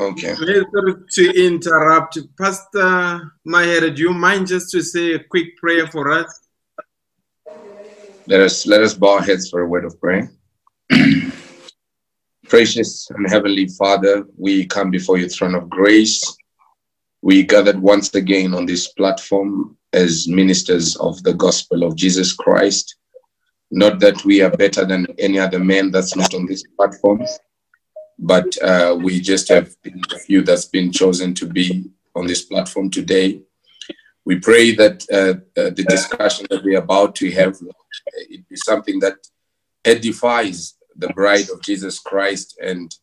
Okay. Sorry to interrupt. Pastor Mahere, do you mind just to say a quick prayer for us? Let us let us bow our heads for a word of prayer. Precious and heavenly Father, we come before your throne of grace. We gathered once again on this platform as ministers of the gospel of Jesus Christ. Not that we are better than any other man that's not on this platform, but uh, we just have been a few that's been chosen to be on this platform today. We pray that uh, uh, the discussion that we're about to have it be something that edifies the bride of Jesus Christ and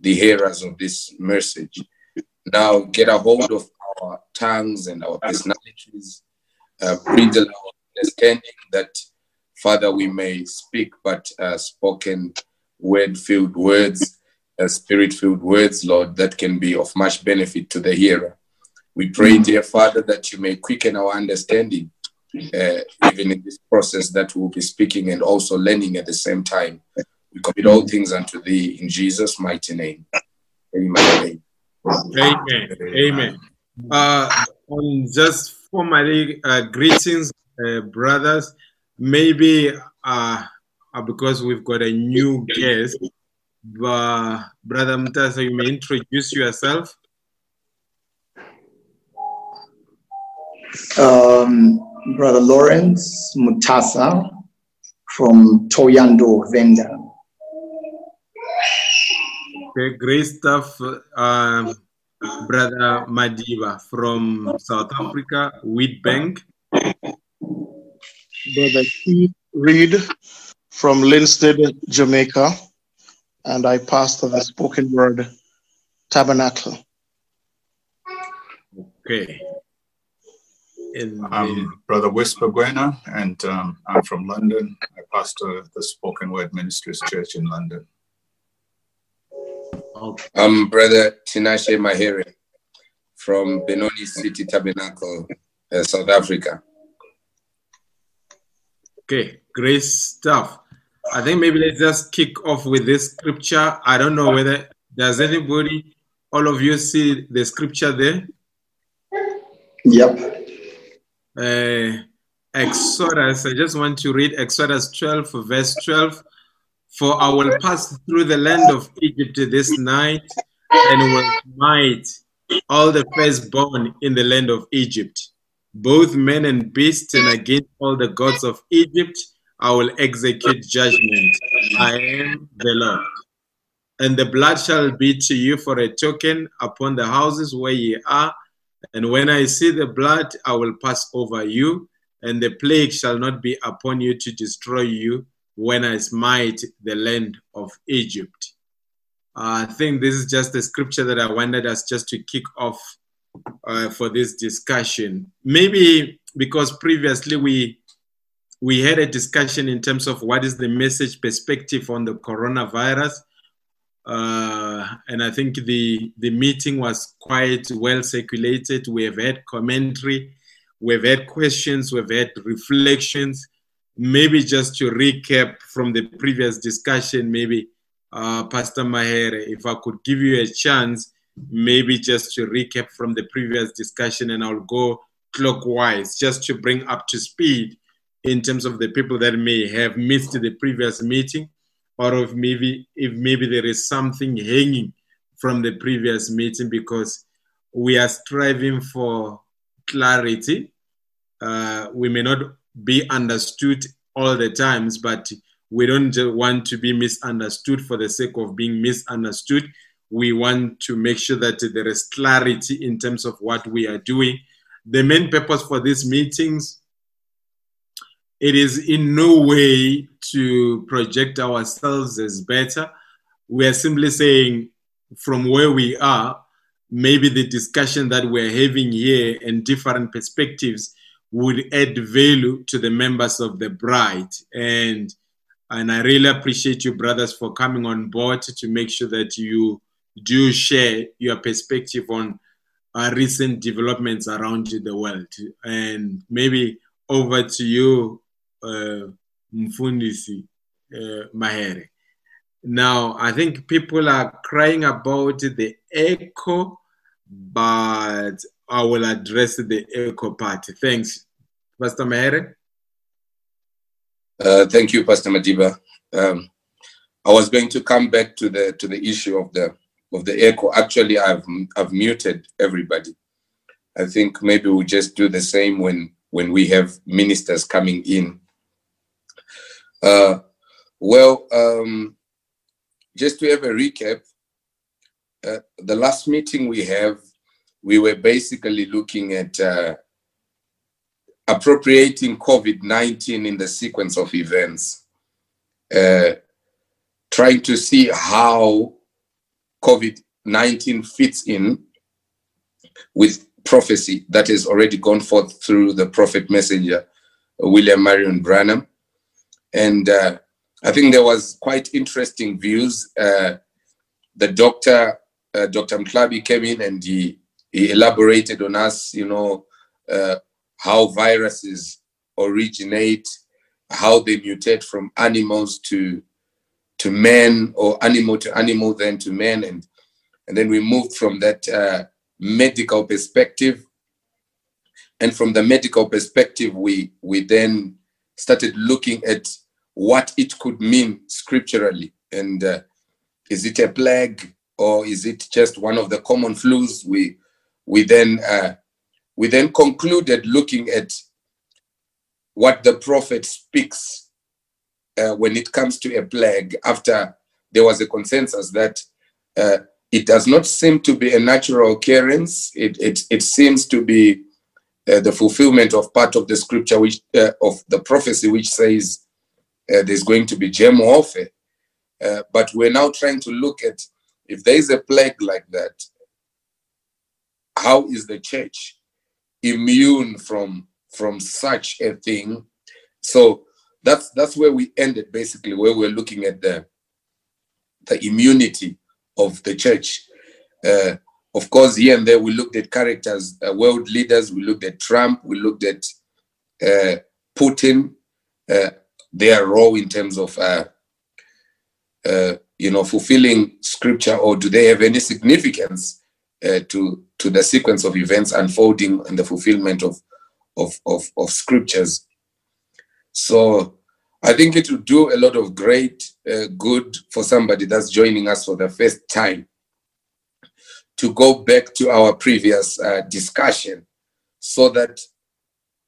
the hearers of this message. Now get a hold of our tongues and our personalities, uh, the understanding that, Father, we may speak but uh, spoken word filled words, spirit filled words, Lord, that can be of much benefit to the hearer. We pray, dear Father, that you may quicken our understanding, uh, even in this process that we'll be speaking and also learning at the same time. We commit all things unto thee in Jesus' mighty name. Amen. Amen. Amen. Uh, on just formally, uh, greetings, uh, brothers. Maybe uh, uh, because we've got a new guest, uh, Brother Mutasa, you may introduce yourself. Um, Brother Lawrence Mutasa from Thohoyandou Venda. Okay, great stuff. Um, Brother Madiba from South Africa, Witbank. Brother Keith Reed from Linstead, Jamaica, and I pastor the spoken word tabernacle. Okay. And the- I'm Brother Whisper Gwena, and um, I'm from London. I pastor the Spoken Word Ministries Church in London. okay. I'm Brother Tinashe Mahere from Benoni City Tabernacle, uh, South Africa. Okay, great stuff. I think maybe let's just kick off with this scripture. I don't know whether does anybody, all of you see the scripture there? Yep. Uh, Exodus, I just want to read Exodus 12, verse 12. For I will pass through the land of Egypt this night and will smite all the firstborn in the land of Egypt, both men and beasts, and against all the gods of Egypt I will execute judgment. I am the Lord. And the blood shall be to you for a token upon the houses where ye are. And when I see the blood, I will pass over you, and the plague shall not be upon you to destroy you when I smite the land of Egypt. Uh, I think this is just the scripture that I wanted us just to kick off uh, for this discussion. Maybe because previously we we had a discussion in terms of what is the message perspective on the coronavirus. Uh, and I think the, the meeting was quite well circulated. We have had commentary, we've had questions, we've had reflections. Maybe just to recap from the previous discussion, maybe uh, Pastor Mahere, if I could give you a chance, maybe just to recap from the previous discussion, and I'll go clockwise just to bring up to speed in terms of the people that may have missed the previous meeting or if maybe if maybe there is something hanging from the previous meeting because we are striving for clarity. Uh, we may not be understood all the times but we don't want to be misunderstood for the sake of being misunderstood. We want to make sure that there is clarity in terms of what we are doing. The main purpose for these meetings it is in no way to project ourselves as better. We are simply saying from where we are, maybe the discussion that we're having here and different perspectives would add value to the members of the bride. And and I really appreciate you, brothers, for coming on board to make sure that you do share your perspective on uh, recent developments around the world. And maybe over to you, uh, Mfundisi uh, Mahere. Now, I think people are crying about the echo, but I will address the echo part. Thanks, Pastor Mahere. Uh, thank you, Pastor Madiba. Um, I was going to come back to the to the issue of the of the echo. Actually, I've I've muted everybody. I think maybe we'll just do the same when when we have ministers coming in. Uh, well, um, just to have a recap, uh, the last meeting we have, we were basically looking at uh, appropriating COVID-19 in the sequence of events. Uh, trying to see how COVID 19 fits in with prophecy that has already gone forth through the prophet messenger, William Marion Branham. And uh, I think there was quite interesting views. Uh, the doctor, uh, Dr. Mklabi came in and he, he elaborated on us, you know, uh, how viruses originate, how they mutate from animals to to man or animal to animal, then to man. And, and then we moved from that uh, medical perspective. And from the medical perspective, we, we then started looking at what it could mean scripturally. And uh, is it a plague or is it just one of the common flus? We, we, then, uh, we then concluded looking at what the prophet speaks uh, when it comes to a plague, after there was a consensus that uh, it does not seem to be a natural occurrence, it, it, it seems to be uh, the fulfillment of part of the scripture, which uh, of the prophecy, which says uh, there's going to be germ warfare. Uh, but we're now trying to look at if there is a plague like that, how is the church immune from from such a thing? So that's that's where we ended basically where we're looking at the the immunity of the church uh, of course here and there we looked at characters uh, world leaders we looked at trump we looked at uh, putin uh, their role in terms of uh, uh, you know fulfilling scripture or do they have any significance to to the sequence of events unfolding and the fulfillment of of of, of scriptures? So I think it will do a lot of great uh, good for somebody that's joining us for the first time to go back to our previous uh, discussion so that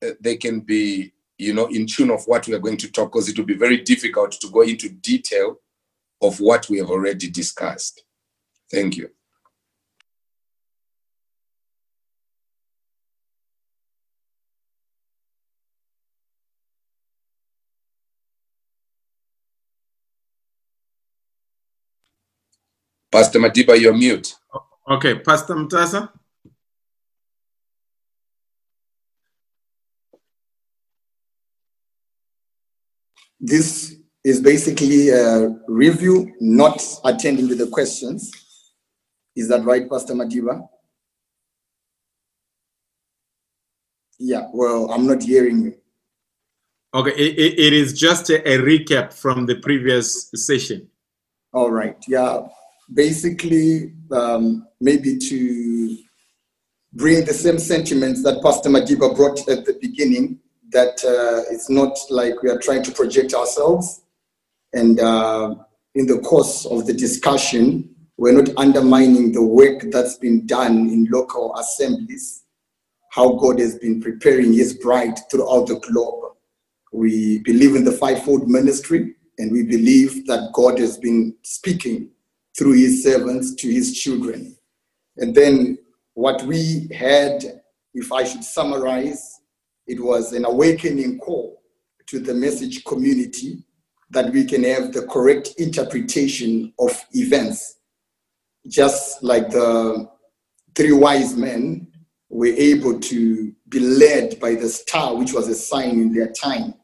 uh, they can be you know in tune of what we are going to talk because it will be very difficult to go into detail of what we have already discussed thank you Pastor Madiba, you're mute. Okay, Pastor Mutasa. This is basically a review, not attending to the questions. Is that right, Pastor Madiba? Yeah, well, I'm not hearing you. Okay, it, it is just a, a recap from the previous session. All right, yeah basically um, maybe to bring the same sentiments that Pastor Madiba brought at the beginning, that uh, it's not like we are trying to project ourselves. And uh, in the course of the discussion, we're not undermining the work that's been done in local assemblies, how God has been preparing his bride throughout the globe. We believe in the fivefold ministry, and we believe that God has been speaking through his servants to his children. And then what we had, if I should summarize, it was an awakening call to the message community that we can have the correct interpretation of events. Just like the three wise men were able to be led by the star, which was a sign in their time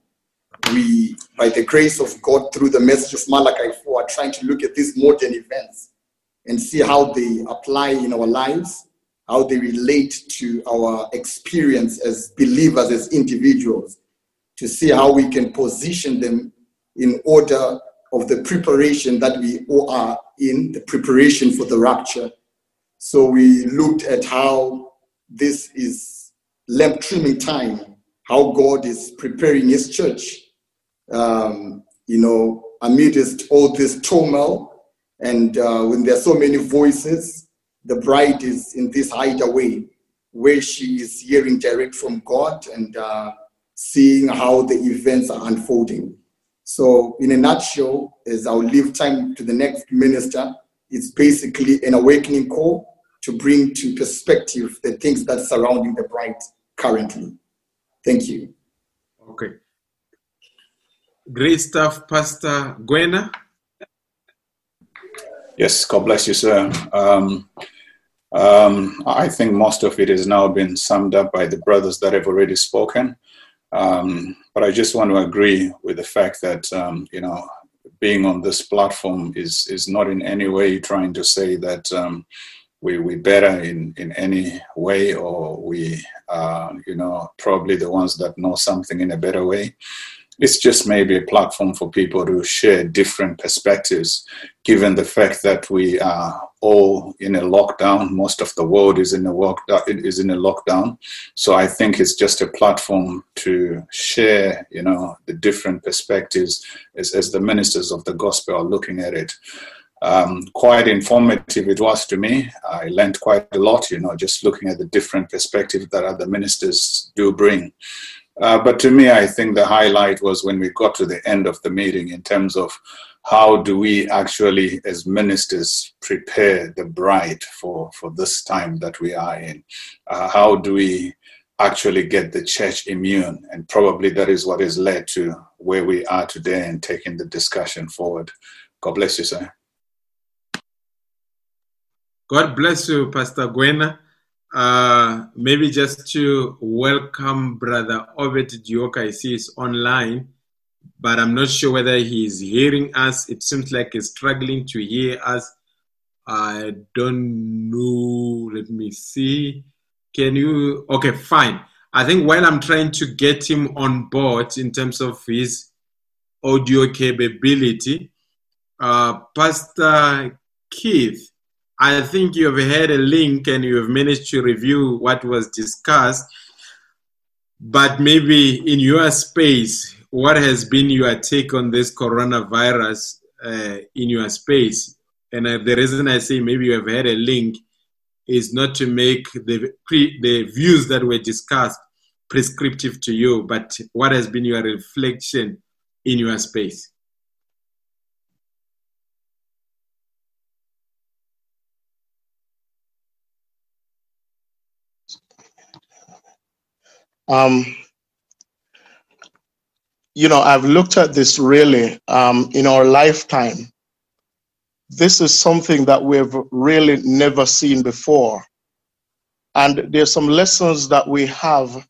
we, by the grace of God, through the message of Malachi 4, are trying to look at these modern events and see how they apply in our lives, how they relate to our experience as believers, as individuals, to see how we can position them in order of the preparation that we all are in, the preparation for the rapture. So we looked at how this is lamp trimming time, how God is preparing his church, um, you know, amidst all this turmoil. And uh, when there are so many voices, the bride is in this hideaway where she is hearing direct from God and uh, seeing how the events are unfolding. So, in a nutshell, as I'll leave time to the next minister, it's basically an awakening call to bring to perspective the things that surrounding the bride currently. Thank you. Okay. Great stuff, Pastor Gwena. Yes, God bless you, sir. Um, um, I think most of it has now been summed up by the brothers that have already spoken. Um, but I just want to agree with the fact that um, you know being on this platform is is not in any way trying to say that um, we we better in in any way or we uh, you know probably the ones that know something in a better way it's just maybe a platform for people to share different perspectives, given the fact that we are all in a lockdown. Most of the world is in a lockdown. Is in a lockdown, so I think it's just a platform to share, you know, the different perspectives as, as the ministers of the gospel are looking at it. Um, quite informative it was to me. I learned quite a lot, you know, just looking at the different perspectives that other ministers do bring. Uh, but to me, I think the highlight was when we got to the end of the meeting in terms of how do we actually, as ministers, prepare the bride for, for this time that we are in? Uh, how do we actually get the church immune? And probably that is what has led to where we are today and taking the discussion forward. God bless you, sir. God bless you, Pastor Gwena. Uh, maybe just to welcome Brother Obed Dioka. I see he's online, but I'm not sure whether he's hearing us. It seems like he's struggling to hear us. I don't know. Let me see. Can you? Okay, fine. I think while I'm trying to get him on board in terms of his audio capability, uh, Pastor Keith, I think you have had a link and you have managed to review what was discussed. But maybe in your space, what has been your take on this coronavirus uh, in your space? And uh, the reason I say maybe you have had a link is not to make the pre, the views that were discussed prescriptive to you, but what has been your reflection in your space? Um, you know, I've looked at this really um, in our lifetime. This is something that we've really never seen before. And there's some lessons that we have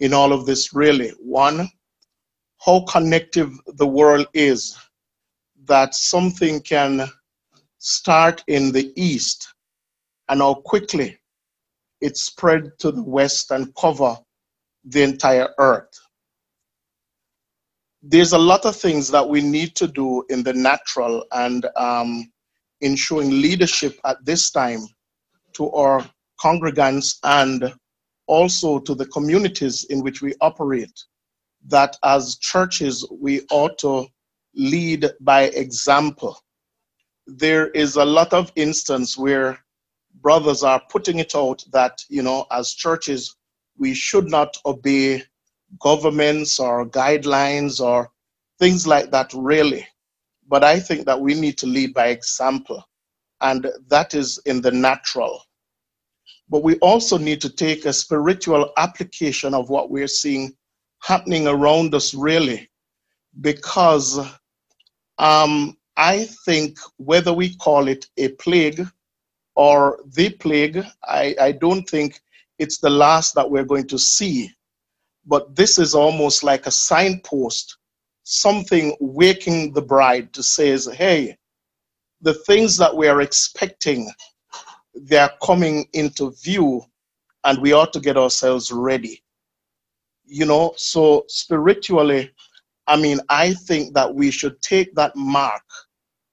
in all of this, really. One, how connective the world is, that something can start in the east and how quickly it spread to the west and cover the entire earth. There's a lot of things that we need to do in the natural and um, in showing leadership at this time to our congregants and also to the communities in which we operate. That as churches, we ought to lead by example. There is a lot of instance where brothers are putting it out that, you know, as churches, we should not obey governments or guidelines or things like that, really. But I think that we need to lead by example, and that is in the natural. But we also need to take a spiritual application of what we're seeing happening around us, really, because um, I think whether we call it a plague or the plague, I, I don't think it's the last that we're going to see. But this is almost like a signpost, something waking the bride to say, hey, the things that we are expecting, they're coming into view, and we ought to get ourselves ready. You know, so spiritually, I mean, I think that we should take that mark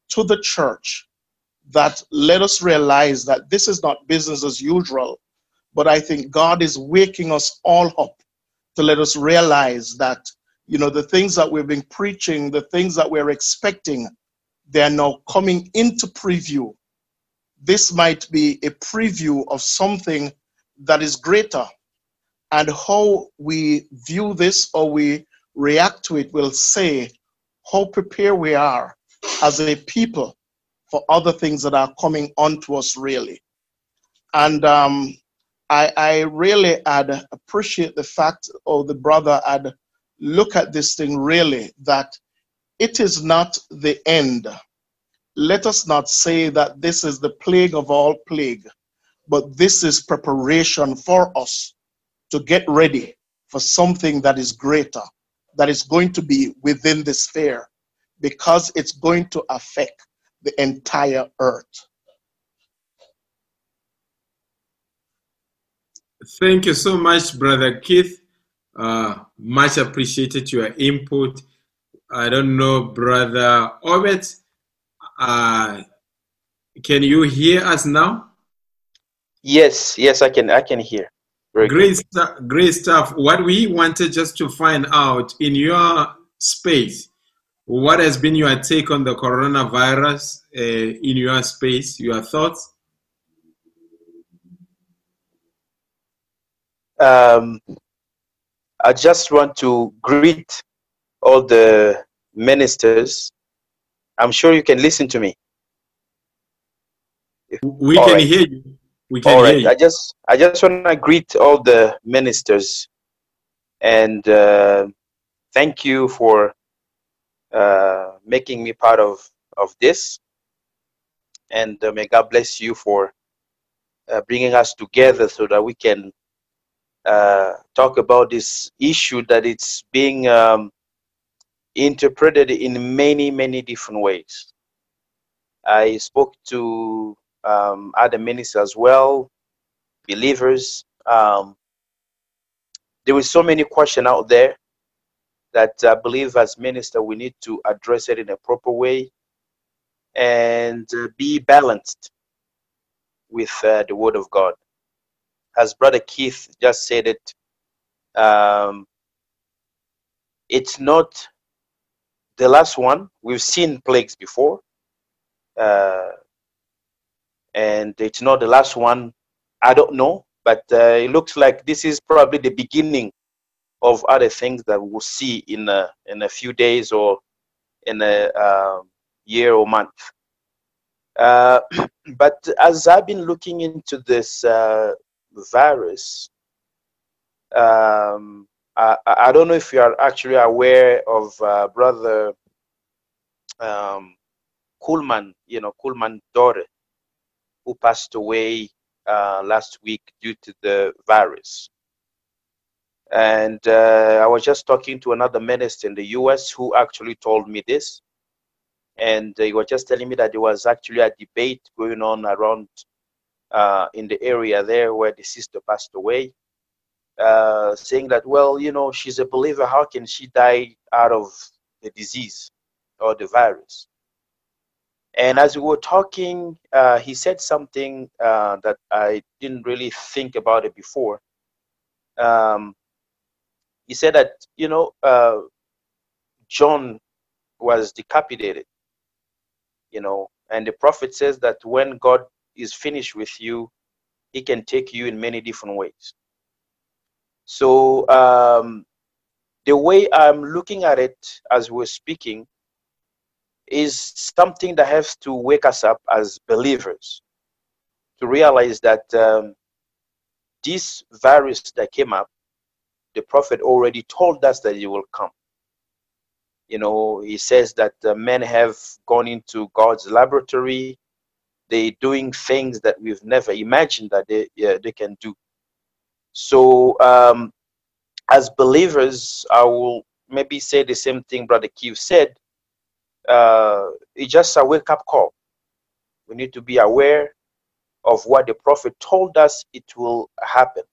to the church that let us realize that this is not business as usual, but I think God is waking us all up to let us realize that, you know, the things that we've been preaching, the things that we're expecting, they're now coming into preview. This might be a preview of something that is greater. And how we view this or we react to it will say how prepared we are as a people for other things that are coming onto us really. And um, I, I really I'd appreciate the fact, or the brother I'd look at this thing really, that it is not the end. Let us not say that this is the plague of all plague, but this is preparation for us to get ready for something that is greater, that is going to be within the sphere, because it's going to affect the entire earth. Thank you so much, Brother Keith. Uh, much appreciated your input. I don't know, Brother Obed, uh, can you hear us now? Yes, yes, I can. I can hear. Very great, stu- great stuff. What we wanted just to find out in your space, what has been your take on the coronavirus uh, in your space? Your thoughts? Um, I just want to greet all the ministers. I'm sure you can listen to me. We all can right. hear you. We can all hear you. I just I just want to greet all the ministers and uh, thank you for uh, making me part of of this. And uh, may God bless you for uh, bringing us together so that we can uh, talk about this issue that it's being um, interpreted in many, many different ways. I spoke to um, other ministers as well, believers. Um, there was so many questions out there that I believe as minister we need to address it in a proper way and uh, be balanced with uh, the Word of God as Brother Keith just said it, um, it's not the last one. We've seen plagues before, uh, and it's not the last one. I don't know, but uh, it looks like this is probably the beginning of other things that we'll see in a, in a few days or in a uh, year or month. Uh, but as I've been looking into this uh, virus. Um, I, I don't know if you are actually aware of uh, Brother um, Kuhlman, you know, Kuhlman Dore, who passed away uh, last week due to the virus. And uh, I was just talking to another minister in the US who actually told me this. And he was just telling me that there was actually a debate going on around uh, in the area there where the sister passed away, uh, saying that, well, you know, she's a believer. How can she die out of the disease or the virus? And as we were talking, uh, he said something uh, that I didn't really think about it before. Um, he said that, you know, uh, John was decapitated, you know, and the prophet says that when God is finished with you, he can take you in many different ways. So um, the way I'm looking at it as we're speaking is something that has to wake us up as believers to realize that um, this virus that came up, the prophet already told us that it will come. You know, he says that uh, men have gone into God's laboratory they're doing things that we've never imagined that they yeah, they can do. So um, as believers, I will maybe say the same thing Brother Keith said. Uh, it's just a wake up call. We need to be aware of what the prophet told us it will happen.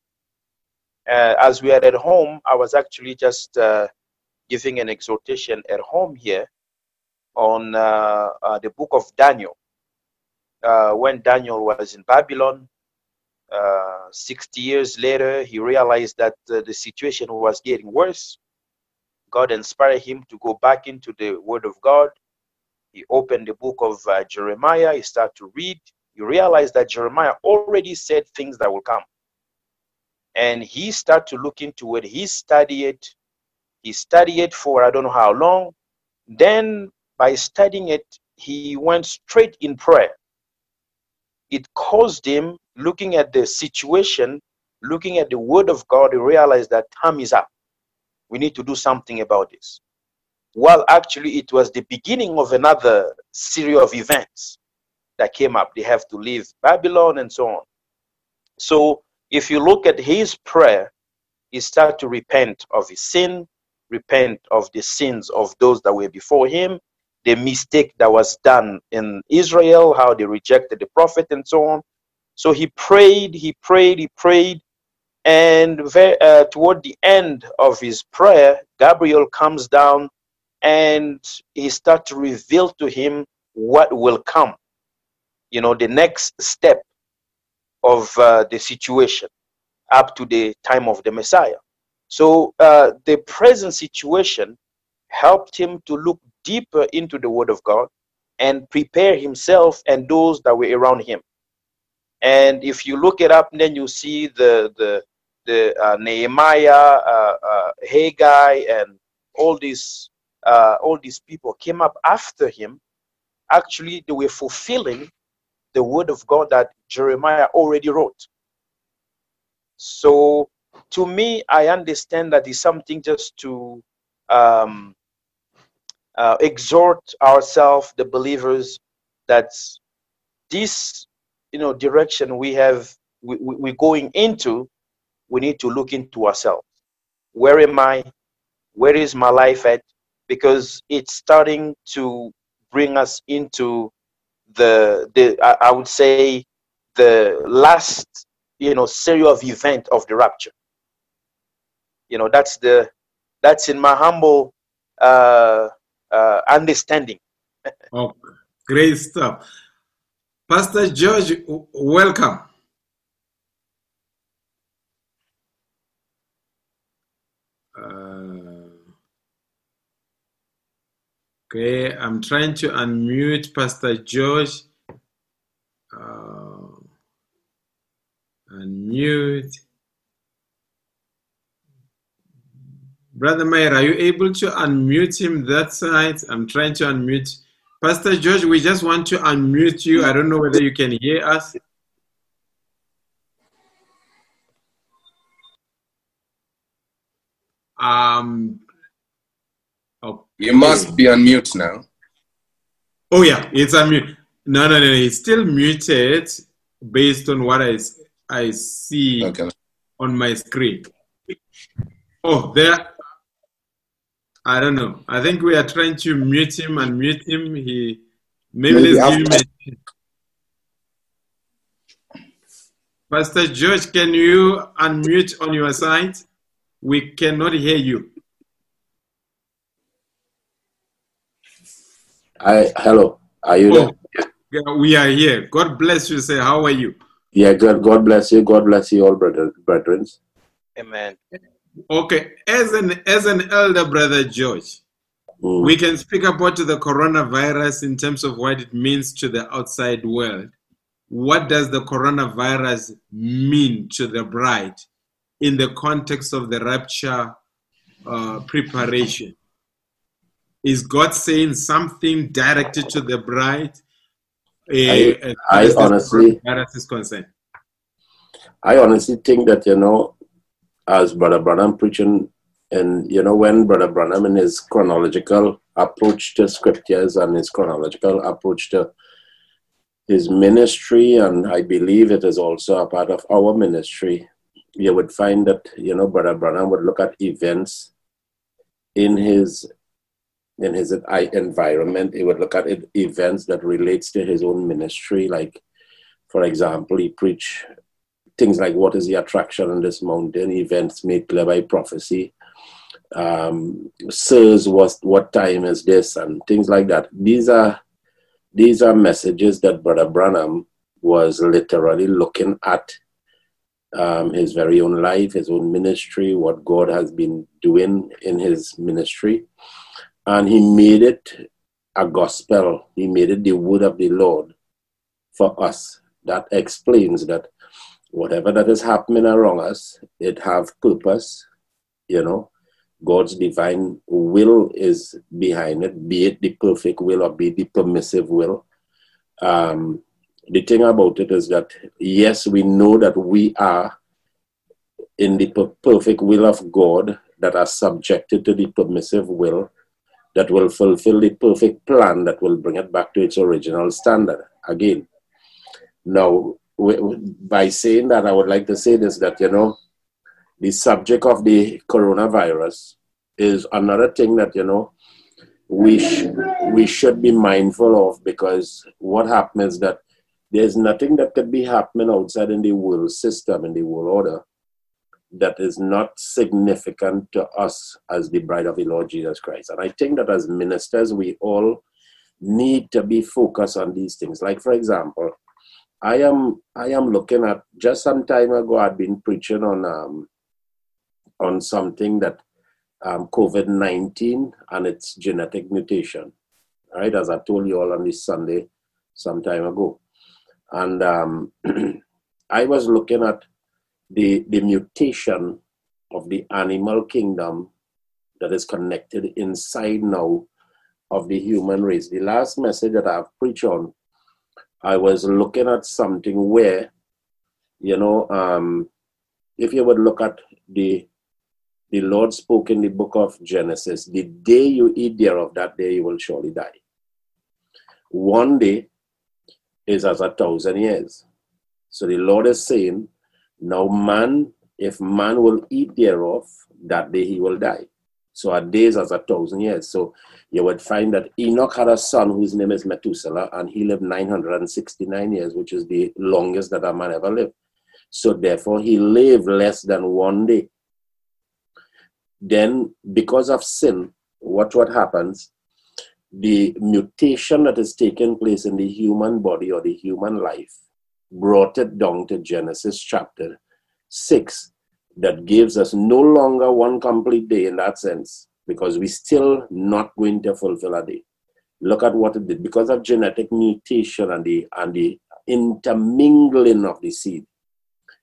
Uh, as we are at home, I was actually just uh, giving an exhortation at home here on uh, uh, the book of Daniel uh, when Daniel was in Babylon, uh, 60 years later, he realized that uh, the situation was getting worse. God inspired him to go back into the Word of God. He opened the book of uh, Jeremiah. He started to read. He realized that Jeremiah already said things that will come. And he started to look into it. He studied it. He studied it for I don't know how long. Then, by studying it, he went straight in prayer. Caused him, looking at the situation, looking at the Word of God, to realize that time is up. We need to do something about this. Well, actually, it was the beginning of another series of events that came up. They have to leave Babylon and so on. So, if you look at his prayer, he started to repent of his sin, repent of the sins of those that were before him, the mistake that was done in Israel, how they rejected the prophet, and so on. So he prayed, he prayed, he prayed, and very, uh, toward the end of his prayer, Gabriel comes down and he starts to reveal to him what will come. You know, the next step of uh, the situation up to the time of the Messiah. So uh, the present situation helped him to look deeper into the Word of God and prepare himself and those that were around him. And if you look it up, then you see the the the uh, Nehemiah, uh, uh, Haggai, and all these uh, all these people came up after him. Actually, they were fulfilling the word of God that Jeremiah already wrote. So, to me, I understand that is something just to um, uh, exhort ourselves, the believers, that this, you know, direction we have, we, we, we're going into, we need to look into ourselves. Where am I? Where is my life at? Because it's starting to bring us into the the I, I would say the last you know series of event of the rapture. You know that's the that's in my humble uh, uh, understanding. oh, great stuff, Pastor George. Welcome. Uh, okay, I'm trying to unmute Pastor George. Uh, unmute. Brother Mayer, are you able to unmute him that side? I'm trying to unmute. Pastor George, we just want to unmute you. I don't know whether you can hear us. Um, okay. You must be unmute now. Oh yeah, it's unmute. No, no, no, it's still muted based on what I, I see okay. on my screen. Oh, there. I don't know. I think we are trying to mute him and mute him. He maybe, maybe let's give him a Pastor George, can you unmute on your side? We cannot hear you. I hello. Are you oh, there? We are here. God bless you. Say, how are you? Yeah, God, God bless you. God bless you all, brother, brethren. Amen. Okay, as an as an elder brother George, mm. we can speak about the coronavirus in terms of what it means to the outside world. What does the coronavirus mean to the bride in the context of the rapture uh, preparation? Is God saying something directed to the bride? Uh, I, I honestly, is concerned. I honestly think that you know as Brother Branham preaching, and you know, when Brother Branham in his chronological approach to scriptures and his chronological approach to his ministry, and I believe it is also a part of our ministry, you would find that, you know, Brother Branham would look at events in his in his environment. He would look at events that relates to his own ministry. Like, for example, he preached things like what is the attraction on this mountain, events made clear by prophecy, um, sirs, what, what time is this, and things like that. These are these are messages that Brother Branham was literally looking at um, his very own life, his own ministry, what God has been doing in his ministry. And he made it a gospel. He made it the word of the Lord for us. That explains that whatever that is happening around us, it have purpose, you know. God's divine will is behind it, be it the perfect will or be the permissive will. Um, the thing about it is that, yes, we know that we are in the perfect will of God that are subjected to the permissive will that will fulfill the perfect plan that will bring it back to its original standard again. Now, by saying that, I would like to say this that, you know, the subject of the coronavirus is another thing that, you know, we, sh- we should be mindful of because what happens is that there's nothing that could be happening outside in the world system, in the world order, that is not significant to us as the bride of the Lord Jesus Christ. And I think that as ministers, we all need to be focused on these things. Like, for example, I am I am looking at just some time ago I'd been preaching on um, on something that um, COVID nineteen and its genetic mutation. Right, as I told you all on this Sunday some time ago, and um, I was looking at the the mutation of the animal kingdom that is connected inside now of the human race. The last message that I've preached on I was looking at something where, you know, um, if you would look at the the Lord spoke in the book of Genesis, the day you eat thereof, that day you will surely die. One day is as a thousand years. So the Lord is saying, now man, if man will eat thereof, that day he will die. So a day is as a thousand years. So you would find that Enoch had a son whose name is Methuselah, and he lived 969 years, which is the longest that a man ever lived. So therefore, he lived less than one day. Then, because of sin, what what happens? The mutation that is taking place in the human body or the human life brought it down to Genesis chapter 6 that gives us no longer one complete day in that sense because we're still not going to fulfill a day. Look at what it did because of genetic mutation and the and the intermingling of the seed.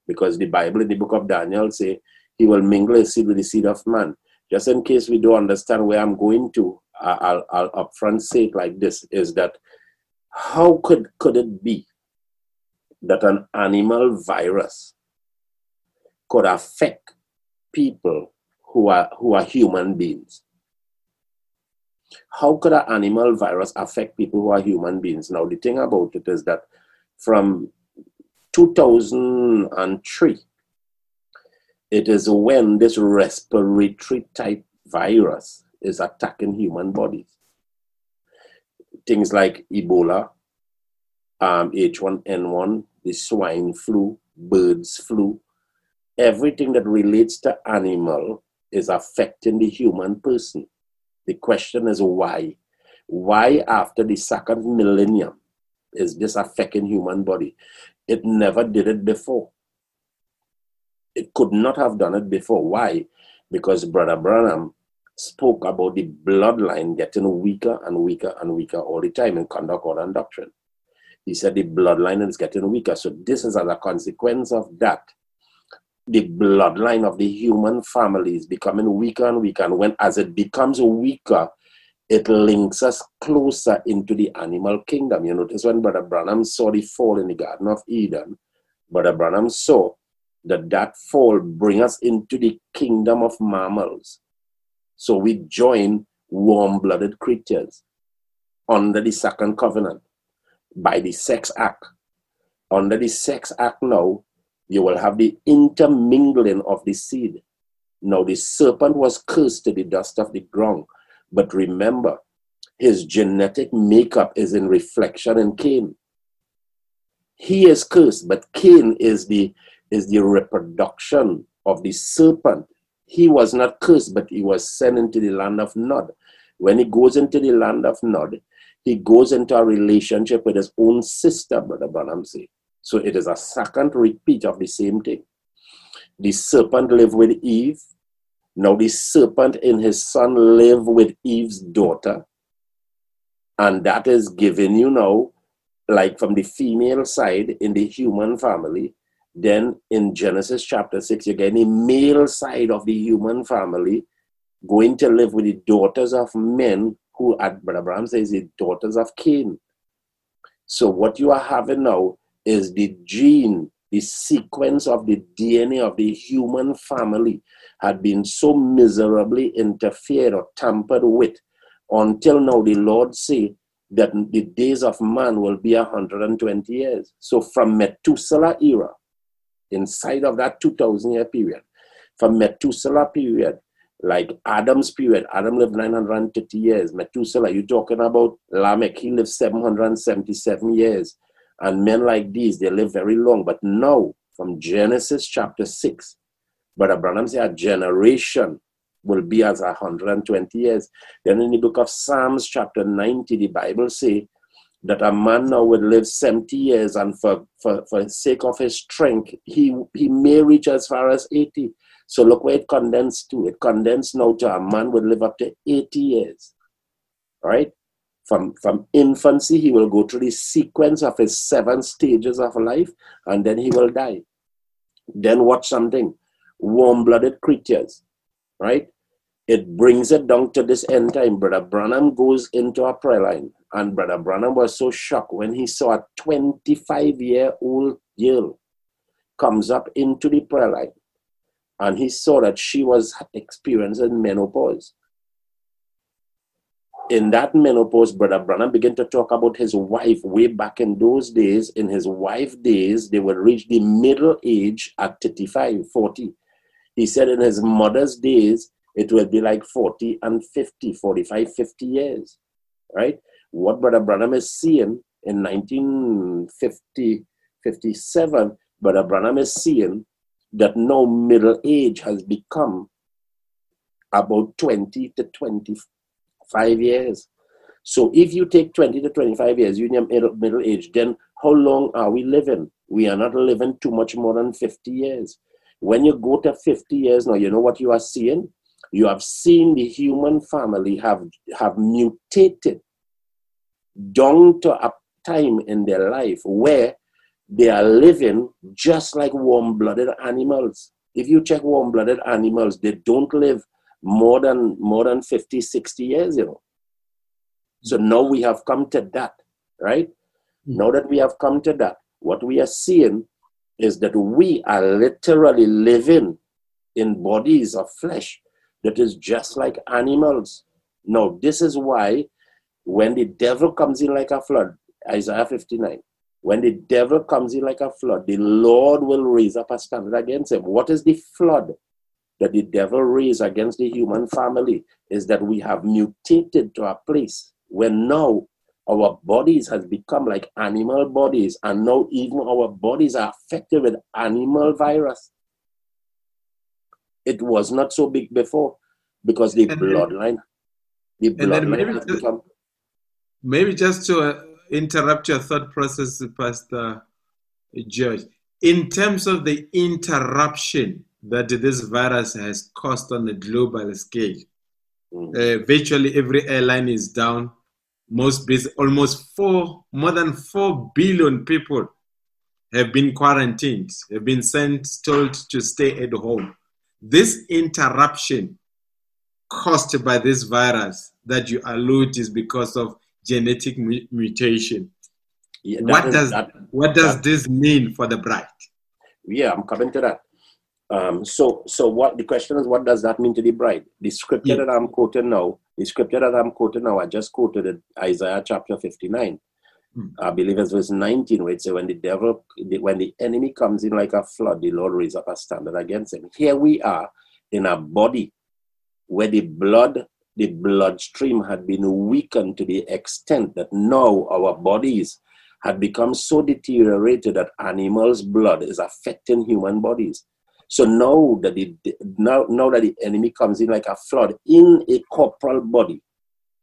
Because the Bible in the book of Daniel say he will mingle his seed with the seed of man. Just in case we don't understand where I'm going to, I'll, I'll upfront say it like this: is that how could could it be that an animal virus could affect people who are who are human beings. How could an animal virus affect people who are human beings? Now the thing about it is that from 2003, it is when this respiratory type virus is attacking human bodies. Things like Ebola, um, H1N1, the swine flu, birds flu, everything that relates to animal is affecting the human person. The question is why? Why after the second millennium is this affecting human body? It never did it before. It could not have done it before. Why? Because Brother Branham spoke about the bloodline getting weaker and weaker and weaker all the time in conduct order and doctrine. He said the bloodline is getting weaker. So this is as a consequence of that the bloodline of the human family is becoming weaker and weaker. And when as it becomes weaker, it links us closer into the animal kingdom. You notice when Brother Branham saw the fall in the Garden of Eden, Brother Branham saw that that fall bring us into the kingdom of mammals. So we join warm-blooded creatures under the second covenant by the sex act. Under the sex act now, you will have the intermingling of the seed. Now, the serpent was cursed to the dust of the ground. But remember, his genetic makeup is in reflection in Cain. He is cursed, but Cain is the, is the reproduction of the serpent. He was not cursed, but he was sent into the land of Nod. When he goes into the land of Nod, he goes into a relationship with his own sister, Brother Branham say. So it is a second repeat of the same thing. The serpent lived with Eve. Now the serpent in his son live with Eve's daughter. And that is given you now, like from the female side in the human family. Then in Genesis chapter 6, you get the male side of the human family going to live with the daughters of men who, at Brother Branham says, the daughters of Cain. So what you are having now is the gene, the sequence of the DNA of the human family had been so miserably interfered or tampered with until now the Lord say that the days of man will be 120 years. So from Methuselah era, inside of that 2000 year period, from Methuselah period, like Adam's period, Adam lived 930 years. Methuselah, you're talking about Lamech, he lived 777 years. And men like these, they live very long. But now, from Genesis chapter 6, Brother Branham said a generation will be as 120 years. Then in the book of Psalms chapter 90, the Bible say that a man now will live 70 years and for, for, for sake of his strength, he, he may reach as far as 80. So look where it condensed to. It condensed now to a man would live up to 80 years. Right? From, from infancy, he will go through the sequence of his seven stages of life and then he will die. Then watch something. Warm blooded creatures, right? It brings it down to this end time. Brother Branham goes into a prayer line, and Brother Branham was so shocked when he saw a 25 year old girl comes up into the prayer line and he saw that she was experiencing menopause in that menopause, Brother Branham began to talk about his wife way back in those days. In his wife days, they would reach the middle age at 35, 40. He said in his mother's days, it would be like 40 and 50, 45, 50 years, right? What Brother Branham is seeing in 1950, 57, Brother Branham is seeing that now middle age has become about 20 to 25 five years. So if you take 20 to 25 years, you're middle, middle age, then how long are we living? We are not living too much more than 50 years. When you go to 50 years now, you know what you are seeing? You have seen the human family have, have mutated down to a time in their life where they are living just like warm-blooded animals. If you check warm-blooded animals, they don't live more than more than 50 60 years you know. So now we have come to that right? Mm-hmm. now that we have come to that what we are seeing is that we are literally living in bodies of flesh that is just like animals. Now this is why when the devil comes in like a flood isaiah 59 when the devil comes in like a flood the lord will raise up a standard against him. What is the flood that the devil raised against the human family is that we have mutated to a place where now our bodies has become like animal bodies and now even our bodies are affected with animal virus. It was not so big before because the and bloodline the bloodline maybe, has become maybe just to uh, interrupt your thought process pastor george. In terms of the interruption that this virus has caused on a global scale. Mm. Uh, virtually every airline is down. Most busy, almost four, more than four billion people have been quarantined, have been sent, told to stay at home. This interruption caused by this virus that you allude is because of genetic mutation. Yeah, what, is, does, that, what does that, this mean for the bride? Yeah, I'm coming to that. Um, so, so what the question is, what does that mean to the bride? The scripture yeah. that I'm quoting now, the scripture that I'm quoting now, I just quoted it, Isaiah chapter 59. Hmm. I believe it's verse 19, where it says, when the devil, when the enemy comes in like a flood, the Lord raise up a standard against him. Here we are in a body where the blood, the bloodstream had been weakened to the extent that now our bodies had become so deteriorated that animals' blood is affecting human bodies. So now that the now, now that the enemy comes in like a flood in a corporal body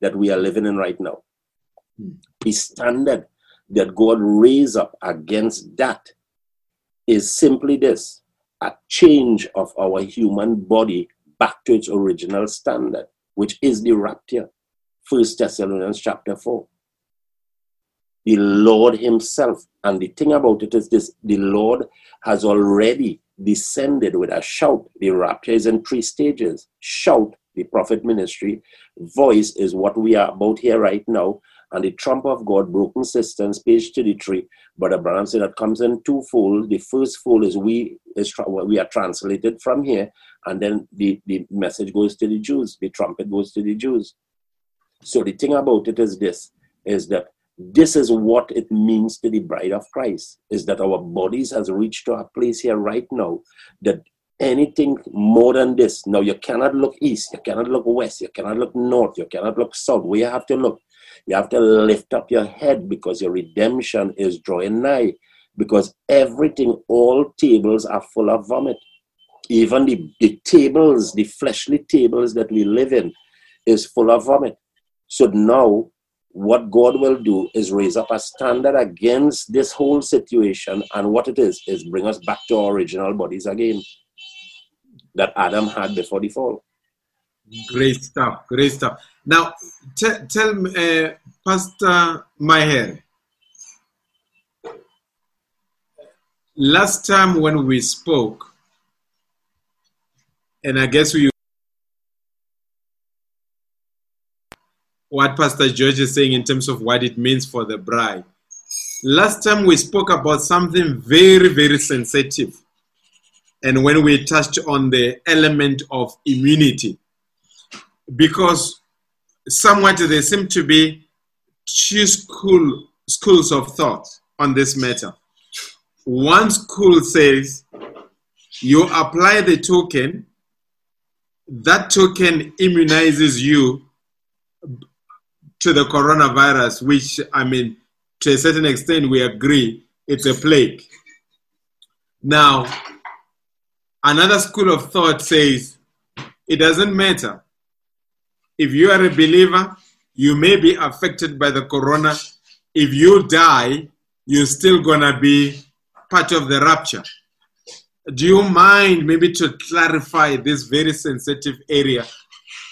that we are living in right now. Hmm. The standard that God raised up against that is simply this a change of our human body back to its original standard, which is the rapture. First Thessalonians chapter 4. The Lord Himself, and the thing about it is this the Lord has already descended with a shout. The rapture is in three stages shout, the prophet ministry, voice is what we are about here right now, and the trump of God, broken systems, page 33. But Abraham said that comes in twofold. The first fold is we is we are translated from here, and then the, the message goes to the Jews, the trumpet goes to the Jews. So the thing about it is this is that this is what it means to the bride of Christ, is that our bodies has reached to a place here right now that anything more than this. Now you cannot look east, you cannot look west, you cannot look north, you cannot look south. Where you have to look, you have to lift up your head because your redemption is drawing nigh. Because everything, all tables are full of vomit. Even the, the tables, the fleshly tables that we live in, is full of vomit. So now what God will do is raise up a standard against this whole situation. And what it is, is bring us back to our original bodies again that Adam had before the fall. Great stuff, great stuff. Now, t- tell me, uh, Pastor Mahere, last time when we spoke, and I guess we what Pastor George is saying in terms of what it means for the bride. Last time we spoke about something very, very sensitive. And when we touched on the element of immunity, because somewhat there seem to be two school, schools of thought on this matter. One school says you apply the token, that token immunizes you to the coronavirus, which, I mean, to a certain extent, we agree it's a plague. Now, another school of thought says it doesn't matter. If you are a believer, you may be affected by the corona. If you die, you're still going to be part of the rapture. Do you mind maybe to clarify this very sensitive area?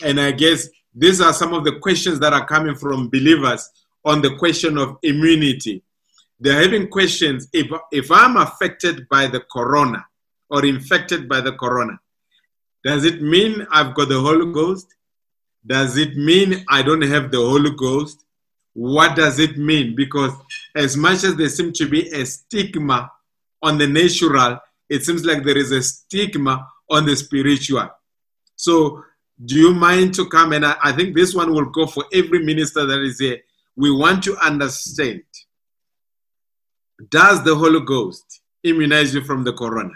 And I guess these are some of the questions that are coming from believers on the question of immunity. They're having questions if, if I'm affected by the corona or infected by the corona, does it mean I've got the Holy Ghost? Does it mean I don't have the Holy Ghost? What does it mean? Because as much as there seems to be a stigma on the natural, it seems like there is a stigma on the spiritual. So do you mind to come? And I, I think this one will go for every minister that is here. We want to understand Does the Holy Ghost immunize you from the corona?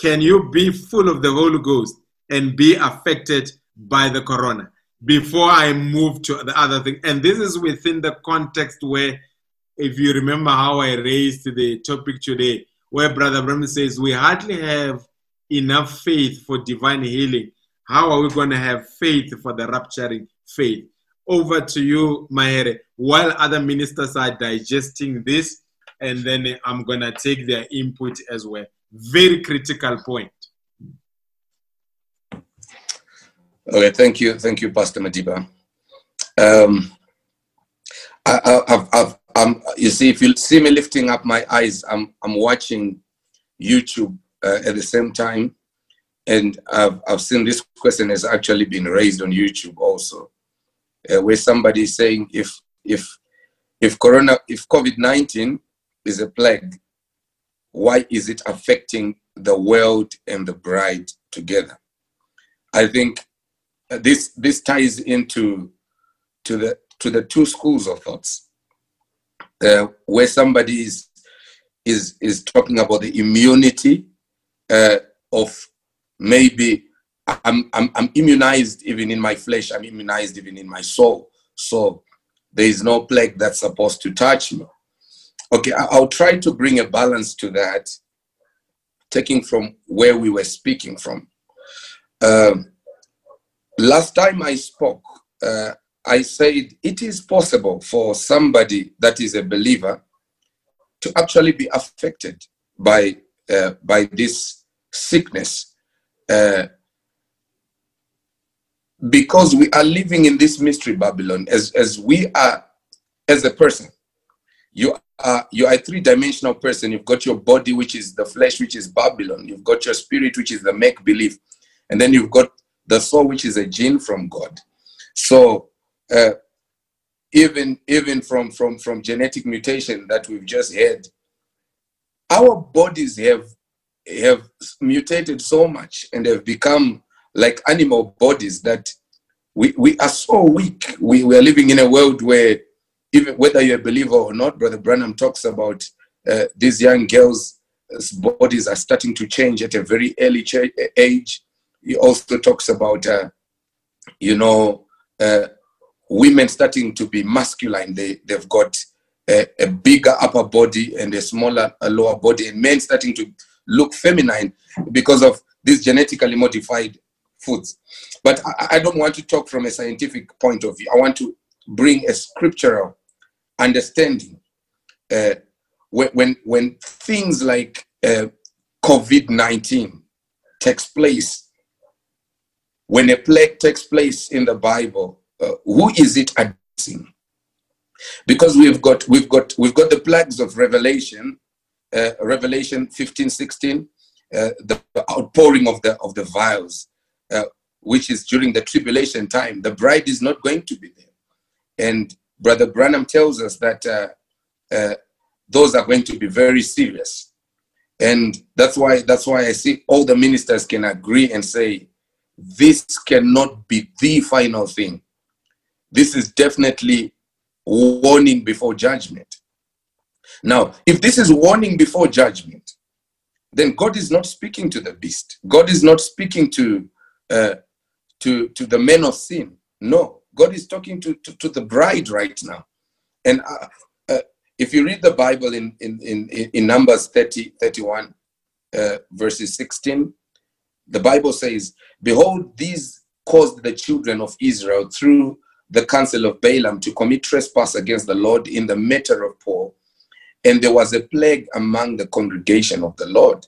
Can you be full of the Holy Ghost and be affected by the corona? Before I move to the other thing, and this is within the context where, if you remember how I raised the topic today, where Brother Branham says we hardly have enough faith for divine healing how are we going to have faith for the rapturing faith? Over to you, Mahere. While other ministers are digesting this, and then I'm going to take their input as well. Very critical point. Okay, thank you. Thank you, Pastor Madiba. Um, I, have I've, I'm, you see, if you see me lifting up my eyes, I'm, I'm watching YouTube uh, at the same time and I've, I've seen this question has actually been raised on YouTube also, uh, where somebody is saying if if if corona if COVID nineteen is a plague, why is it affecting the world and the bride together? I think this this ties into to the to the two schools of thoughts, uh, where somebody is is is talking about the immunity uh, of maybe I'm, I'm, I'm immunized even in my flesh, I'm immunized even in my soul. So there is no plague that's supposed to touch me. Okay, I'll try to bring a balance to that, taking from where we were speaking from. Uh, last time I spoke, uh, I said it is possible for somebody that is a believer to actually be affected by uh, by this sickness uh, because we are living in this mystery Babylon as as we are as a person. You are you are a three-dimensional person. You've got your body, which is the flesh, which is Babylon. You've got your spirit, which is the make-believe, and then you've got the soul, which is a gene from God. So uh, even even from from from genetic mutation that we've just had, our bodies have have mutated so much and have become like animal bodies that we, we are so weak. We, we are living in a world where even whether you're a believer or not, Brother Branham talks about uh, these young girls' bodies are starting to change at a very early age. He also talks about, uh, you know, uh, women starting to be masculine. They, they've got a, a, bigger upper body and a smaller a lower body, and men starting to look feminine because of these genetically modified foods. But I, I don't want to talk from a scientific point of view. I want to bring a scriptural understanding. Uh, when, when, when things like uh, COVID 19 takes place, when a plague takes place in the Bible, uh, who is it addressing? Because we've got we've got we've got the plagues of Revelation, uh, Revelation 15, 16, uh, the outpouring of the of the vials, uh, which is during the tribulation time. The bride is not going to be there, and Brother Branham tells us that uh, uh, those are going to be very serious, and that's why that's why I see all the ministers can agree and say this cannot be the final thing this is definitely warning before judgment. Now, if this is warning before judgment, then God is not speaking to the beast. God is not speaking to uh, to to the men of sin. No, God is talking to to, to the bride right now. And uh, uh, if you read the Bible in in in, in Numbers 30, 31, uh, verses 16, the Bible says, "Behold, these caused the children of Israel through the counsel of Balaam to commit trespass against the Lord in the matter of Peor. And there was a plague among the congregation of the Lord.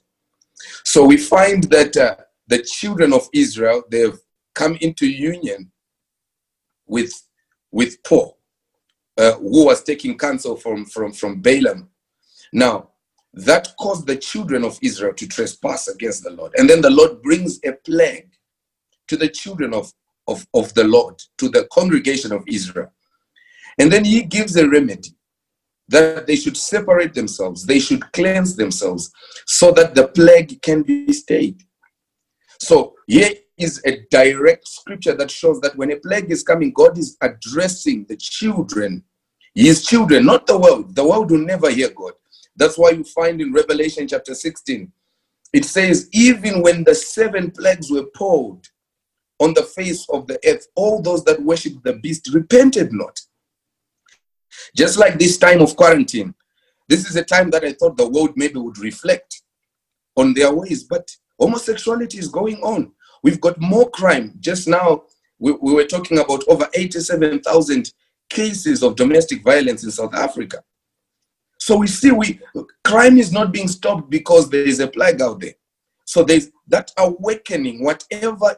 So we find that uh, the children of Israel, they've come into union with, with Peor, uh, who was taking counsel from, from, from Balaam. Now, that caused the children of Israel to trespass against the Lord. And then the Lord brings a plague to the children of of, of the Lord to the congregation of Israel. And then he gives a remedy that they should separate themselves, they should cleanse themselves so that the plague can be stayed. So here is a direct scripture that shows that when a plague is coming, God is addressing the children, his children, not the world. The world will never hear God. That's why you find in Revelation chapter 16, it says, even when the seven plagues were poured, on the face of the earth, all those that worship the beast repented not. Just like this time of quarantine, this is a time that I thought the world maybe would reflect on their ways, but homosexuality is going on. We've got more crime. Just now, we, we were talking about over 87,000 cases of domestic violence in South Africa. So we see we crime is not being stopped because there is a plague out there. So there's that awakening, whatever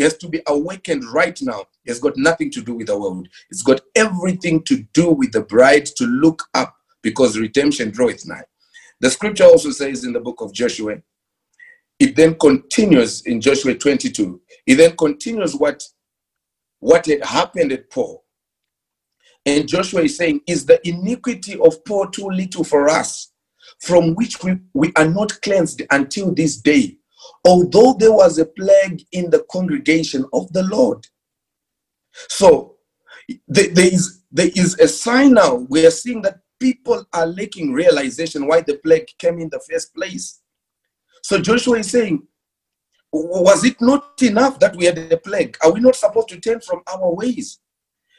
has to be awakened right now. It's got nothing to do with the world. It's got everything to do with the bride to look up because redemption draweth nigh. The scripture also says in the book of Joshua, it then continues in Joshua 22. It then continues what, what had happened at Peor. And Joshua is saying, Is the iniquity of Peor too little for us, from which we, we are not cleansed until this day? Although there was a plague in the congregation of the Lord. So there is, there is a sign now. We are seeing that people are lacking realization why the plague came in the first place. So Joshua is saying, was it not enough that we had a plague? Are we not supposed to turn from our ways?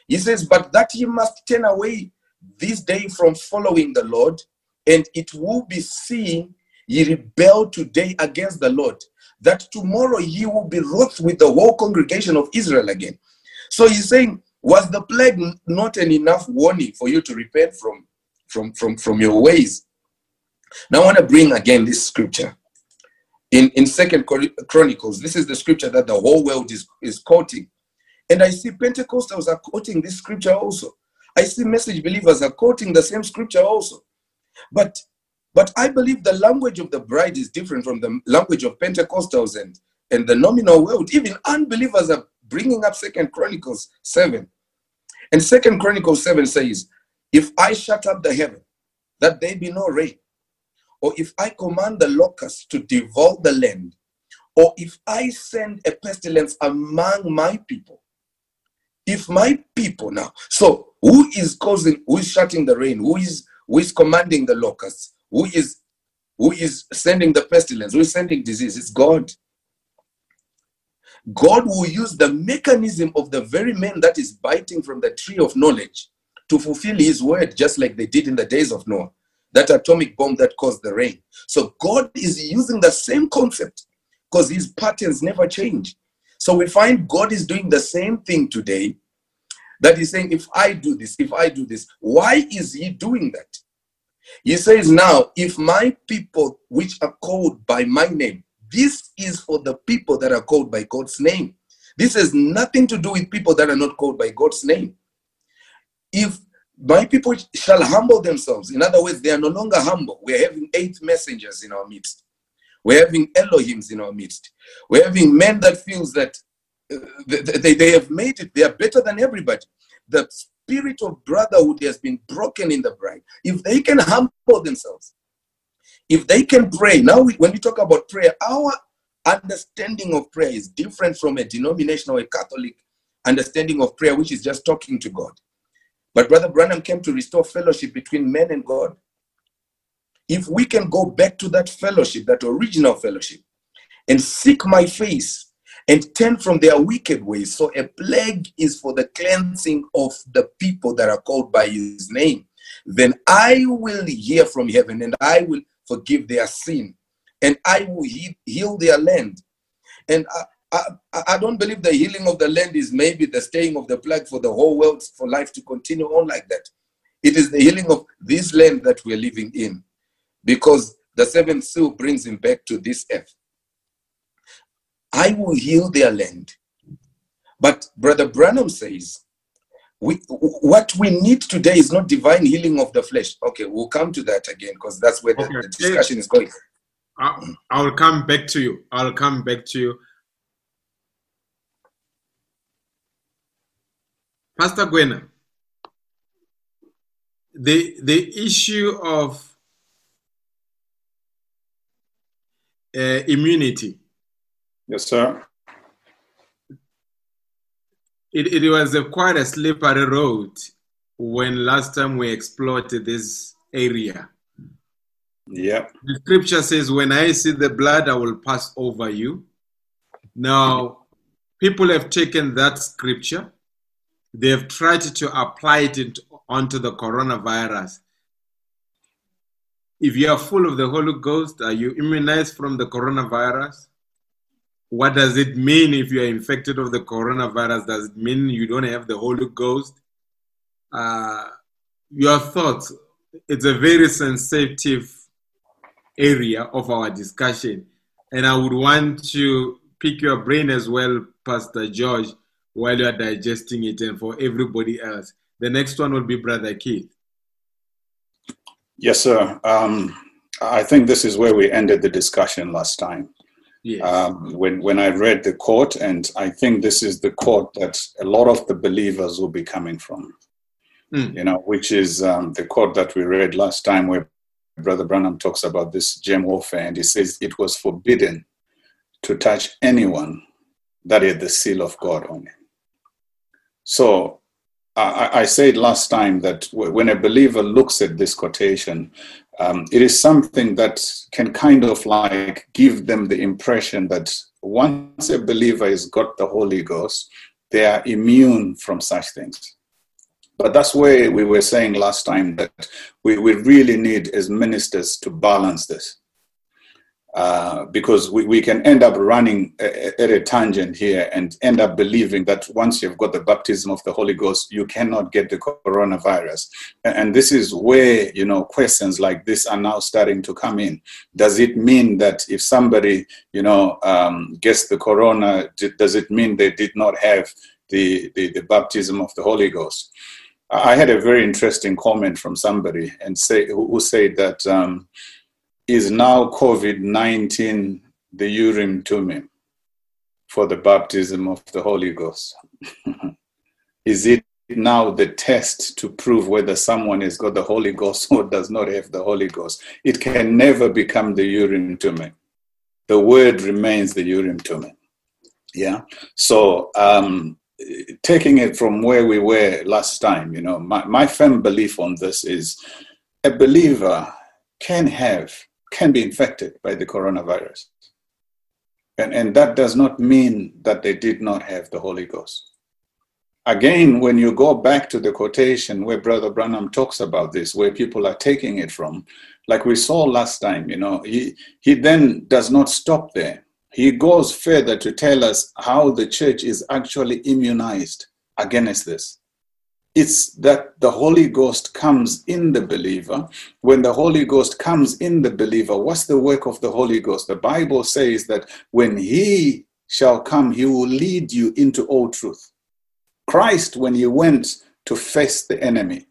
He says, but that ye must turn away this day from following the Lord, and it will be seen ye rebel today against the Lord, that tomorrow ye will be wroth with the whole congregation of Israel again. So he's saying, Was the plague not an enough warning for you to repent from, from, from, from your ways? Now I want to bring again this scripture. In, in Second Chronicles, this is the scripture that the whole world is, is quoting. And I see Pentecostals are quoting this scripture also. I see message believers are quoting the same scripture also. But but I believe the language of the bride is different from the language of Pentecostals and, and the nominal world. Even unbelievers are bringing up Second Chronicles 7. And Second Chronicles 7 says, If I shut up the heaven, that there be no rain, or if I command the locusts to devour the land, or if I send a pestilence among my people, if my people now, so who is causing, who is shutting the rain, who is who is commanding the locusts, who is who is sending the pestilence, who is sending disease? It's God. God will use the mechanism of the very man that is biting from the tree of knowledge to fulfill his word, just like they did in the days of Noah, that atomic bomb that caused the rain. So God is using the same concept because his patterns never change. So we find God is doing the same thing today. That he's saying, if I do this, if I do this, why is he doing that? He says, Now, if my people which are called by my name, this is for the people that are called by God's name. This has nothing to do with people that are not called by God's name. If my people shall humble themselves, in other words, they are no longer humble. We're having eight messengers in our midst. We're having Elohims in our midst. We're having men that feels that uh, they, they have made it. They are better than everybody. The spirit of brotherhood has been broken in the bride. If they can humble themselves, if they can pray, now we, when we talk about prayer, our understanding of prayer is different from a denominational, or a Catholic understanding of prayer, which is just talking to God. But Brother Branham came to restore fellowship between men and God. If we can go back to that fellowship, that original fellowship, and seek my face and turn from their wicked ways. So a plague is for the cleansing of the people that are called by his name. Then I will hear from heaven and I will forgive their sin, and I will heal their land. And I, I, I don't believe the healing of the land is maybe the staying of the plague for the whole world, for life to continue on like that. It is the healing of this land that we're living in, because the seventh seal brings him back to this earth. I will heal their land. But Brother Branham says we, what we need today is not divine healing of the flesh. Okay, we'll come to that again because that's where the, okay. the discussion is going. I'll come back to you. I'll come back to you. Pastor Gwena, the the issue of uh, immunity. Yes, sir it, it was a quite a slippery road when last time we explored this area. Yeah. The scripture says, When I see the blood, I will pass over you. Now, people have taken that scripture, they have tried to apply it onto the coronavirus. If you are full of the Holy Ghost, are you immunized from the coronavirus? What does it mean if you are infected of the coronavirus? Does it mean you don't have the Holy Ghost? Uh, your thoughts. It's a very sensitive area of our discussion. And I would want to pick your brain as well, Pastor George, while you are digesting it and for everybody else. The next one will be Brother Keith. Yes, sir. Um, I think this is where we ended the discussion last time. Yes. Um, when when I read the quote, and I think this is the quote that a lot of the believers will be coming from. Mm. You know, which is um, the quote that we read last time, where Brother Branham talks about this germ warfare, and he says it was forbidden to touch anyone that had the seal of God on him. So I, I said last time that when a believer looks at this quotation, um, it is something that can kind of like give them the impression that once a believer has got the Holy Ghost, they are immune from such things. But that's where we were saying last time that we, we really need as ministers to balance this. Uh, because we, we can end up running at a tangent here and end up believing that once you've got the baptism of the Holy Ghost, you cannot get the coronavirus. And this is where, you know, questions like this are now starting to come in. Does it mean that if somebody, you know, um, gets the corona, does it mean they did not have the, the, the baptism of the Holy Ghost? I had a very interesting comment from somebody and say who said that um, is now COVID 19 the Urim Thummim for the baptism of the Holy Ghost? is it now the test to prove whether someone has got the Holy Ghost or does not have the Holy Ghost? It can never become the Urim Thummim. The word remains the Urim Thummim. Yeah. So, um, taking it from where we were last time, you know, my, my firm belief on this is a believer can have can be infected by the coronavirus. And, and that does not mean that they did not have the Holy Ghost. Again, when you go back to the quotation where Brother Branham talks about this, where people are taking it from, like we saw last time, you know, he, he then does not stop there. He goes further to tell us how the church is actually immunized against this it's that the Holy Ghost comes in the believer. When the Holy Ghost comes in the believer, what's the work of the Holy Ghost? The Bible says that when He shall come, He will lead you into all truth. Christ, when He went to face the enemy,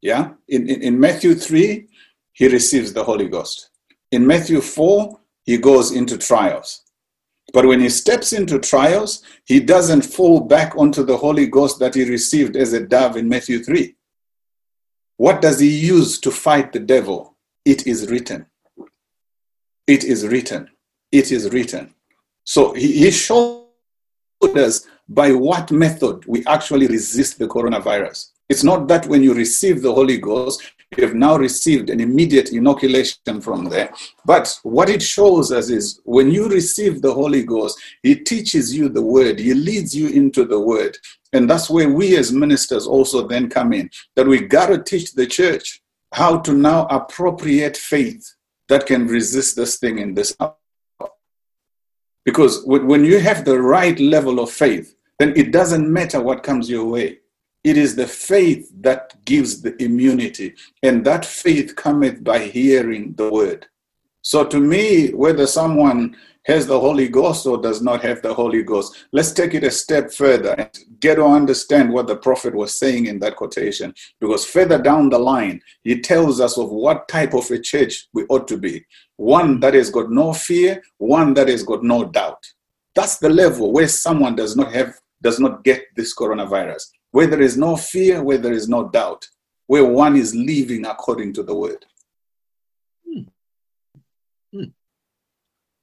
yeah, in, in, in Matthew 3, He receives the Holy Ghost. In Matthew 4, He goes into trials. But when he steps into trials, he doesn't fall back onto the Holy Ghost that he received as a dove in Matthew 3. What does he use to fight the devil? It is written. It is written. It is written. So he, he showed us by what method we actually resist the coronavirus. It's not that when you receive the Holy Ghost, you have now received an immediate inoculation from there. But what it shows us is when you receive the Holy Ghost, He teaches you the Word, He leads you into the Word. And that's where we as ministers also then come in, that we got to teach the church how to now appropriate faith that can resist this thing in this hour. Because when you have the right level of faith, then it doesn't matter what comes your way. It is the faith that gives the immunity, and that faith cometh by hearing the word. So, to me, whether someone has the Holy Ghost or does not have the Holy Ghost, let's take it a step further and get to understand what the prophet was saying in that quotation. Because further down the line, he tells us of what type of a church we ought to be one that has got no fear, one that has got no doubt. That's the level where someone does not have does not get this coronavirus where there is no fear, where there is no doubt, where one is living according to the word. Hmm. Hmm.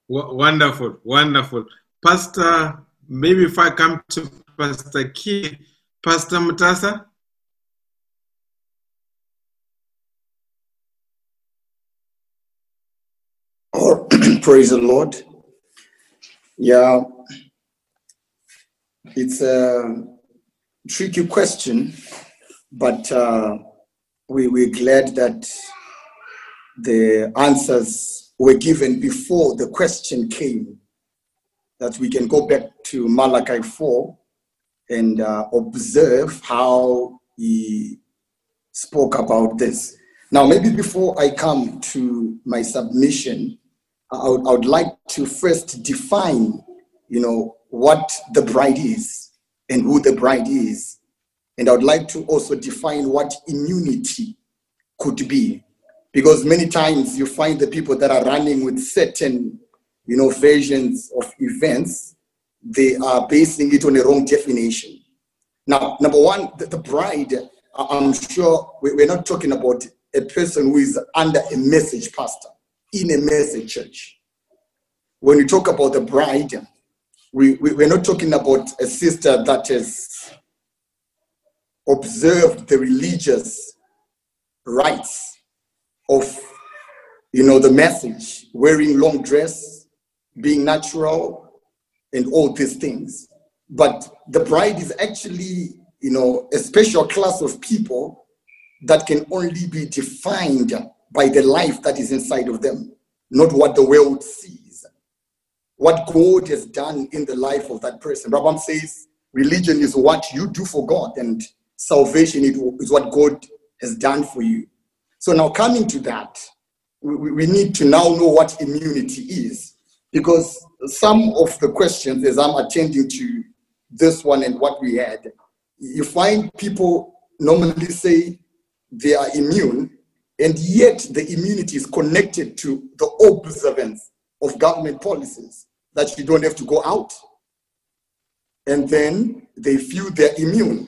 Wonderful, wonderful. Pastor, maybe if I come to Pastor Key, Pastor Mutasa. Oh, praise the Lord. Yeah, it's a uh, tricky question, but uh, we, we're glad that the answers were given before the question came. That we can go back to Malachi 4 and uh, observe how he spoke about this. Now, maybe before I come to my submission, I would, I would like to first define, you know, what the bride is and who the bride is. And I would like to also define what immunity could be. Because many times you find the people that are running with certain, you know, versions of events, they are basing it on a wrong definition. Now, number one, the, bride, I'm sure we're not talking about a person who is under a message pastor in a message church. When we talk about the bride, we, we, we're not talking about a sister that has observed the religious rites of you know the message wearing long dress being natural and all these things but the bride is actually you know a special class of people that can only be defined by the life that is inside of them not what the world sees. What God has done in the life of that person. Branham says religion is what you do for God, and salvation is what God has done for you. So now coming to that, we, we need to now know what immunity is. Because some of the questions, as I'm attending to this one and what we had, you find people normally say they are immune, and yet the immunity is connected to the observance of government policies that you don't have to go out. And then they feel they're immune.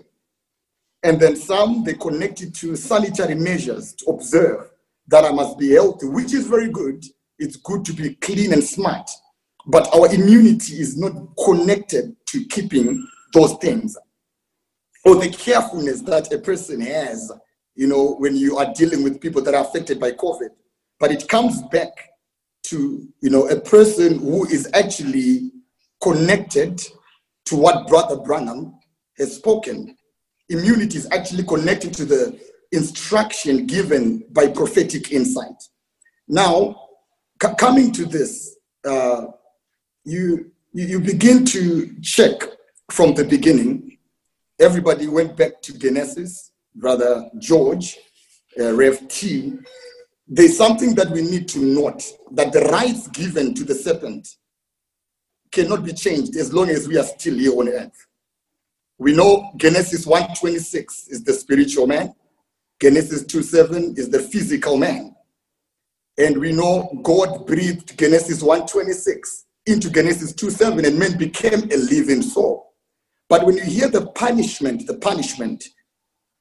And then some, they connect it to sanitary measures to observe that I must be healthy, which is very good. It's good to be clean and smart. But our immunity is not connected to keeping those things. Or the carefulness that a person has, you know, when you are dealing with people that are affected by COVID. But it comes back to, you know, a person who is actually connected to what Brother Branham has spoken. Immunity is actually connected to the instruction given by prophetic insight. Now, c- coming to this, uh, you, you begin to check from the beginning. Everybody went back to Genesis, Brother George, uh, Rev T. There's something that we need to note that the rights given to the serpent cannot be changed as long as we are still here on earth. We know Genesis 1:26 is the spiritual man. Genesis 2:7 is the physical man. And we know God breathed Genesis 1:26 into Genesis 2:7 and man became a living soul. But when you hear the punishment, the punishment,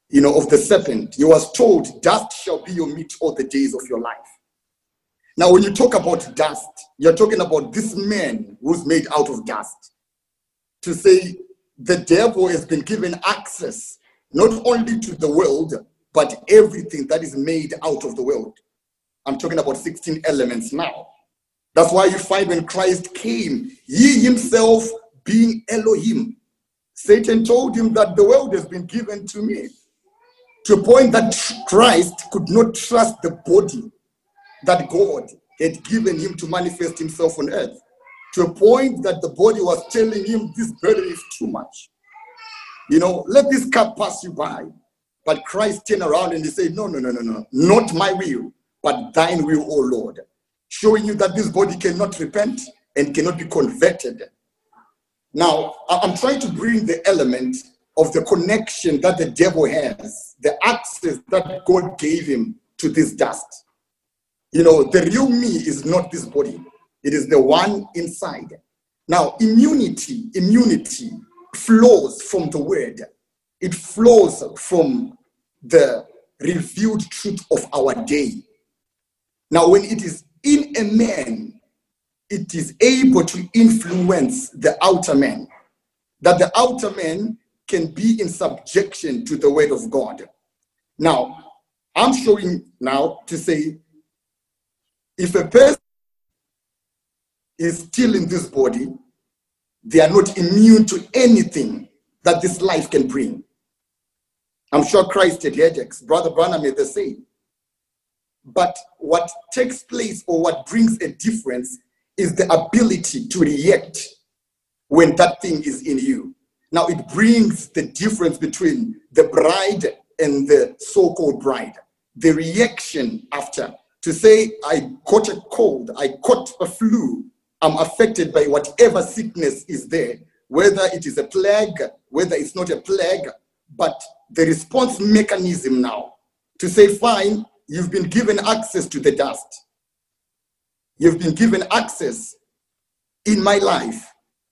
you know, of the serpent, he was told, dust shall be your meat all the days of your life. Now, when you talk about dust, you're talking about this man who's made out of dust. To say the devil has been given access not only to the world, but everything that is made out of the world. I'm talking about 16 elements now. That's why you find when Christ came, he himself being Elohim, Satan told him that the world has been given to me. To a point that Christ could not trust the body that God had given him to manifest himself on earth. To a point that the body was telling him, This burden is too much. You know, let this cup pass you by. But Christ turned around and he said, No, no, no, no, no, not my will, but thine will, O Lord. Showing you that this body cannot repent and cannot be converted. Now, I'm trying to bring the element of the connection that the devil has, the access that God gave him to this dust. You know, the real me is not this body, it is the one inside. Now, immunity, immunity flows from the word, it flows from the revealed truth of our day. Now, when it is in a man, it is able to influence the outer man, that the outer man can be in subjection to the word of God. Now, I'm showing now to say if a person is still in this body, they are not immune to anything that this life can bring. I'm sure Christ had headaches. Brother Branham made the same. But what takes place or what brings a difference is the ability to react when that thing is in you. Now, it brings the difference between the bride and the so called bride. The reaction after to say, I caught a cold, I caught a flu, I'm affected by whatever sickness is there, whether it is a plague, whether it's not a plague, but the response mechanism now to say, fine, you've been given access to the dust. You've been given access in my life,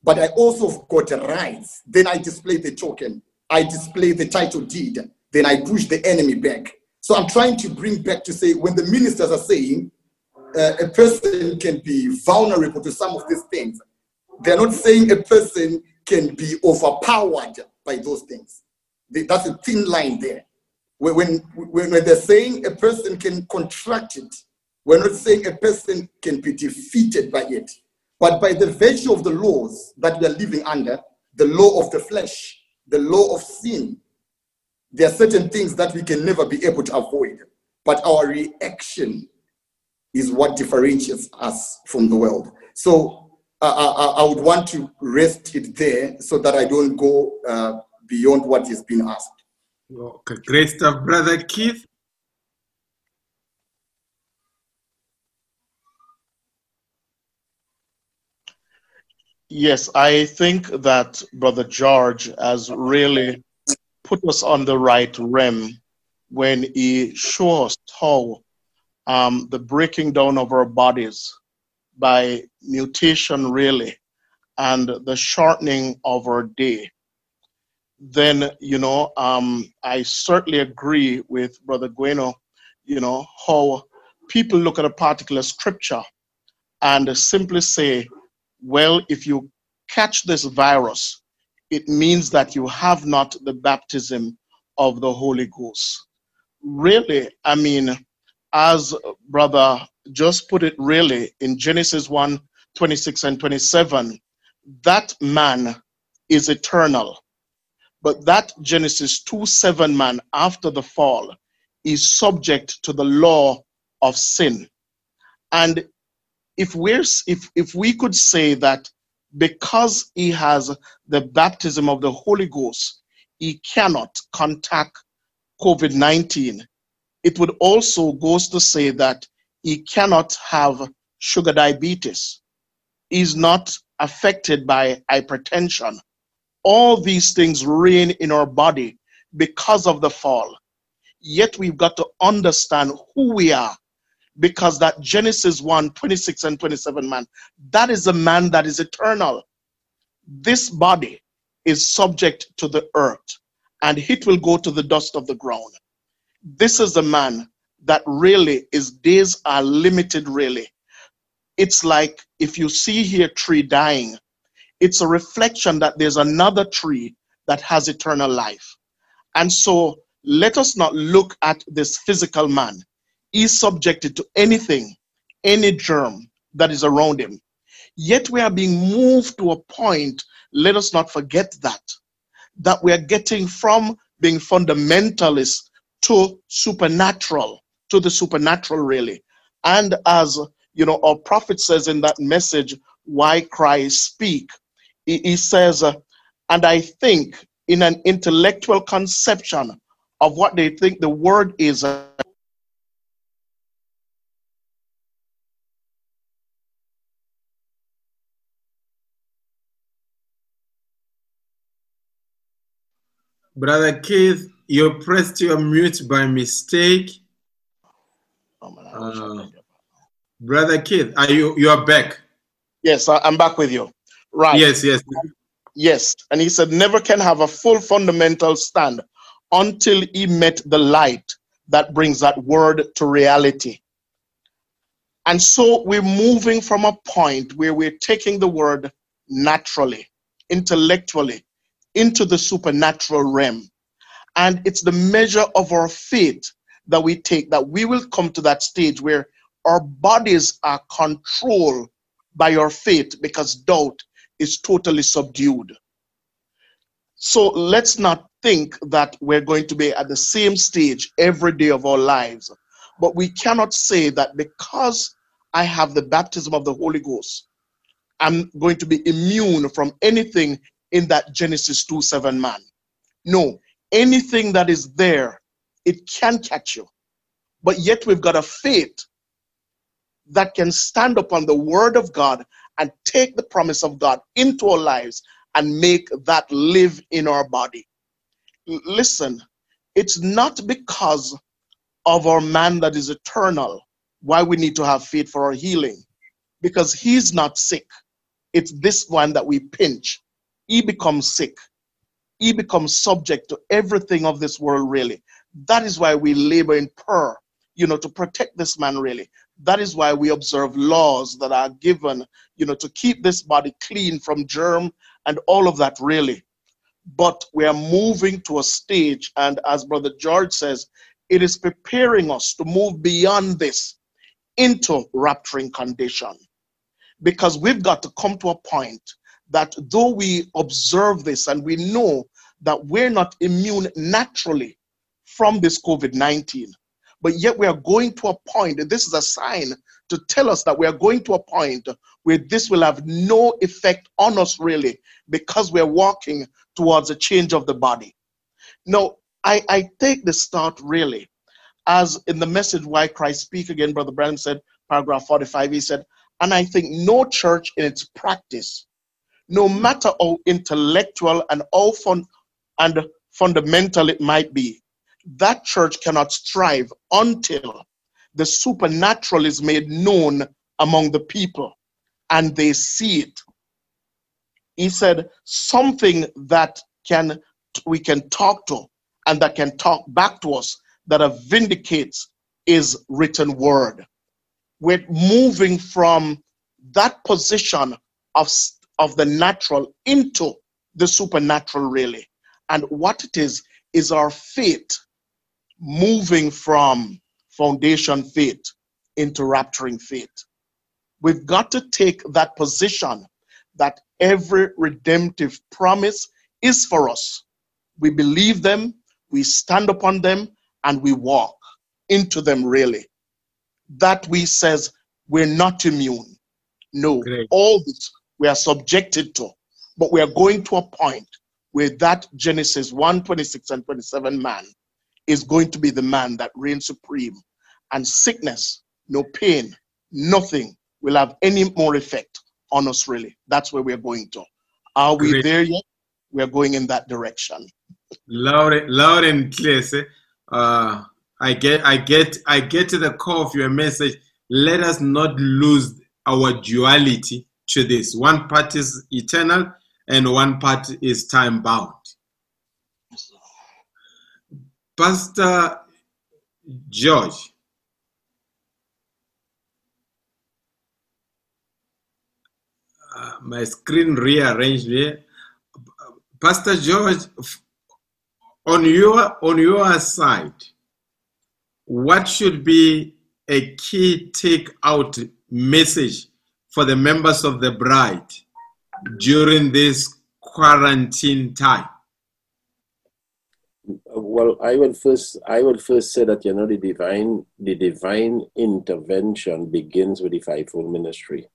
but I also got rights. Then I display the token, I display the title deed, then I push the enemy back. So I'm trying to bring back to say when the ministers are saying uh, a person can be vulnerable to some of these things, they're not saying a person can be overpowered by those things. They, that's a thin line there. When, when, when they're saying a person can contract it, we're not saying a person can be defeated by it, but by the virtue of the laws that we are living under, the law of the flesh, the law of sin, there are certain things that we can never be able to avoid. But our reaction is what differentiates us from the world. So uh, I, I, would want to rest it there so that I don't go uh, beyond what is being asked. Okay, great stuff, Brother Keith. Yes, I think that Brother George has really put us on the right rim when he shows how um, the breaking down of our bodies by mutation, really, and the shortening of our day. Then, you know, um, I certainly agree with Brother Gueno, you know, how people look at a particular scripture and simply say, well, if you catch this virus, it means that you have not the baptism of the Holy Ghost. Really, I mean, as Brother just put it really in Genesis 1 26 and 27, that man is eternal. But that Genesis 2 7 man after the fall is subject to the law of sin. And if we're if if we could say that because he has the baptism of the Holy Ghost, he cannot contact COVID 19. It would also goes to say that he cannot have sugar diabetes. He's not affected by hypertension. All these things reign in our body because of the fall. Yet we've got to understand who we are because that Genesis 1 26 and 27 man, that is a man that is eternal. This body is subject to the earth and it will go to the dust of the ground. This is a man that really his days are limited, really. It's like if you see here tree dying, it's a reflection that there's another tree that has eternal life. And so let us not look at this physical man is subjected to anything, any germ that is around him. Yet we are being moved to a point, let us not forget that, that we are getting from being fundamentalist to supernatural, to the supernatural, really. And as you know, our prophet says in that message, Why Cry Speak, he, he says, uh, and I think in an intellectual conception of what they think the word is, uh, Brother Keith, you pressed your mute by mistake. Uh, Brother Keith, are you you are back? Yes, I'm back with you. Right. Yes, yes. Yes. And he said, never can have a full fundamental stand until he met the light that brings that word to reality. And so we're moving from a point where we're taking the word naturally, intellectually, into the supernatural realm. And it's the measure of our faith that we take that we will come to that stage where our bodies are controlled by our faith because doubt is totally subdued. So let's not think that we're going to be at the same stage every day of our lives. But we cannot say that because I have the baptism of the Holy Ghost, I'm going to be immune from anything in that Genesis 2 7 man. No, anything that is there, it can catch you. But yet we've got a faith that can stand upon the word of God and take the promise of God into our lives and make that live in our body. L- listen, it's not because of our man that is eternal why we need to have faith for our healing, because he's not sick. It's this one that we pinch he becomes sick. He becomes subject to everything of this world, really. That is why we labor in prayer, you know, to protect this man, really. That is why we observe laws that are given, you know, to keep this body clean from germ and all of that, really. But we are moving to a stage, and as Brother George says, it is preparing us to move beyond this into rapturing condition. Because we've got to come to a point that though we observe this and we know that we're not immune naturally from this COVID 19, but yet we are going to a point, and this is a sign to tell us that we are going to a point where this will have no effect on us really because we're walking towards a change of the body. Now, I, I take the start really as in the message Why Cry Speak Again, Brother Branham said, paragraph 45, he said, and I think no church in its practice, no matter how intellectual and how fun and fundamental it might be, that church cannot strive until the supernatural is made known among the people and they see it. He said, something that can we can talk to and that can talk back to us that vindicates is written word. We're moving from that position of, of the natural into the supernatural, really. And what it is, is our faith moving from foundation faith into rapturing faith. We've got to take that position that every redemptive promise is for us. We believe them, we stand upon them, and we walk into them really. That we says we're not immune. No, Great. all this we are subjected to, but we are going to a point where that Genesis 1 26 and 27 man is going to be the man that reigns supreme. And sickness, no pain, nothing will have any more effect on us, really. That's where we're going to. Are we Great. there yet? We're going in that direction. Loud, loud and clear. Say, uh, I get, I get, I get to the core of your message. Let us not lose our duality to this. One part is eternal, and one part is time bound. Pastor George. Uh, my screen rearranged here. Pastor George, on your on your side, what should be a key take out message for the members of the bride during this quarantine time? well, I will first I would first say that you know the divine the divine intervention begins with the fivefold ministry.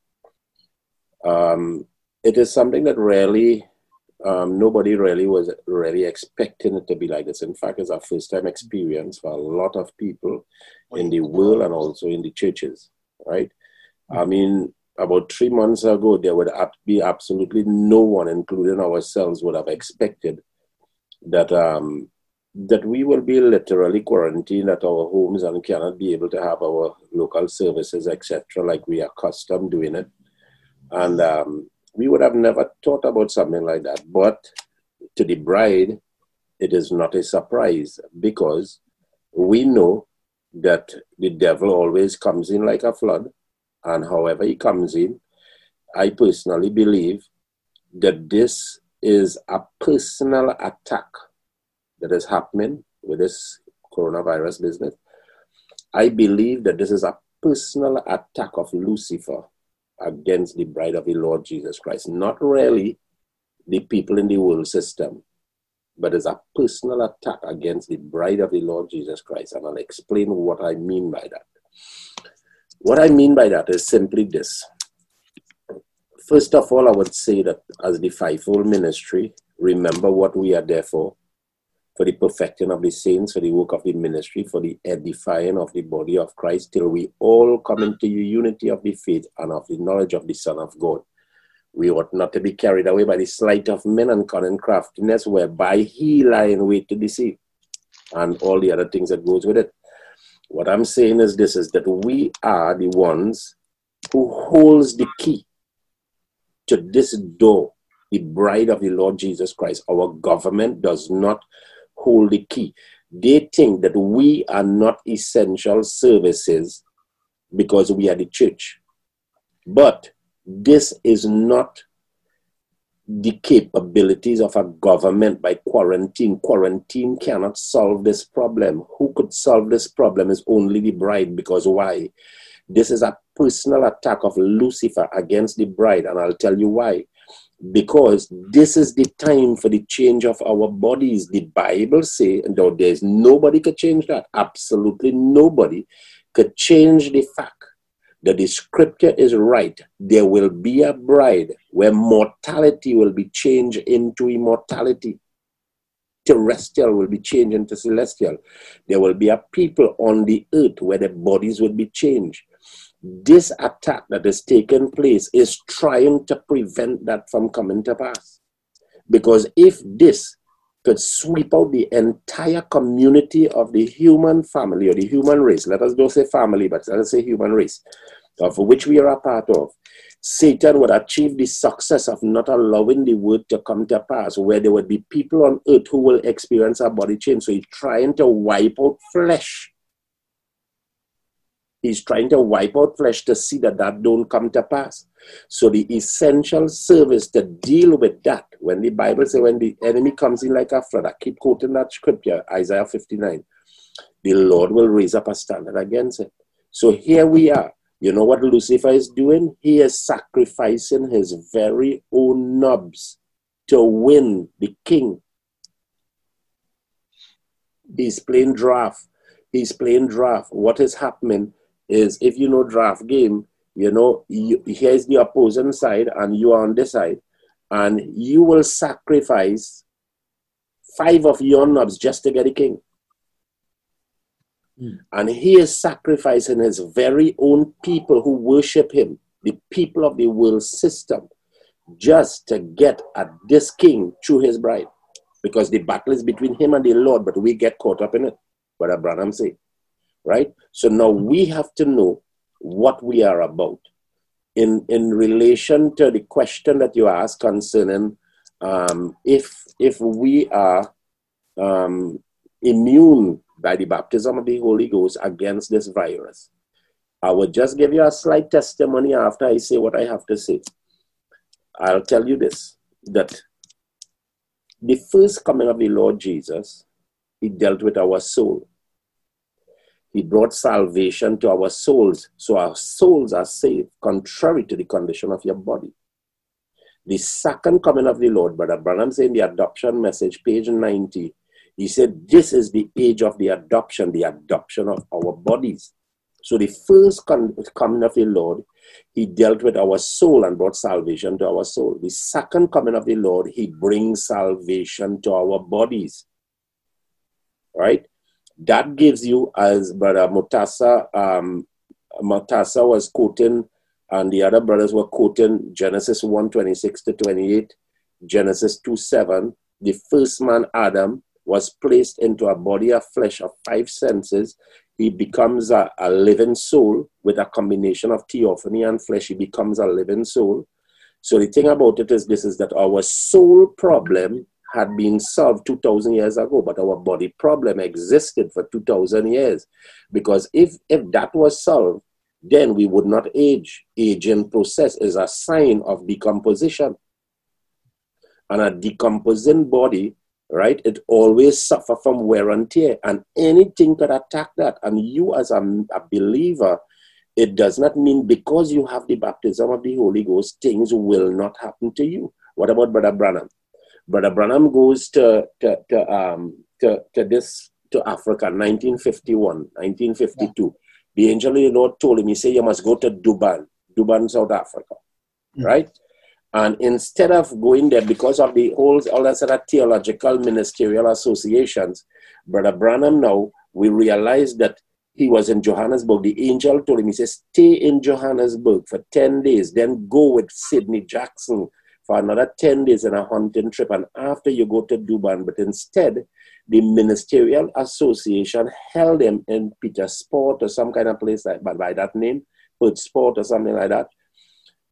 Um, it is something that really um, nobody really was really expecting it to be like this. In fact, it's our first time experience for a lot of people in the world and also in the churches. Right? I mean, about three months ago, there would be absolutely no one, including ourselves, would have expected that um, that we will be literally quarantined at our homes and cannot be able to have our local services, etc., like we are accustomed doing it. And um, we would have never thought about something like that. But to the bride, it is not a surprise because we know that the devil always comes in like a flood. And however he comes in, I personally believe that this is a personal attack that is happening with this coronavirus business. I believe that this is a personal attack of Lucifer against the bride of the Lord Jesus Christ. Not really the people in the world system, but it's a personal attack against the bride of the Lord Jesus Christ. And I'll explain what I mean by that. What I mean by that is simply this. First of all, I would say that as the fivefold ministry, remember what we are there for for the perfecting of the saints, for the work of the ministry, for the edifying of the body of Christ, till we all come into the unity of the faith and of the knowledge of the Son of God. We ought not to be carried away by the sleight of men and cunning craftiness, whereby he lie in wait to deceive, and all the other things that goes with it. What I'm saying is this: is that we are the ones who holds the key to this door, the bride of the Lord Jesus Christ. Our government does not hold the key. They think that we are not essential services because we are the church. But this is not the capabilities of a government by quarantine. Quarantine cannot solve this problem. Who could solve this problem is only the bride because why? This is a personal attack of Lucifer against the bride, and I'll tell you why because this is the time for the change of our bodies. The Bible say, though there's nobody could change that. Absolutely nobody could change the fact that the scripture is right. There will be a bride where mortality will be changed into immortality. Terrestrial will be changed into celestial. There will be a people on the earth where the bodies will be changed. This attack that is taking place is trying to prevent that from coming to pass. Because if this could sweep out the entire community of the human family or the human race. Let us don't say family, but let us say human race, of which we are a part of. Satan would achieve the success of not allowing the word to come to pass, where there would be people on earth who will experience a body change. So he's trying to wipe out flesh He's trying to wipe out flesh to see that that don't come to pass. So the essential service to deal with that, when the Bible says when the enemy comes in like a flood, I keep quoting that scripture, Isaiah 59, the Lord will raise up a standard against it. So here we are. You know what Lucifer is doing? He is sacrificing his very own nubs to win the king. He's playing draft. He's playing draft. What is happening? Is if you know draft game, you know, you, here's the opposing side and you are on this side, and you will sacrifice five of your nubs just to get a king. Mm. And he is sacrificing his very own people who worship him, the people of the world system, just to get at this king through his bride. Because the battle is between him and the Lord, but we get caught up in it. What Abraham say right? So now we have to know what we are about. In, in relation to the question that you asked concerning um, if, if we are um, immune by the baptism of the Holy Ghost against this virus, I will just give you a slight testimony after I say what I have to say. I'll tell you this that the first coming of the Lord Jesus, he dealt with our soul. He brought salvation to our souls, so our souls are saved, contrary to the condition of your body. The second coming of the Lord, Brother Branham said in the adoption message, page 90, he said, This is the age of the adoption, the adoption of our bodies. So the first coming of the Lord, he dealt with our soul and brought salvation to our soul. The second coming of the Lord, he brings salvation to our bodies. Right? That gives you, as Brother Mutasa, um, Mutasa was quoting, and the other brothers were quoting Genesis 1 26 to 28, Genesis 2 7. The first man, Adam, was placed into a body of flesh of five senses. He becomes a, a living soul with a combination of theophany and flesh. He becomes a living soul. So the thing about it is this is that our soul problem had been solved 2000 years ago but our body problem existed for 2000 years. Because if if that was solved then we would not age. Aging process is a sign of decomposition. And a decomposing body right it always suffer from wear and tear. And anything could attack that. And you as a, a believer it does not mean because you have the baptism of the holy ghost things will not happen to you. What about brother branham Brother Branham goes to, to, to, um, to, to this, to Africa, 1951, 1952. Yeah. The angel of the Lord told him, he said, you must go to Durban, Durban, South Africa, mm-hmm. right? And instead of going there, because of the whole, all that sort of theological ministerial associations, Brother Branham now, we realize that he was in Johannesburg. The angel told him, he says, stay in Johannesburg for 10 days, then go with Sidney Jackson for another 10 days in a hunting trip, and after you go to Durban. But instead, the Ministerial Association held him in Pietersport or some kind of place like but by that name, Sport or something like that.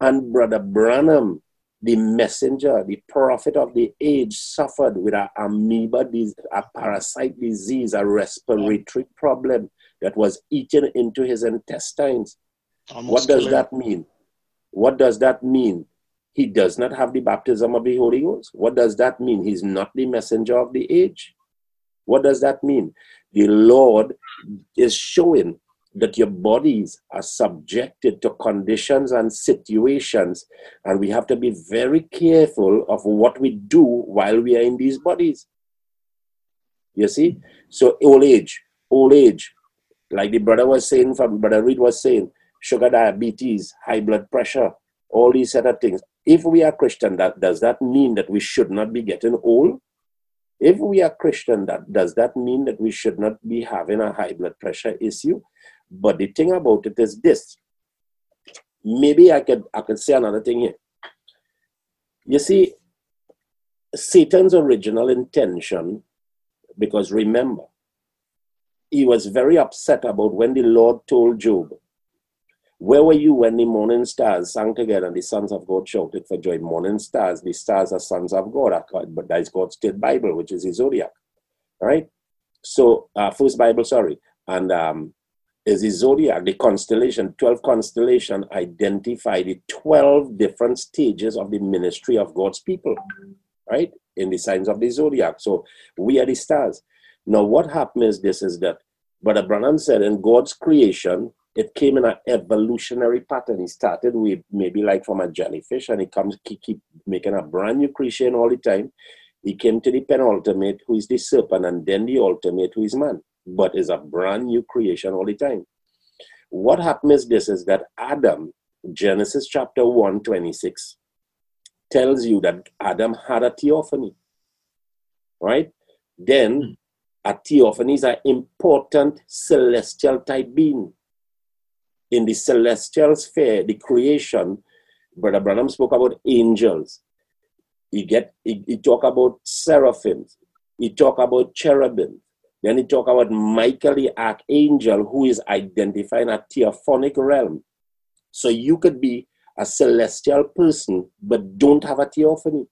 And Brother Branham, the messenger, the prophet of the age, suffered with an amoeba, disease, a parasite disease, a respiratory problem that was eaten into his intestines. Almost what does that mean? What does that mean? He does not have the baptism of the Holy Ghost. What does that mean? He's not the messenger of the age. What does that mean? The Lord is showing that your bodies are subjected to conditions and situations, and we have to be very careful of what we do while we are in these bodies. You see? So, old age, old age, like the brother was saying, from Brother Reed was saying, sugar diabetes, high blood pressure, all these other things. If we are Christian, that does that mean that we should not be getting old? If we are Christian, that does that mean that we should not be having a high blood pressure issue? But the thing about it is this. Maybe I could I could say another thing here. You see, Satan's original intention, because remember, he was very upset about when the Lord told Job where were you when the morning stars sang together and the sons of God shouted for joy? Morning stars, the stars are sons of God, but that is God's state Bible, which is the zodiac. Right? So, uh, first Bible, sorry. And um, is the zodiac, the constellation, 12 constellation identify the 12 different stages of the ministry of God's people, right? In the signs of the zodiac. So we are the stars. Now, what happened is this is that Brother Branham said in God's creation, it came in an evolutionary pattern. He started with maybe like from a jellyfish, and he comes keep, keep making a brand new creation all the time. He came to the penultimate, who is the serpent, and then the ultimate, who is man. But is a brand new creation all the time. What happened is this: is that Adam, Genesis chapter 1, 26, tells you that Adam had a theophany. Right? Then a theophany is an important celestial type being in the celestial sphere, the creation, Brother Branham spoke about angels. He get he, he talk about seraphims. He talk about cherubim. Then he talk about Michael the archangel, who is identifying a theophanic realm. So you could be a celestial person, but don't have a theophany.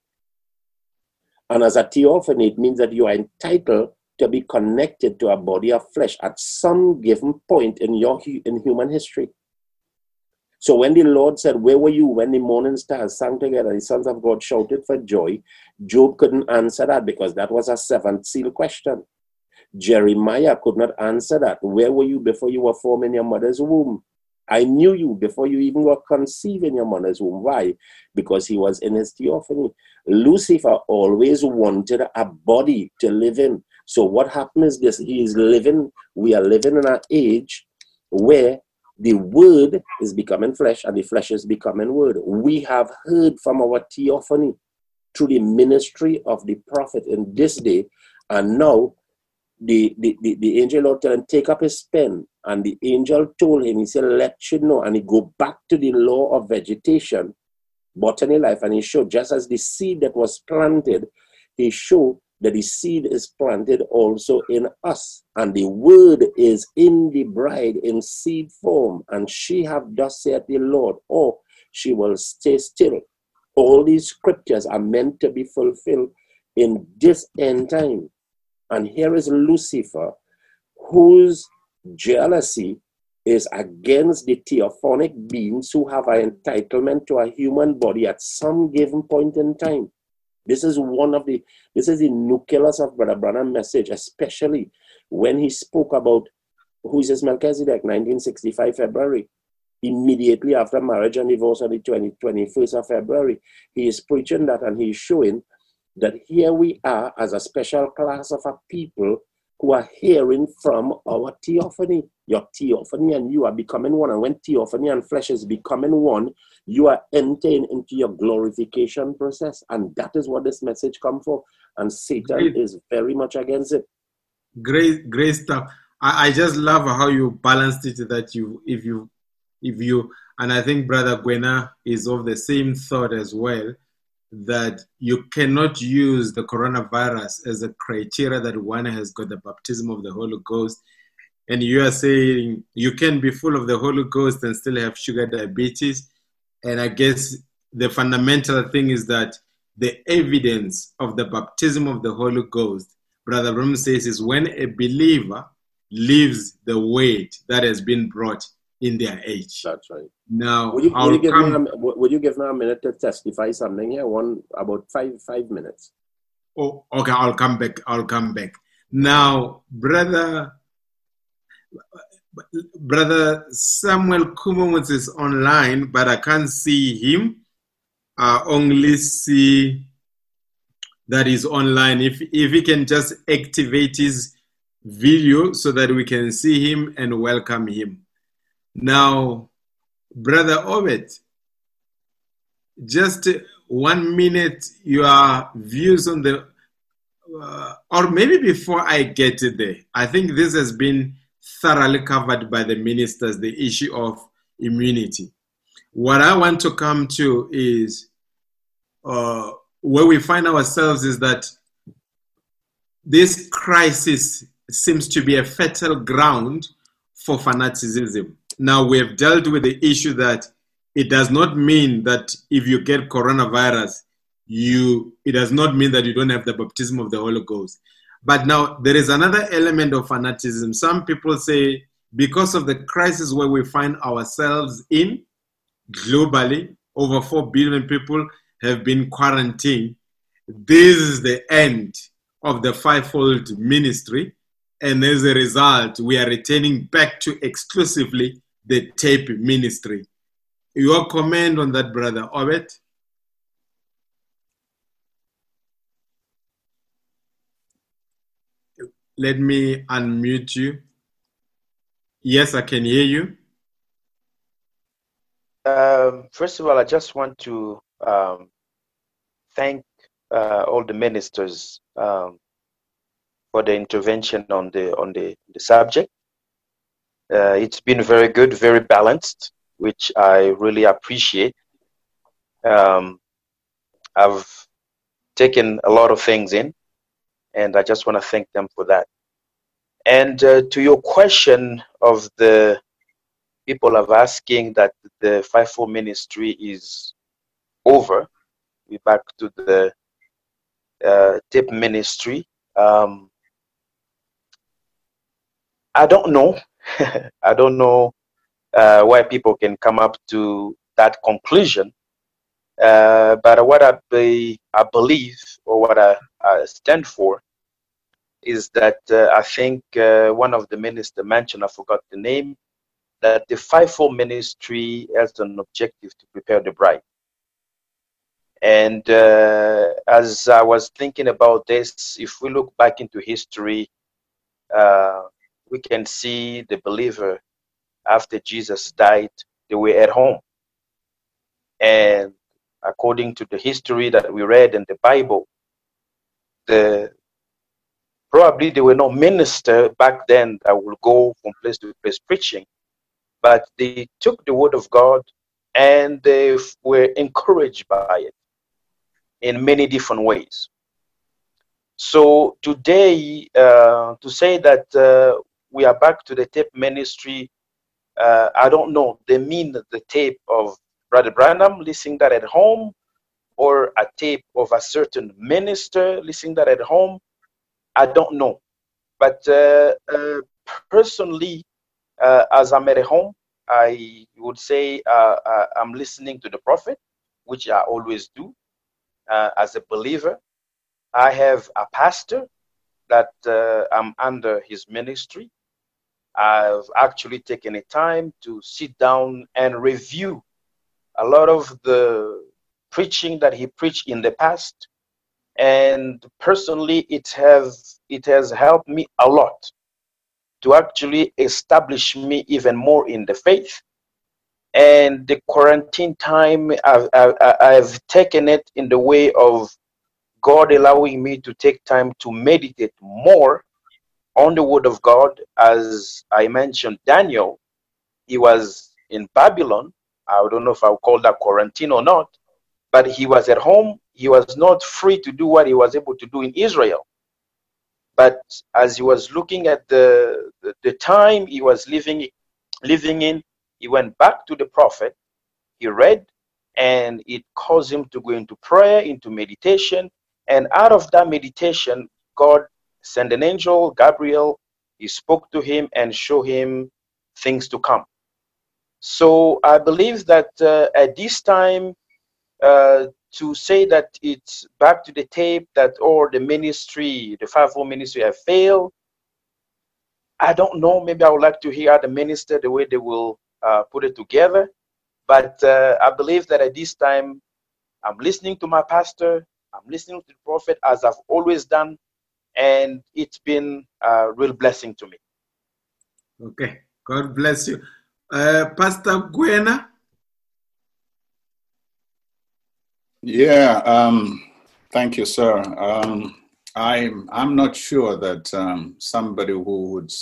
And as a theophany, it means that you are entitled to be connected to a body of flesh at some given point in your in human history. So when the Lord said, Where were you when the morning stars sang together? The sons of God shouted for joy. Job couldn't answer that because that was a seventh seal question. Jeremiah could not answer that. Where were you before you were formed in your mother's womb? I knew you before you even were conceived in your mother's womb. Why? Because he was in his theophany. Lucifer always wanted a body to live in. So what happened is this he is living, we are living in an age where the word is becoming flesh and the flesh is becoming word. We have heard from our theophany through the ministry of the prophet in this day, and now the, the, the, the angel Lord tell him, take up his pen. And the angel told him, he said, let you know. And he go back to the law of vegetation, botany life, and he showed just as the seed that was planted, he showed that the seed is planted also in us, and the word is in the bride in seed form, and she have thus said the Lord, or she will stay still. All these scriptures are meant to be fulfilled in this end time. And here is Lucifer, whose jealousy is against the theophanic beings who have an entitlement to a human body at some given point in time. This is one of the, this is the nucleus of Brother Branham's message, especially when he spoke about who is Melchizedek, 1965 February. Immediately after marriage and divorce on the 20, 21st of February, he is preaching that and he is showing that here we are as a special class of a people who are hearing from our theophany. Your theophany and you are becoming one. And when theophany and flesh is becoming one, you are entering into your glorification process. And that is what this message come for. And Satan great. is very much against it. Great, great stuff. I, I just love how you balanced it that you if you if you and I think Brother Gwena is of the same thought as well that you cannot use the coronavirus as a criteria that one has got the baptism of the Holy Ghost. And you are saying you can be full of the Holy Ghost and still have sugar diabetes. And I guess the fundamental thing is that the evidence of the baptism of the Holy Ghost, Brother Branham says, is when a believer leaves the weight that has been brought in their age. That's right. Now, would you, would you give come, me a, would you give me a minute to testify something here? One about five five minutes. Oh, okay. I'll come back. I'll come back. Now, brother, brother Samuel Kumowitz is online, but I can't see him. I only see that he's online. If if he can just activate his video so that we can see him and welcome him. Now, Brother Obed, just one minute, your views on the, uh, or maybe before I get there, I think this has been thoroughly covered by the ministers, the issue of immunity. What I want to come to is uh, where we find ourselves is that this crisis seems to be a fertile ground for fanaticism. Now, we have dealt with the issue that it does not mean that if you get coronavirus, you it does not mean that you don't have the baptism of the Holy Ghost. But now there is another element of fanaticism. Some people say because of the crisis where we find ourselves in globally, over 4 billion people have been quarantined. This is the end of the fivefold ministry. And as a result, we are returning back to exclusively the tape ministry. Your comment on that, Brother Obed? Let me unmute you. Yes, I can hear you. Um, first of all, I just want to um, thank uh, all the ministers um, for the intervention on the on the, the subject. Uh, it's been very good, very balanced, which I really appreciate. Um, I've taken a lot of things in, and I just want to thank them for that. And uh, to your question of the people of asking that the fivefold ministry is over, we're back to the uh, tape ministry. Um, I don't know. I don't know uh, why people can come up to that conclusion. Uh, but what I, be, I believe or what I, I stand for is that uh, I think uh, one of the ministers mentioned, I forgot the name, that the fivefold ministry has an objective to prepare the bride. And uh, as I was thinking about this, if we look back into history, uh, we can see the believer after Jesus died, they were at home. And according to the history that we read in the Bible, the probably there were no minister back then that would go from place to place preaching, but they took the word of God and they were encouraged by it in many different ways. So today, uh, to say that uh, we are back to the tape ministry, uh, I don't know. They mean the tape of Brother Branham listening that at home, or a tape of a certain minister listening that at home. I don't know. But uh, uh, personally, uh, as I'm at home, I would say I'm listening to the prophet, which I always do uh, as a believer. I have a pastor that uh, I'm under his ministry. I've actually taken a time to sit down and review a lot of the preaching that he preached in the past. And personally, it has, it has helped me a lot to actually establish me even more in the faith. And the quarantine time I've, I've, taken it in the way of god allowing me to take time to meditate more on the word of god. As i mentioned daniel he was in babylon. I don't know if i'll call that quarantine or not but he was at home he was not free to do what he was able to do in israel but as he was looking at the the, the time he was living living in he went back to the prophet, he read, and it caused him to go into prayer, into meditation. And out of that meditation, God sent an angel, Gabriel. He spoke to him and showed him things to come. So I believe that uh, at this time, uh, to say that it's back to the tape that or the ministry, the fivefold ministry have failed, I don't know. Maybe I would like to hear the minister the way they will uh, put it together. But uh, I believe that at this time, I'm listening to my pastor, I'm listening to the prophet as I've always done, and it's been a real blessing to me. Okay, God bless you. Uh, pastor Gwena, Yeah, um, thank you, sir. Um, I'm I'm not sure that um, somebody who would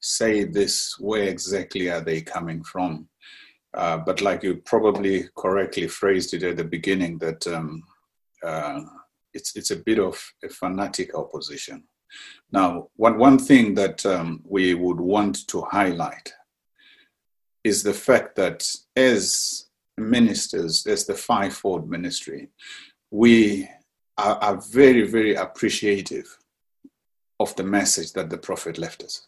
say this where exactly are they coming from, uh, but like you probably correctly phrased it at the beginning, that um, uh, it's it's a bit of a fanatic opposition. Now, one one thing that um, we would want to highlight is the fact that as ministers, as the fivefold ministry, we are, are very, very appreciative of the message that the prophet left us.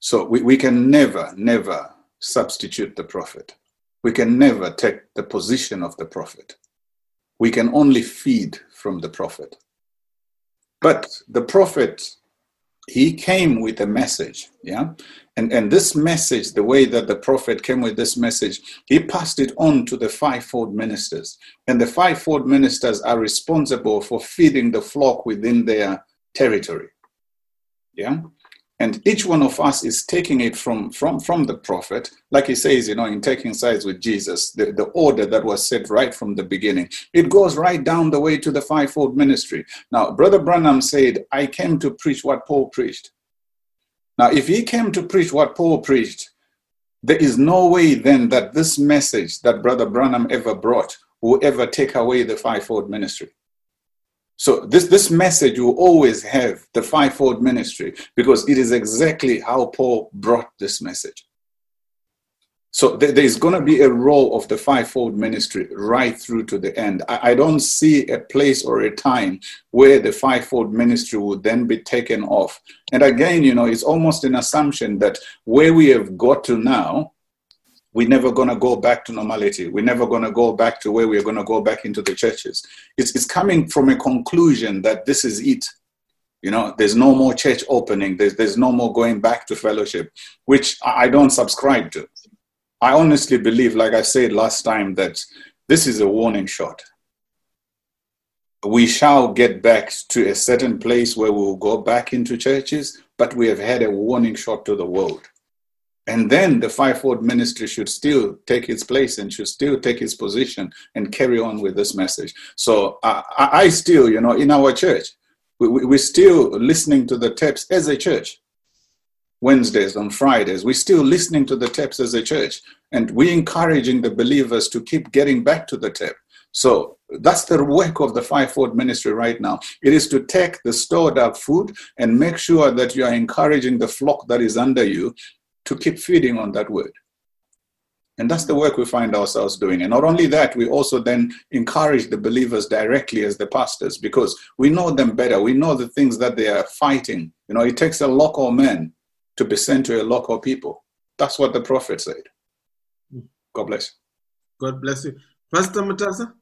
So we, we can never, never substitute the prophet. We can never take the position of the prophet. We can only feed from the prophet. But the prophet, he came with a message, yeah? And, and this message, the way that the prophet came with this message, he passed it on to the fivefold ministers. And the fivefold ministers are responsible for feeding the flock within their territory. Yeah? And each one of us is taking it from, from, from the prophet, like he says, you know, in taking sides with Jesus, the, the order that was set right from the beginning. It goes right down the way to the fivefold ministry. Now, Brother Branham said, I came to preach what Paul preached. Now, if he came to preach what Paul preached, there is no way then that this message that Brother Branham ever brought will ever take away the fivefold ministry. So this, this message will always have the fivefold ministry because it is exactly how Paul brought this message. So there's going to be a role of the fivefold ministry right through to the end. I, I don't see a place or a time where the fivefold ministry would then be taken off. And again, you know, it's almost an assumption that where we have got to now, we're never going to go back to normality. We're never going to go back to where we're going to go back into the churches. It's, it's coming from a conclusion that this is it. You know, there's no more church opening. There's, there's no more going back to fellowship, which I don't subscribe to. I honestly believe, like I said last time, that this is a warning shot. We shall get back to a certain place where we will go back into churches, but we have had a warning shot to the world. And then the fivefold ministry should still take its place and should still take its position and carry on with this message. So I, I still, you know, in our church, we, we, we're still listening to the tapes as a church. Wednesdays, on Fridays. We're still listening to the tapes as a church, and we're encouraging the believers to keep getting back to the tape. So that's the work of the fivefold ministry right now. It is to take the stored up food and make sure that you are encouraging the flock that is under you to keep feeding on that word. And that's the work we find ourselves doing. And not only that, we also then encourage the believers directly as the pastors because we know them better. We know the things that they are fighting. You know, it takes a local man to be sent to a local people. That's what the prophet said. God bless. God bless you. Pastor Mutasa?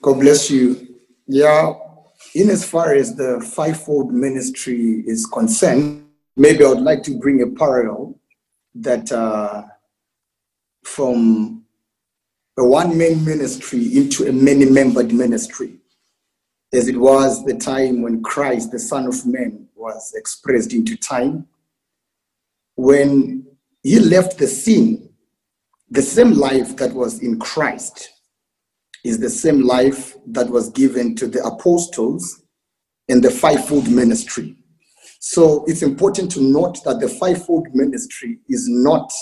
God bless you. Yeah, in as far as the fivefold ministry is concerned, maybe I would like to bring a parallel that uh, from a one man ministry into a many membered ministry, as it was the time when Christ, the Son of Man, was expressed into time. When he left the scene, the same life that was in Christ is the same life that was given to the apostles in the fivefold ministry. So it's important to note that the fivefold ministry is not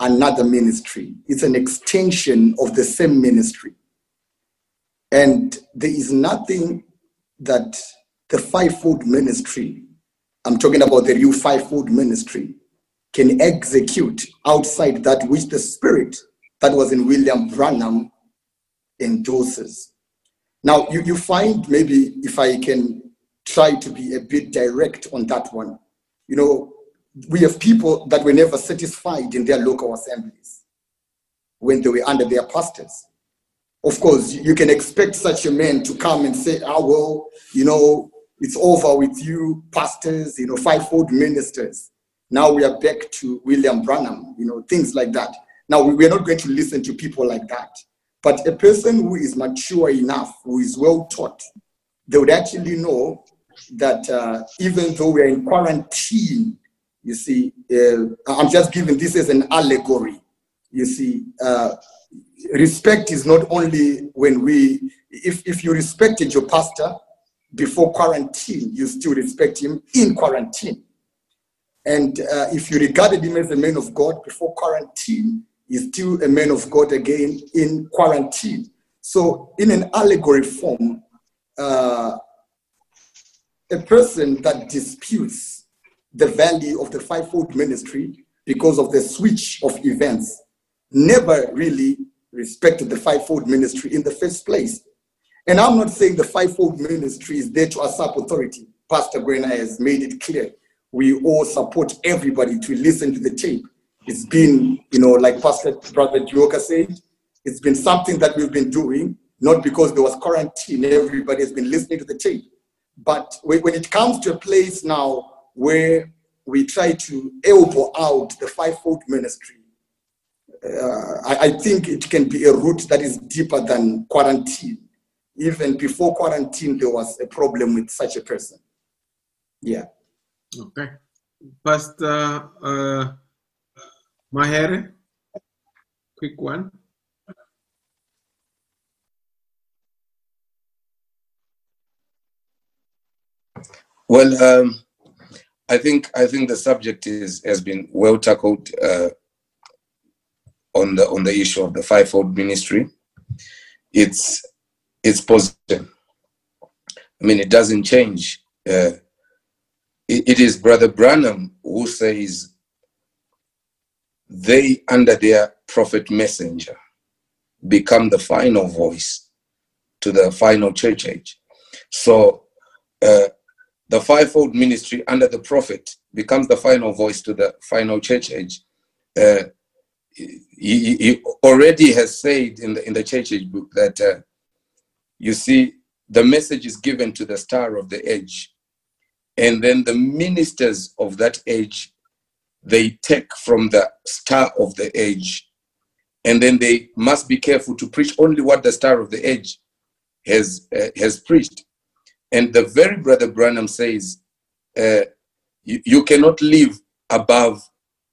another ministry. It's an extension of the same ministry. And there is nothing that the fivefold ministry, I'm talking about the new fivefold ministry, can execute outside that which the spirit that was in William Branham endorses. Now, you, you find maybe if I can try to be a bit direct on that one, you know, we have people that were never satisfied in their local assemblies when they were under their pastors. Of course, you can expect such a man to come and say, ah, well, you know, it's over with you, pastors, you know, fivefold ministers. Now we are back to William Branham, you know, things like that. Now we are not going to listen to people like that. But a person who is mature enough, who is well taught, they would actually know that uh, even though we are in quarantine You see, uh, I'm just giving this as an allegory. You see, uh, respect is not only when we, if, if you respected your pastor before quarantine, you still respect him in quarantine. And uh, if you regarded him as a man of God before quarantine, he's still a man of God again in quarantine. So, in an allegory form, uh, a person that disputes the value of the fivefold ministry because of the switch of events never really respected the fivefold ministry in the first place. And I'm not saying the fivefold ministry is there to usurp authority. Pastor Gwena has made it clear. We all support everybody to listen to the tape. It's been, you know, like Pastor Brother Dioka said, it's been something that we've been doing, not because there was quarantine, everybody has been listening to the tape. But when it comes to a place now where we try to elbow out the fivefold ministry, uh, I, I, think it can be a route that is deeper than quarantine. Even before quarantine, there was a problem with such a person. Yeah. Okay. Pastor uh, Mahere, quick one. Well, um, I think I think the subject is has been well tackled uh, on the on the issue of the fivefold ministry. It's it's positive. I mean, it doesn't change. Uh, it, it is Brother Branham who says they, under their prophet messenger, become the final voice to the final church age. So uh, the fivefold ministry under the prophet becomes the final voice to the final church age. Uh, he, he, already has said in the in the church age book that uh, you see the message is given to the star of the age, and then the ministers of that age they take from the star of the age, and then they must be careful to preach only what the star of the age has uh, has preached and the very brother Branham says, uh, you, you cannot live above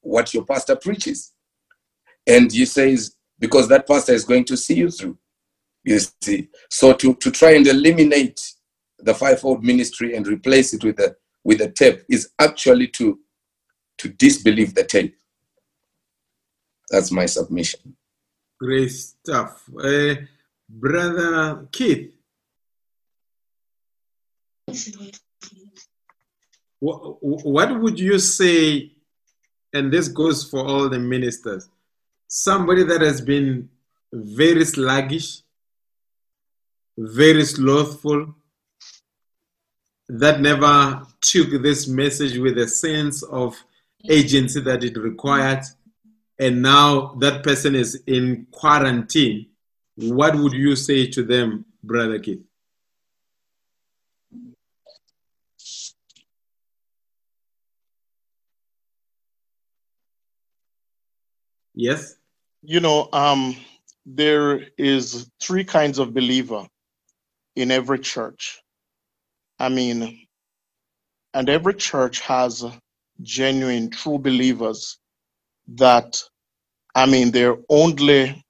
what your pastor preaches. And he says, because that pastor is going to see you through. You see. So to, to try and eliminate the fivefold ministry and replace it with a with a tape is actually to to disbelieve the tape. That's my submission. Great stuff. Uh, Brother Keith, what would you say, and this goes for all the ministers, somebody that has been very sluggish, very slothful, that never took this message with a sense of agency that it required, and now that person is in quarantine, what would you say to them, Brother Keith? Yes. You know, um, there is three kinds of believer in every church. I mean, and every church has genuine, true believers that, I mean, their only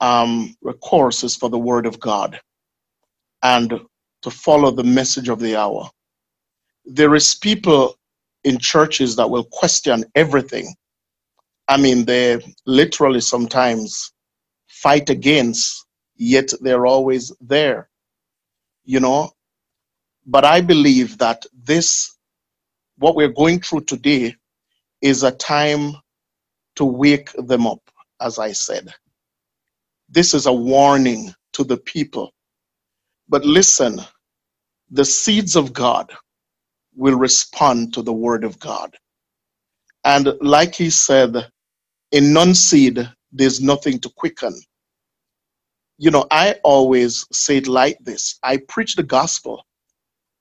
um, recourse is for the word of God and to follow the message of the hour. There is people in churches that will question everything I mean, they literally sometimes fight against, yet they're always there, you know. But I believe that this, what we're going through today, is a time to wake them up, as I said. This is a warning to the people. But listen, the seeds of God will respond to the word of God. And like he said, in non-seed, there's nothing to quicken. You know, I always say it like this. I preach the gospel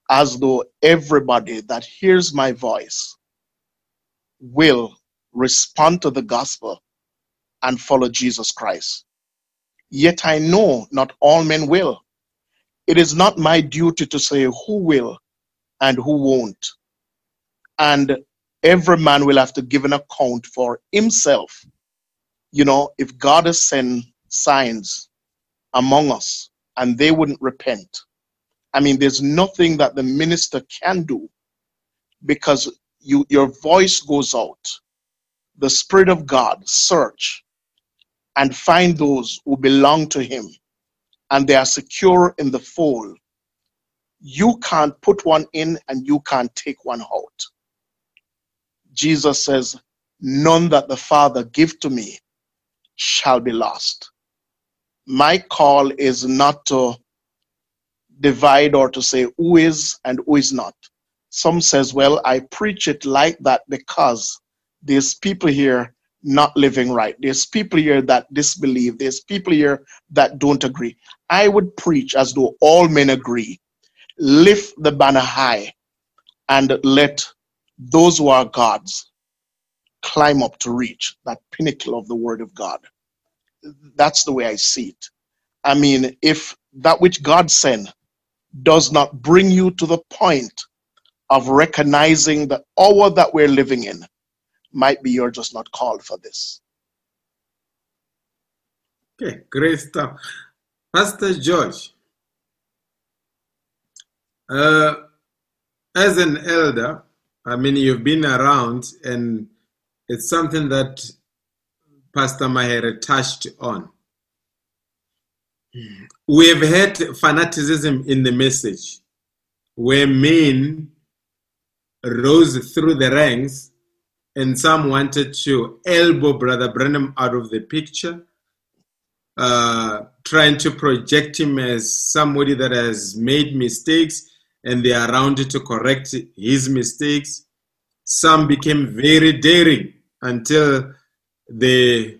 as though everybody that hears my voice will respond to the gospel and follow Jesus Christ. Yet I know not all men will. It is not my duty to say who will and who won't. And every man will have to give an account for himself. You know, if God has sent signs among us and they wouldn't repent, I mean, there's nothing that the minister can do because you your voice goes out. The Spirit of God search and find those who belong to Him and they are secure in the fold. You can't put one in and you can't take one out. Jesus says, None that the Father give to me shall be lost. My call is not to divide or to say who is and who is not. Some says, well, I preach it like that because there's people here not living right. There's people here that disbelieve. There's people here that don't agree. I would preach as though all men agree. Lift the banner high and let those who are God's climb up to reach that pinnacle of the Word of God. That's the way I see it. I mean, if that which God sent does not bring you to the point of recognizing the hour that we're living in, might be you're just not called for this. Okay, great stuff. Pastor George, uh, as an elder, I mean, you've been around, and it's something that Pastor Mahere touched on. We have had fanaticism in the message where men rose through the ranks and some wanted to elbow Brother Branham out of the picture, uh, trying to project him as somebody that has made mistakes and they are around to correct his mistakes. Some became very daring until they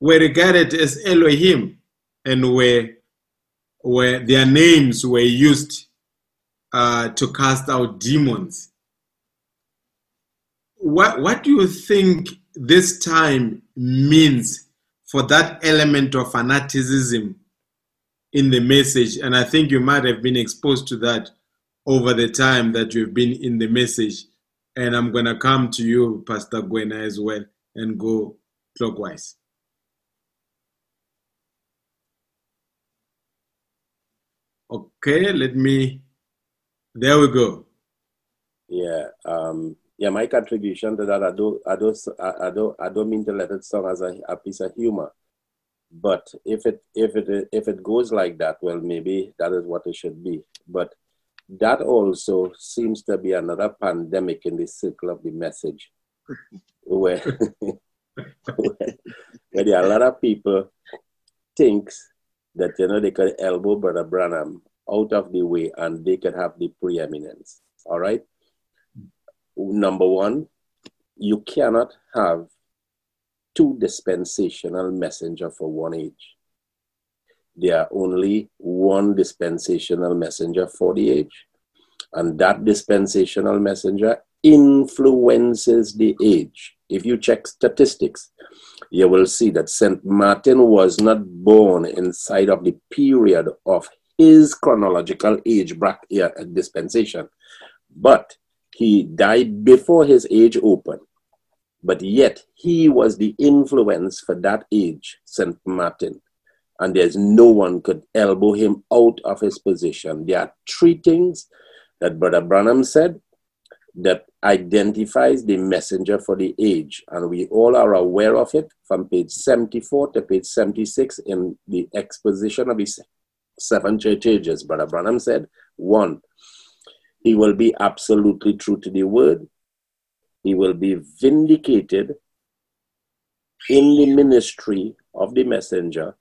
were regarded as Elohim and were, were their names were used uh, to cast out demons. What, what do you think this time means for that element of fanaticism in the message? And I think you might have been exposed to that over the time that you've been in the message. And I'm going to come to you, Pastor Gwena, as well, and go clockwise. Okay, let me. There we go. Yeah. Um, yeah, my contribution to that, I don't, I don't, I don't, I don't mean to let it sound as a, a piece of humor, but if it, if it, if it goes like that, well, maybe that is what it should be. But that also seems to be another pandemic in the circle of the message, where, where, there are a lot of people thinks that you know they could elbow Brother Branham out of the way and they could have the preeminence. All right. Number one, you cannot have two dispensational messenger for one age. There are only one dispensational messenger for the age. And that dispensational messenger influences the age. If you check statistics, you will see that St. Martin was not born inside of the period of his chronological age bracket dispensation, but he died before his age opened. But yet he was the influence for that age, St. Martin. And there's no one could elbow him out of his position. There are three things that Brother Branham said that identifies the messenger for the age. And we all are aware of it from page 74 to page 76 in the exposition of the seven church ages. Brother Branham said, one, he will be absolutely true to the word. He will be vindicated in the ministry of the messenger,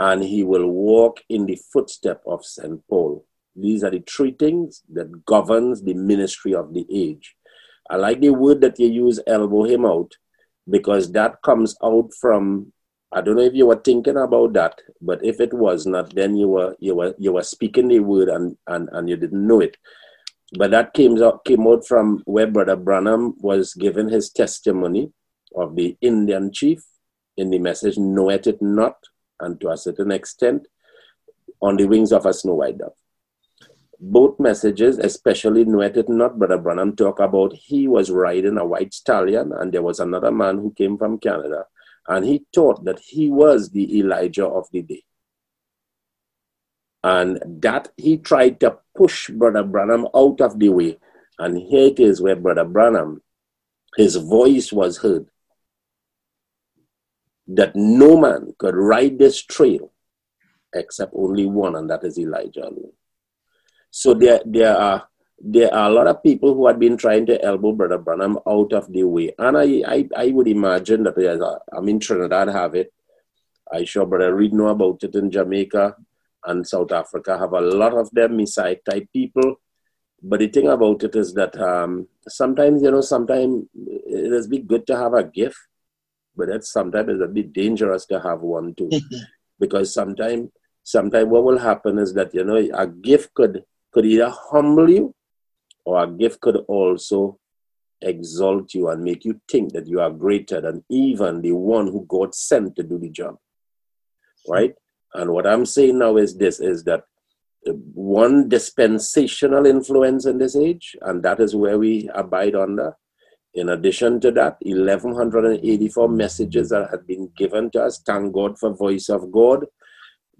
and he will walk in the footstep of St. Paul. These are the three things that governs the ministry of the age. I like the word that you use, elbow him out, because that comes out from I don't know if you were thinking about that, but if it was not, then you were you were you were speaking the word and and, and you didn't know it. But that came out came out from where Brother Branham was giving his testimony of the Indian chief in the message "Knoweth it not," and to a certain extent, on the wings of a snow white dove. both messages, especially It Not, Brother Branham talk about he was riding a white stallion and there was another man who came from Canada and he taught that he was the Elijah of the day. And that he tried to push Brother Branham out of the way. And here it is where Brother Branham, his voice was heard. That no man could ride this trail except only one, and that is Elijah alone. So there, there are there are a lot of people who had been trying to elbow Brother Branham out of the way. And I, I, I would imagine that there's a, I mean, Trinidad have it. I sure Brother Reed know about it in Jamaica and South Africa have a lot of them Messiah type people. But the thing about it is that um, sometimes, you know, sometimes it is be good to have a gift, but that's sometimes it's a bit dangerous to have one too. because sometimes, sometimes what will happen is that, you know, a gift could, could either humble you or a gift could also exalt you and make you think that you are greater than even the one who God sent to do the job. Right? And what I'm saying now is this is that one dispensational influence in this age, and that is where we abide under. In addition to that, 1184 messages that had been given to us. Thank God for voice of God.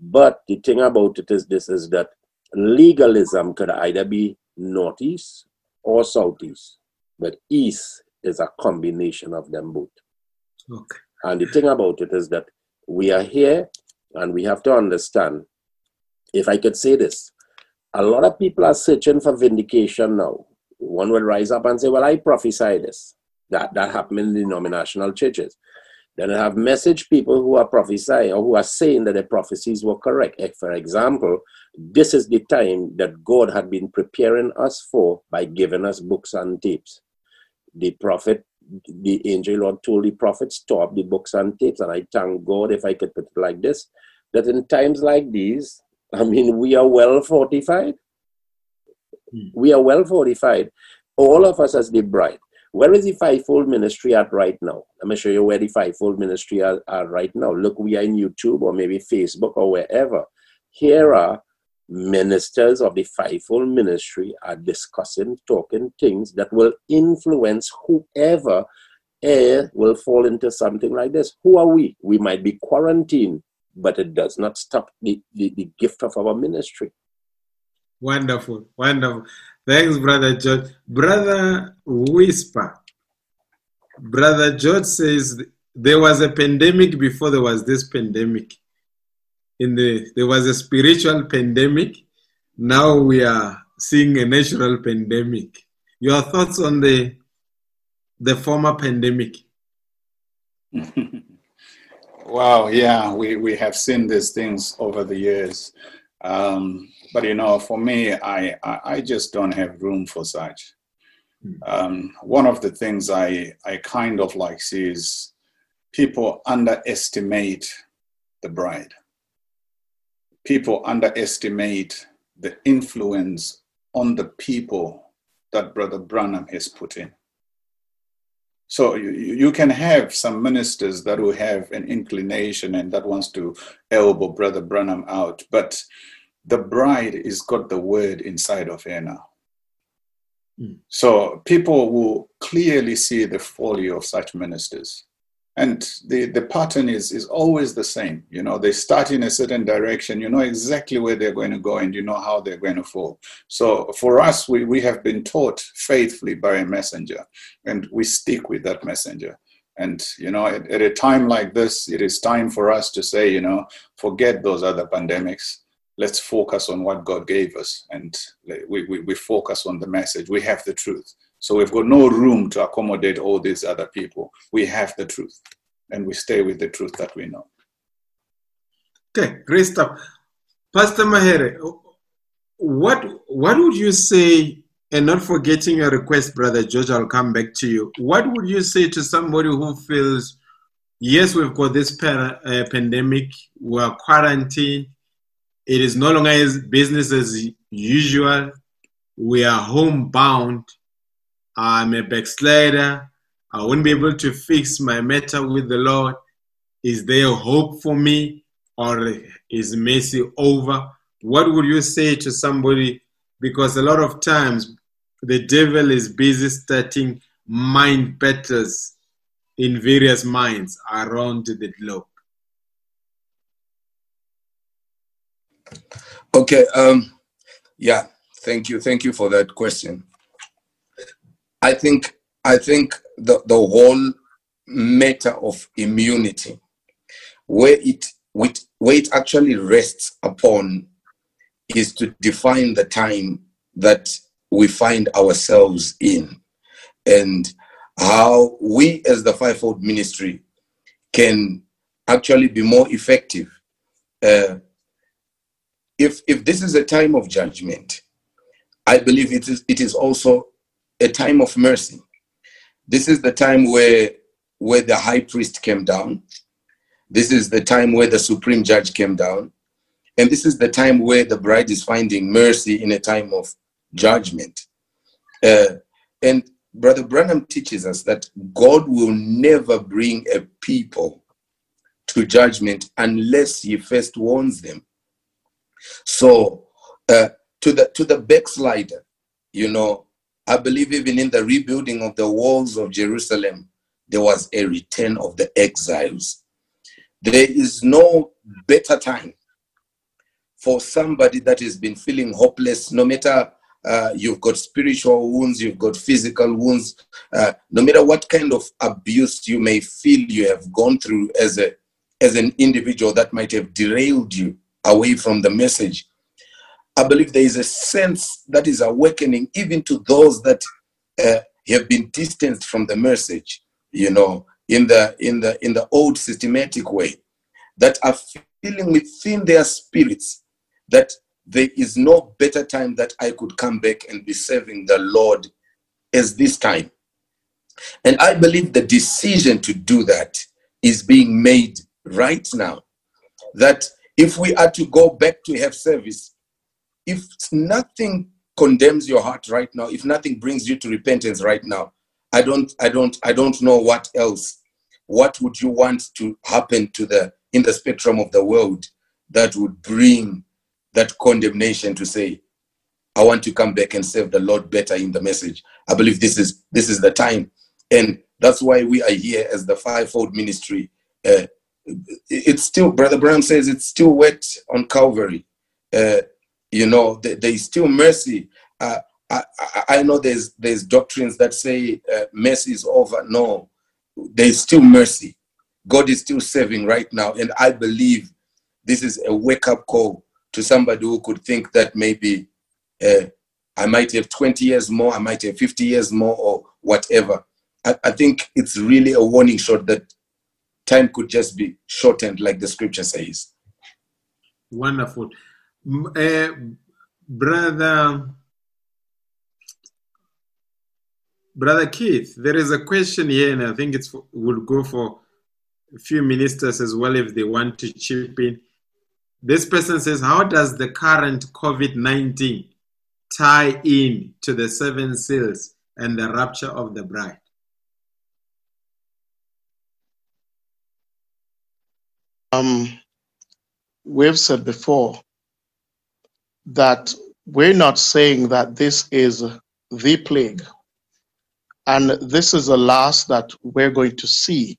But the thing about it is this is that legalism could either be northeast or southeast, but east is a combination of them both. Okay. And the thing about it is that we are here and we have to understand, if I could say this, a lot of people are searching for vindication now. One will rise up and say, Well, I prophesy this. That that happened in the denominational churches. Then I have message people who are prophesying or who are saying that the prophecies were correct. Eh, for example, this is the time that God had been preparing us for by giving us books and tapes. The prophet, the angel Lord told the prophet, stop the books and tapes. And I thank God, if I could put it like this, that in times like these, I mean, we are well fortified. Hmm. We are well fortified. All of us as the bride. Where is the fivefold ministry at right now? Let me show you where the fivefold ministry are, are right now. Look, we are in YouTube or maybe Facebook or wherever. Here are ministers of the fivefold ministry are discussing, talking things that will influence whoever eh, will fall into something like this. Who are we? We might be quarantined but it does not stop the, the, the gift of our ministry. Wonderful, wonderful. Thanks, Brother George. Brother Whisper, Brother George says there was a pandemic before there was this pandemic. In the there was a spiritual pandemic. Now we are seeing a natural pandemic. Your thoughts on the the former pandemic? Wow, yeah, we, we have seen these things over the years. Um, but you know, for me, I, I, just don't have room for such. Hmm. Um, one of the things I, I kind of like see is people underestimate the bride. People underestimate the influence on the people that Brother Branham has put in. So you, you can have some ministers that will have an inclination and that wants to elbow Brother Branham out, but the bride is got the word inside of her now. Mm. So people will clearly see the folly of such ministers. And the, the pattern is, is always the same. You know they start in a certain direction. You know exactly where they're going to go and you know how they're going to fall. So for us we, we have been taught faithfully by a messenger and we stick with that messenger. And you know at, at a time like this it is time for us to say you know forget those other pandemics let's focus on what god gave us and we, we, we focus on the message we have the truth so we've got no room to accommodate all these other people. We have the truth and we stay with the truth that we know. Okay, great stuff. Pastor Mahere, what what would you say, and not forgetting your request, Brother George, I'll come back to you. What would you say to somebody who feels, yes, we've got this uh, pandemic, we're quarantined, it is no longer business as usual, we are homebound, I'm a backslider. I won't be able to fix my matter with the Lord. Is there hope for me or is mercy over? What would you say to somebody because a lot of times the devil is busy starting mind battles in various minds around the globe. Okay. Um, yeah. Thank you. Thank you for that question. I think I think the, the whole matter of immunity, where it with, where it actually rests upon is to define the time that we find ourselves in and how we as the fivefold ministry can actually be more effective uh, if if this is a time of judgment i believe it is it is also a time of mercy this is the time where where the high priest came down this is the time where the supreme judge came down and this is the time where the bride is finding mercy in a time of judgment. Uh, and Brother Branham teaches us that God will never bring a people to judgment unless he first warns them. So, uh, to the to the backslider, you know, I believe even in the rebuilding of the walls of Jerusalem, there was a return of the exiles. There is no better time for somebody that has been feeling hopeless, no matter uh, you've got spiritual wounds, you've got physical wounds, uh, no matter what kind of abuse you may feel you have gone through as a as an individual that might have derailed you away from the message. I believe there is a sense that is awakening even to those that uh, have been distanced from the message, you know, in the in the in the old systematic way, that are feeling within their spirits that there is no better time that I could come back and be serving the Lord as this time. And I believe the decision to do that is being made right now. That if we are to go back to have service, if nothing condemns your heart right now, if nothing brings you to repentance right now, I don't, I don't, I don't know what else. What would you want to happen to the in the spectrum of the world that would bring that condemnation to say, I want to come back and serve the Lord better in the message. I believe this is this is the time, and that's why we are here as the fivefold ministry. Uh, it's still, Brother Branham says, it's still wet on Calvary. Uh, you know, there, is still mercy. Uh, I, I, know there's there's doctrines that say uh, mercy is over. No, there is still mercy. God is still saving right now, and I believe this is a wake up call to somebody who could think that maybe uh, I might have 20 years more, I might have 50 years more, or whatever. I, I think it's really a warning shot that time could just be shortened, like the scripture says. Wonderful. Uh, brother, Brother Keith, there is a question here, and I think it will go for a few ministers as well if they want to chip in. This person says, How does the current COVID 19 tie in to the seven seals and the rapture of the bride? Um, we've said before that we're not saying that this is the plague and this is the last that we're going to see.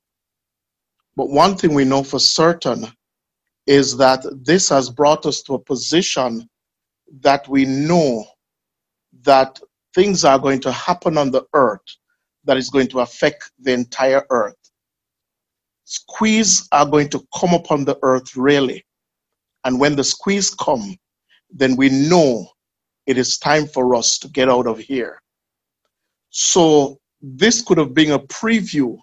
But one thing we know for certain is that this has brought us to a position that we know that things are going to happen on the earth that is going to affect the entire earth. Squeeze are going to come upon the earth really. And when the squeeze come, then we know it is time for us to get out of here. So this could have been a preview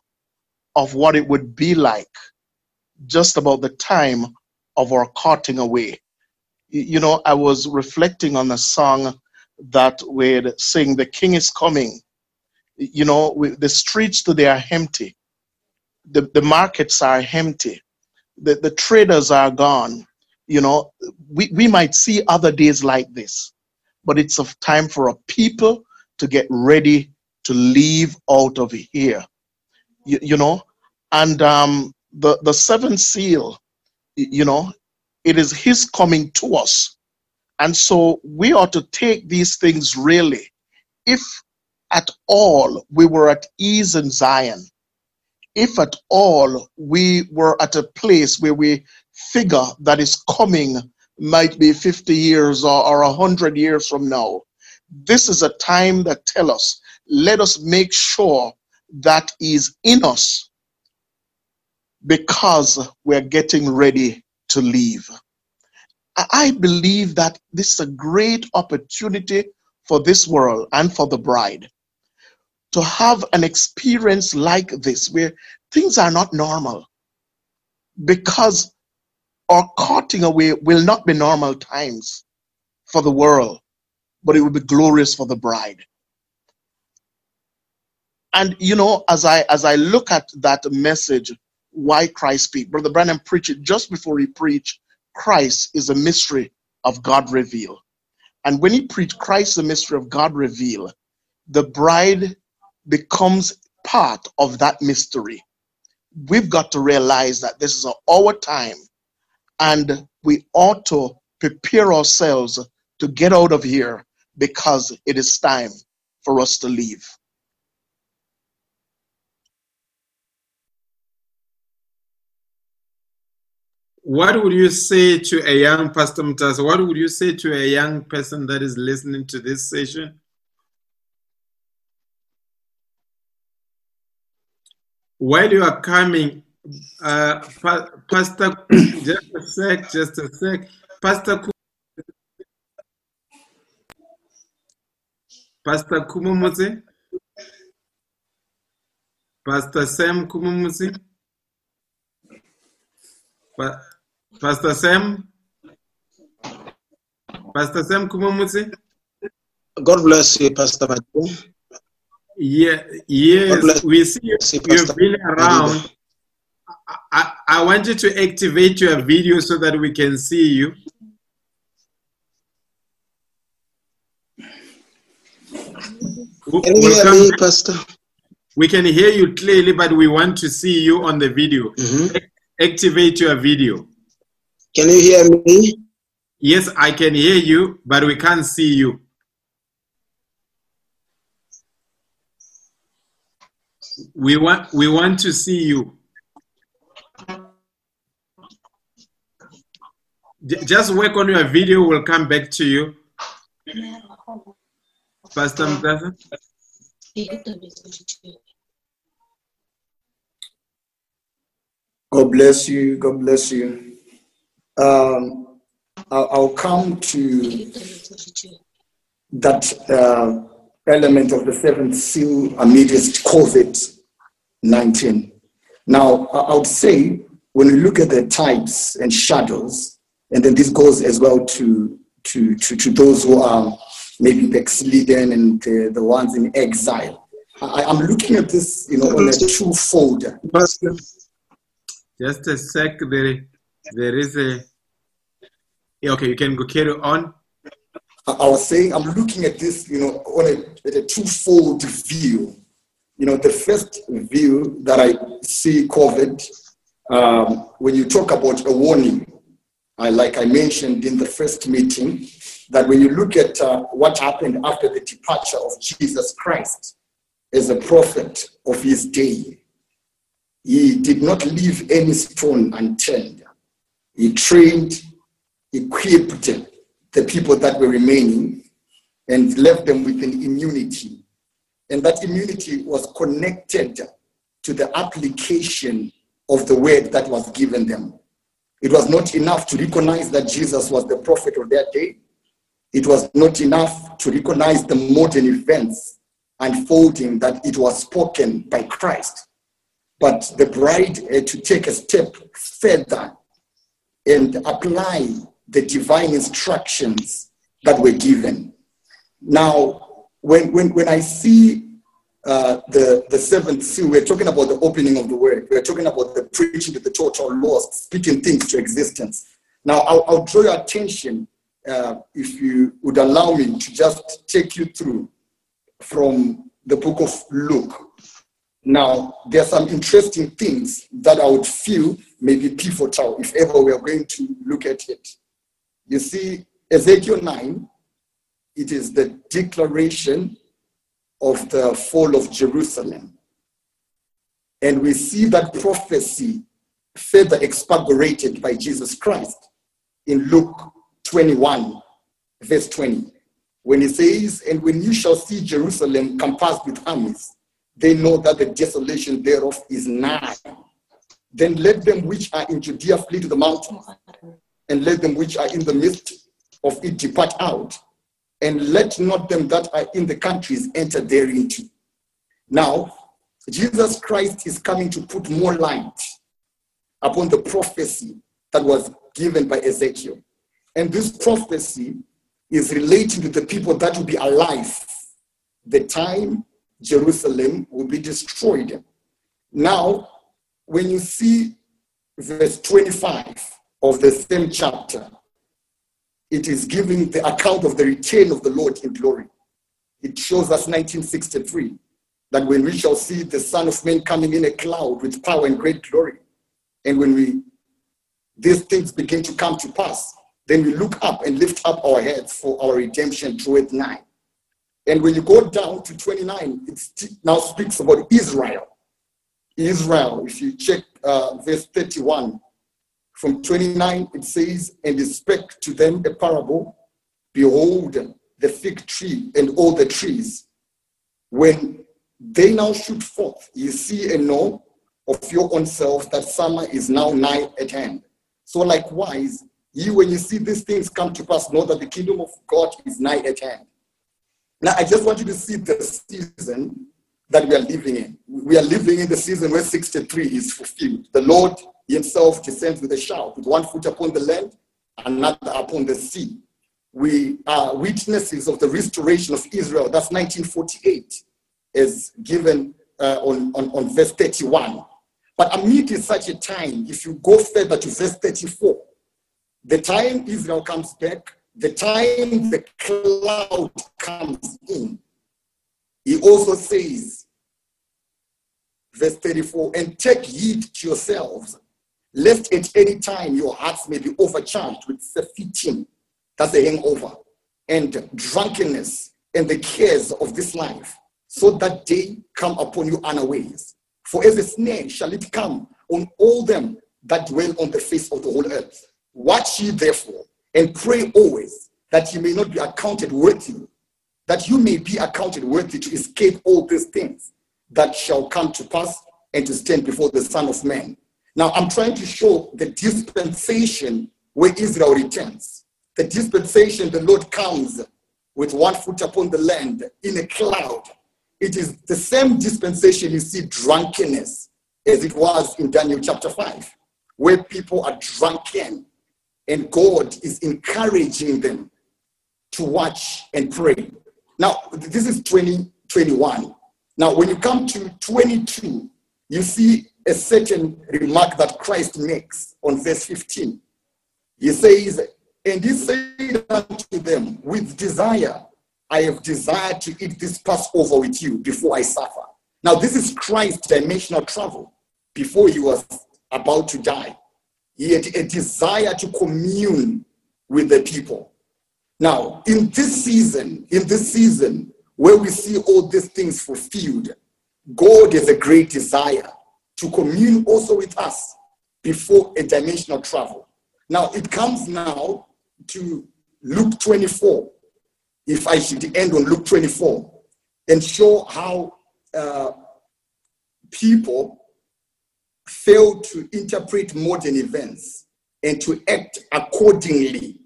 of what it would be like just about the time of our carting away. You know, I was reflecting on a song that we'd sing, The King is Coming. You know, the streets today are empty, the, the markets are empty, the, the traders are gone. You know, we, we might see other days like this, but it's a time for a people to get ready to leave out of here. You, you know, and um, the, the seventh seal you know, it is His coming to us And so we ought to take these things really. If at all we were at ease in Zion, if at all we were at a place where we figure that is coming might be 50 years or, or 100 years from now, this is a time that tell us, let us make sure that is in us because we're getting ready to leave. I believe that this is a great opportunity for this world and for the bride to have an experience like this where things are not normal because our cutting away will not be normal times for the world, but it will be glorious for the bride. And you know, as I as I look at that message, Why Cry Speak, Brother Branham preached it just before he preached Christ is a mystery of God revealed. And when he preached Christ, the mystery of God revealed, the bride becomes part of that mystery. We've got to realize that this is our time and we ought to prepare ourselves to get out of here because it is time for us to leave. what would you say to a young pastor What would you say to a young person that is listening to this session? While you are coming, uh, pa Pastor, just a sec, just a sec, Pastor, Pastor Kumumuzi, Pastor Sam Kumumuzi. Pastor Sam? Pastor Sam Kumumuzi? God bless you, Pastor Matthew. Yeah, yes, we see you, you've been around. I, I want you to activate your video so that we can see you. Can you hear me, Pastor? We can hear you clearly, but we want to see you on the video. Mm -hmm. Activate your video. Can you hear me? Yes, I can hear you, but we can't see you. We want we want to see you. Just work on your video, we'll come back to you. Pastor Mutasa? God bless you. God bless you. Um, I'll, I'll, come to that uh, element of the seventh seal amidst COVID 19. Now, I would say when we look at the types and shadows, and then this goes as well to, to, to, to those who are maybe backslidden and uh, the ones in exile. I, am looking at this, you know, on a twofold. Just a sec. There, there is a. Yeah, okay, you can go carry on. I was saying I'm looking at this, you know, on a, at a twofold view. You know, the first view that I see COVID, um, when you talk about a warning, I, like I mentioned in the first meeting, that when you look at uh, what happened after the departure of Jesus Christ as a prophet of his day, he did not leave any stone unturned. He trained, equipped the people that were remaining and left them with an immunity. And that immunity was connected to the application of the word that was given them. It was not enough to recognize that Jesus was the prophet of their day. It was not enough to recognize the modern events unfolding that it was spoken by Christ but the bride had to take a step further and apply the divine instructions that were given. Now, when, when, when I see uh, the, the seventh seal, we're talking about the opening of the word. We're talking about the preaching to the total lost, speaking things to existence. Now, I'll, I'll draw your attention, uh, if you would allow me to just take you through from the book of Luke, now, there are some interesting things that I would feel maybe pivotal if ever we are going to look at it. You see, Ezekiel 9, it is the declaration of the fall of Jerusalem. And we see that prophecy further expurgated by Jesus Christ in Luke 21, verse 20, when he says, And when you shall see Jerusalem compassed with armies, they know that the desolation thereof is nigh. Then let them which are in Judea flee to the mountains, and let them which are in the midst of it depart out, and let not them that are in the countries enter thereinto. Now, Jesus Christ is coming to put more light upon the prophecy that was given by Ezekiel. And this prophecy is relating to the people that will be alive the time Jerusalem will be destroyed. Now, when you see verse 25 of the same chapter, it is giving the account of the return of the Lord in glory. It shows us 1963 that when we shall see the Son of Man coming in a cloud with power and great glory, and when we these things begin to come to pass, then we look up and lift up our heads for our redemption through it nigh. And when you go down to 29, it now speaks about Israel. Israel, if you check uh, verse 31, from 29, it says, And he spake to them a parable Behold, the fig tree and all the trees. When they now shoot forth, you see and know of your own self that summer is now nigh at hand. So likewise, you, when you see these things come to pass, know that the kingdom of God is nigh at hand. Now, I just want you to see the season that we are living in. We are living in the season where 63 is fulfilled. The Lord himself descends with a shout, with one foot upon the land, another upon the sea. We are witnesses of the restoration of Israel. That's 1948, as given uh, on, on, on verse 31. But amid such a time, if you go further to verse 34, the time Israel comes back, the time the cloud comes in, he also says, verse 34, and take heed to yourselves lest at any time your hearts may be overcharged with surfeiting, that's a hangover, and drunkenness and the cares of this life, so that day come upon you unawares. For as a snare shall it come on all them that dwell on the face of the whole earth. Watch ye therefore, and pray always that ye may not be accounted worthy, that you may be accounted worthy to escape all these things that shall come to pass and to stand before the Son of Man. Now, I'm trying to show the dispensation where Israel returns. The dispensation, the Lord comes with one foot upon the land in a cloud. It is the same dispensation you see drunkenness as it was in Daniel chapter 5, where people are drunken and God is encouraging them to watch and pray. Now, this is 2021. Now, when you come to 22, you see a certain remark that Christ makes on verse 15. He says, And he said unto them, With desire, I have desired to eat this Passover with you before I suffer. Now, this is Christ's dimensional travel before he was about to die. He had a desire to commune with the people. Now, in this season, in this season where we see all these things fulfilled, God has a great desire to commune also with us before a dimensional travel. Now it comes now to Luke 24. If I should end on Luke 24 and show how uh, people fail to interpret modern events and to act accordingly.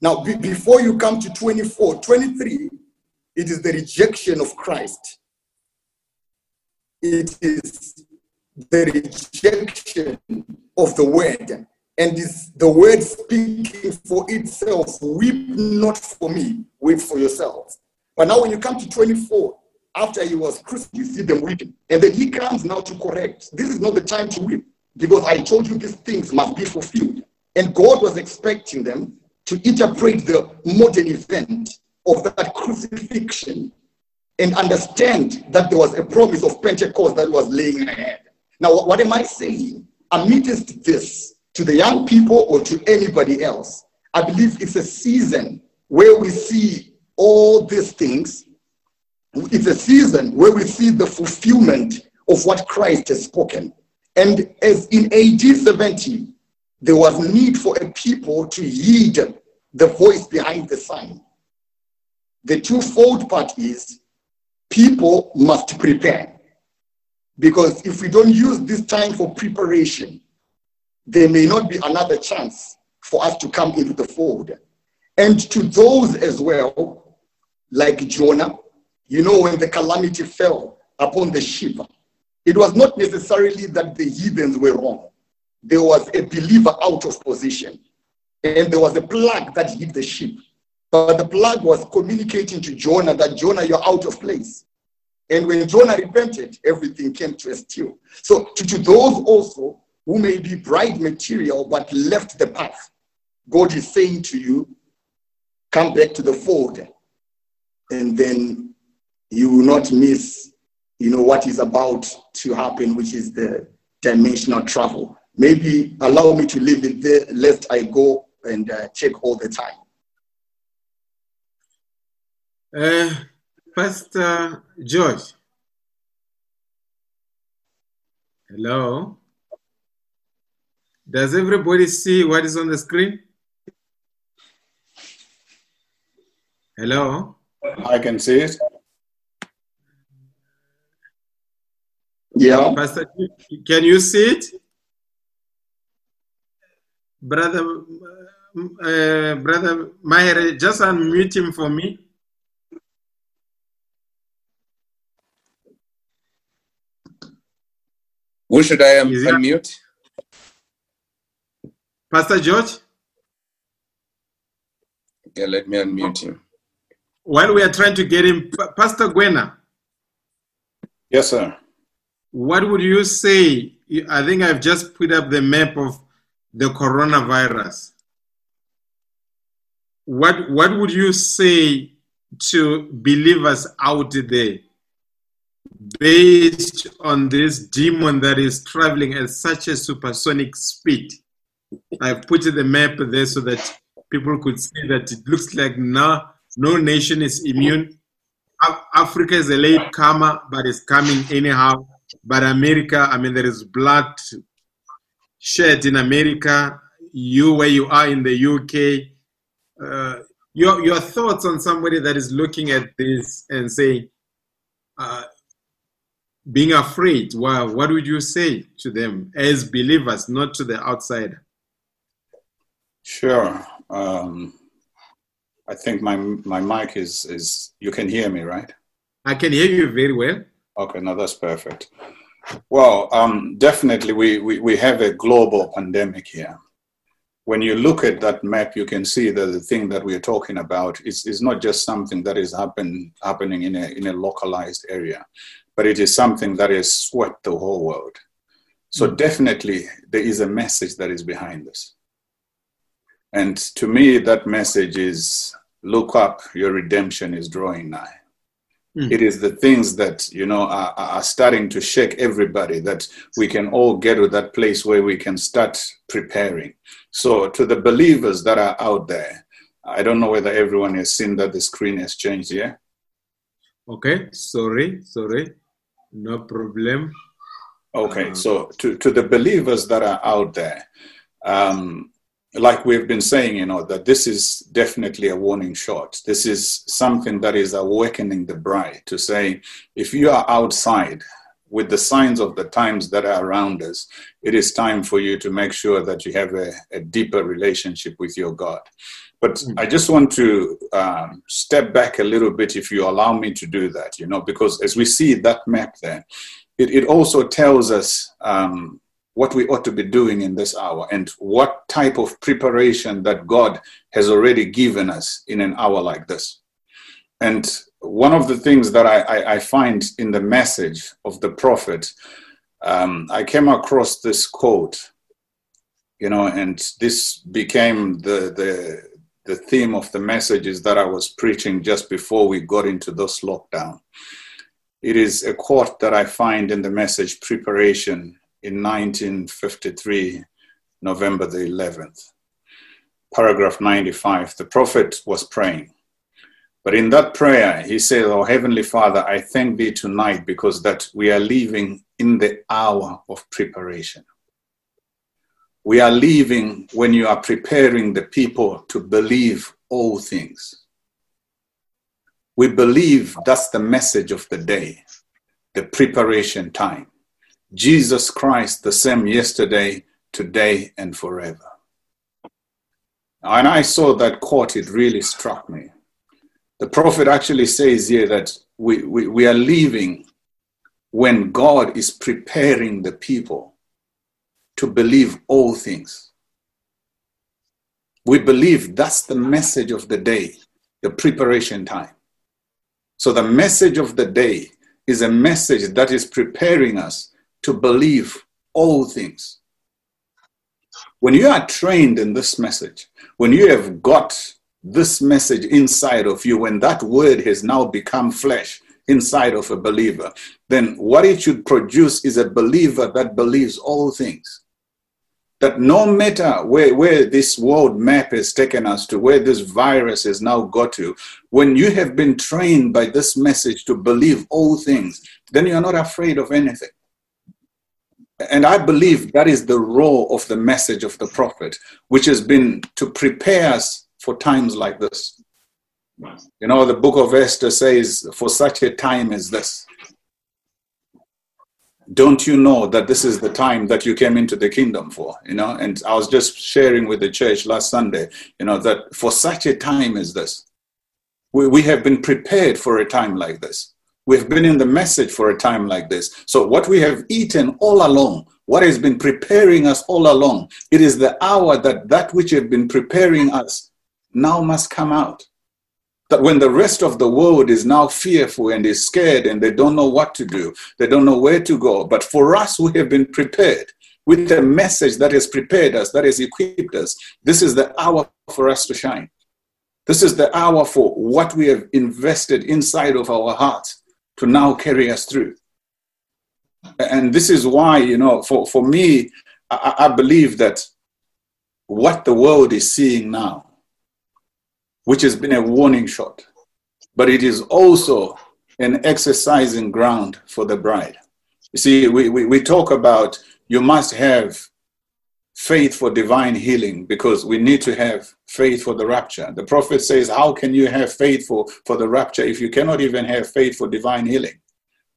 Now, be- before you come to 24, 23, it is the rejection of Christ. It is the rejection of the word and is the word speaking for itself weep not for me weep for yourselves. But now when you come to 24 after he was crucified you see them weeping. And then he comes now to correct. This is not the time to weep because i told you these things must be fulfilled. And god was expecting them to interpret the modern event of that crucifixion and understand that there was a promise of pentecost that was laying ahead now, what am I saying? Amidst this, to the young people or to anybody else, I believe it's a season where we see all these things. It's a season where we see the fulfillment of what Christ has spoken. And as in AD 70, there was need for a people to heed the voice behind the sign. The twofold part is people must prepare. Because if we don't use this time for preparation, there may not be another chance for us to come into the fold. And to those as well, like Jonah, you know, when the calamity fell upon the ship, it was not necessarily that the heathens were wrong. There was a believer out of position, and there was a plague that hit the ship. But the plague was communicating to Jonah that Jonah, you're out of place. And when Jonah repented, everything came to a still. So to, to those also who may be bright material but left the path, God is saying to you, come back to the fold. And then you will not miss, you know, what is about to happen, which is the dimensional travel. Maybe allow me to leave it there, lest I go and uh, check all the time. Uh, Pastor George. Hello. Does everybody see what is on the screen? Hello. I can see it. Yeah. Pastor, can you see it? Brother, uh, brother Mahere, just unmute him for me. Who should I um, unmute? Pastor George, Okay, let me unmute him. while we are trying to get him, Pastor Gwena, Yes, sir. what would you say? I think I've just put up the map of the coronavirus. What what would you say to believers out there based on this demon that is traveling at such a supersonic speed? I've put the map there so that people could see that it looks like no no nation is immune. Africa is a late comer, but it's coming anyhow. But America, I mean, there is blood shed in America. You, where you are in the UK, uh, your your thoughts on somebody that is looking at this and saying, uh, being afraid. Wow, what would you say to them as believers, not to the outsider? Sure. Um, I think my my mic is is you can hear me, right? I can hear you very well. Okay, now that's perfect. Well, um, definitely, we, we, we have a global pandemic here. When you look at that map, you can see that the thing that we're talking about is, is not just something that is happen, happening in a, in a localized area, but it is something that has swept the whole world. So, hmm. definitely, there is a message that is behind this. And to me, that message is look up, your redemption is drawing nigh. Hmm. It is the things that you know are, are starting to shake everybody that we can all get to that place where we can start preparing. So to the believers that are out there i don't know whether everyone has seen that the screen has changed yeah? Okay, sorry, sorry, no problem. okay Uh, so to, to the believers that are out there um, like we've been saying, you know, that this is definitely a warning shot. This is something that is awakening the bride to say, if you are outside with the signs of the times that are around us, it is time for you to make sure that you have a, a deeper relationship with your God. But I just want to um, step back a little bit, if you allow me to do that, you know, because as we see that map there, it, it also tells us um, what we ought to be doing in this hour and what type of preparation that God has already given us in an hour like this. And one of the things that I, I, I find in the message of the prophet, um, I came across this quote, you know, and this became the, the, the theme of the messages that I was preaching just before we got into this lockdown. It is a quote that I find in the message preparation in 1953, November the 11th. paragraph 95, the prophet was praying. But in that prayer, he said, Oh, Heavenly Father, I thank thee tonight because that we are living in the hour of preparation. We are leaving when you are preparing the people to believe all things. We believe that's the message of the day, the preparation time. Jesus Christ, the same yesterday, today, and forever. And I saw that quote, it really struck me. The prophet actually says here that we, we, we are leaving when God is preparing the people to believe all things. We believe that's the message of the day, the preparation time. So, the message of the day is a message that is preparing us to believe all things. When you are trained in this message, when you have got this message inside of you, when that word has now become flesh inside of a believer, then what it should produce is a believer that believes all things. That no matter where, where this world map has taken us to, where this virus has now got to, when you have been trained by this message to believe all things, then you're not afraid of anything. And I believe that is the role of the message of the prophet, which has been to prepare us for times like this. You know, the book of Esther says, for such a time as this. Don't you know that this is the time that you came into the kingdom for? You know, and I was just sharing with the church last Sunday, you know, that for such a time as this, we, we have been prepared for a time like this. We've been in the message for a time like this. So, what we have eaten all along, what has been preparing us all along, it is the hour that that which has been preparing us now must come out. That when the rest of the world is now fearful and is scared and they don't know what to do, they don't know where to go. But for us who have been prepared with the message that has prepared us, that has equipped us, this is the hour for us to shine. This is the hour for what we have invested inside of our hearts to now carry us through. And this is why, you know, for, for me, I, I believe that what the world is seeing now, which has been a warning shot, but it is also an exercising ground for the bride. You see, we, we, we talk about you must have faith for divine healing because we need to have faith for the rapture. The prophet says, How can you have faith for, for the rapture if you cannot even have faith for divine healing?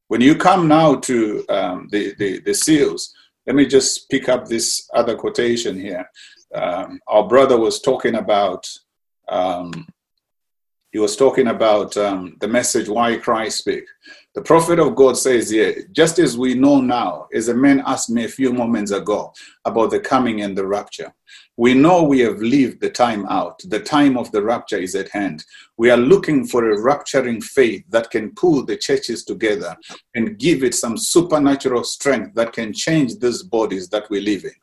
When you come now to um, the, the, the, seals, let me just pick up this other quotation here. Um, our brother was talking about um, he was talking about um, the message Why Cry Speak. The prophet of God says here, just as we know now, as a man asked me a few moments ago about the coming and the rapture, we know we have lived the time out. The time of the rapture is at hand. We are looking for a rapturing faith that can pull the churches together and give it some supernatural strength that can change these bodies that we live in.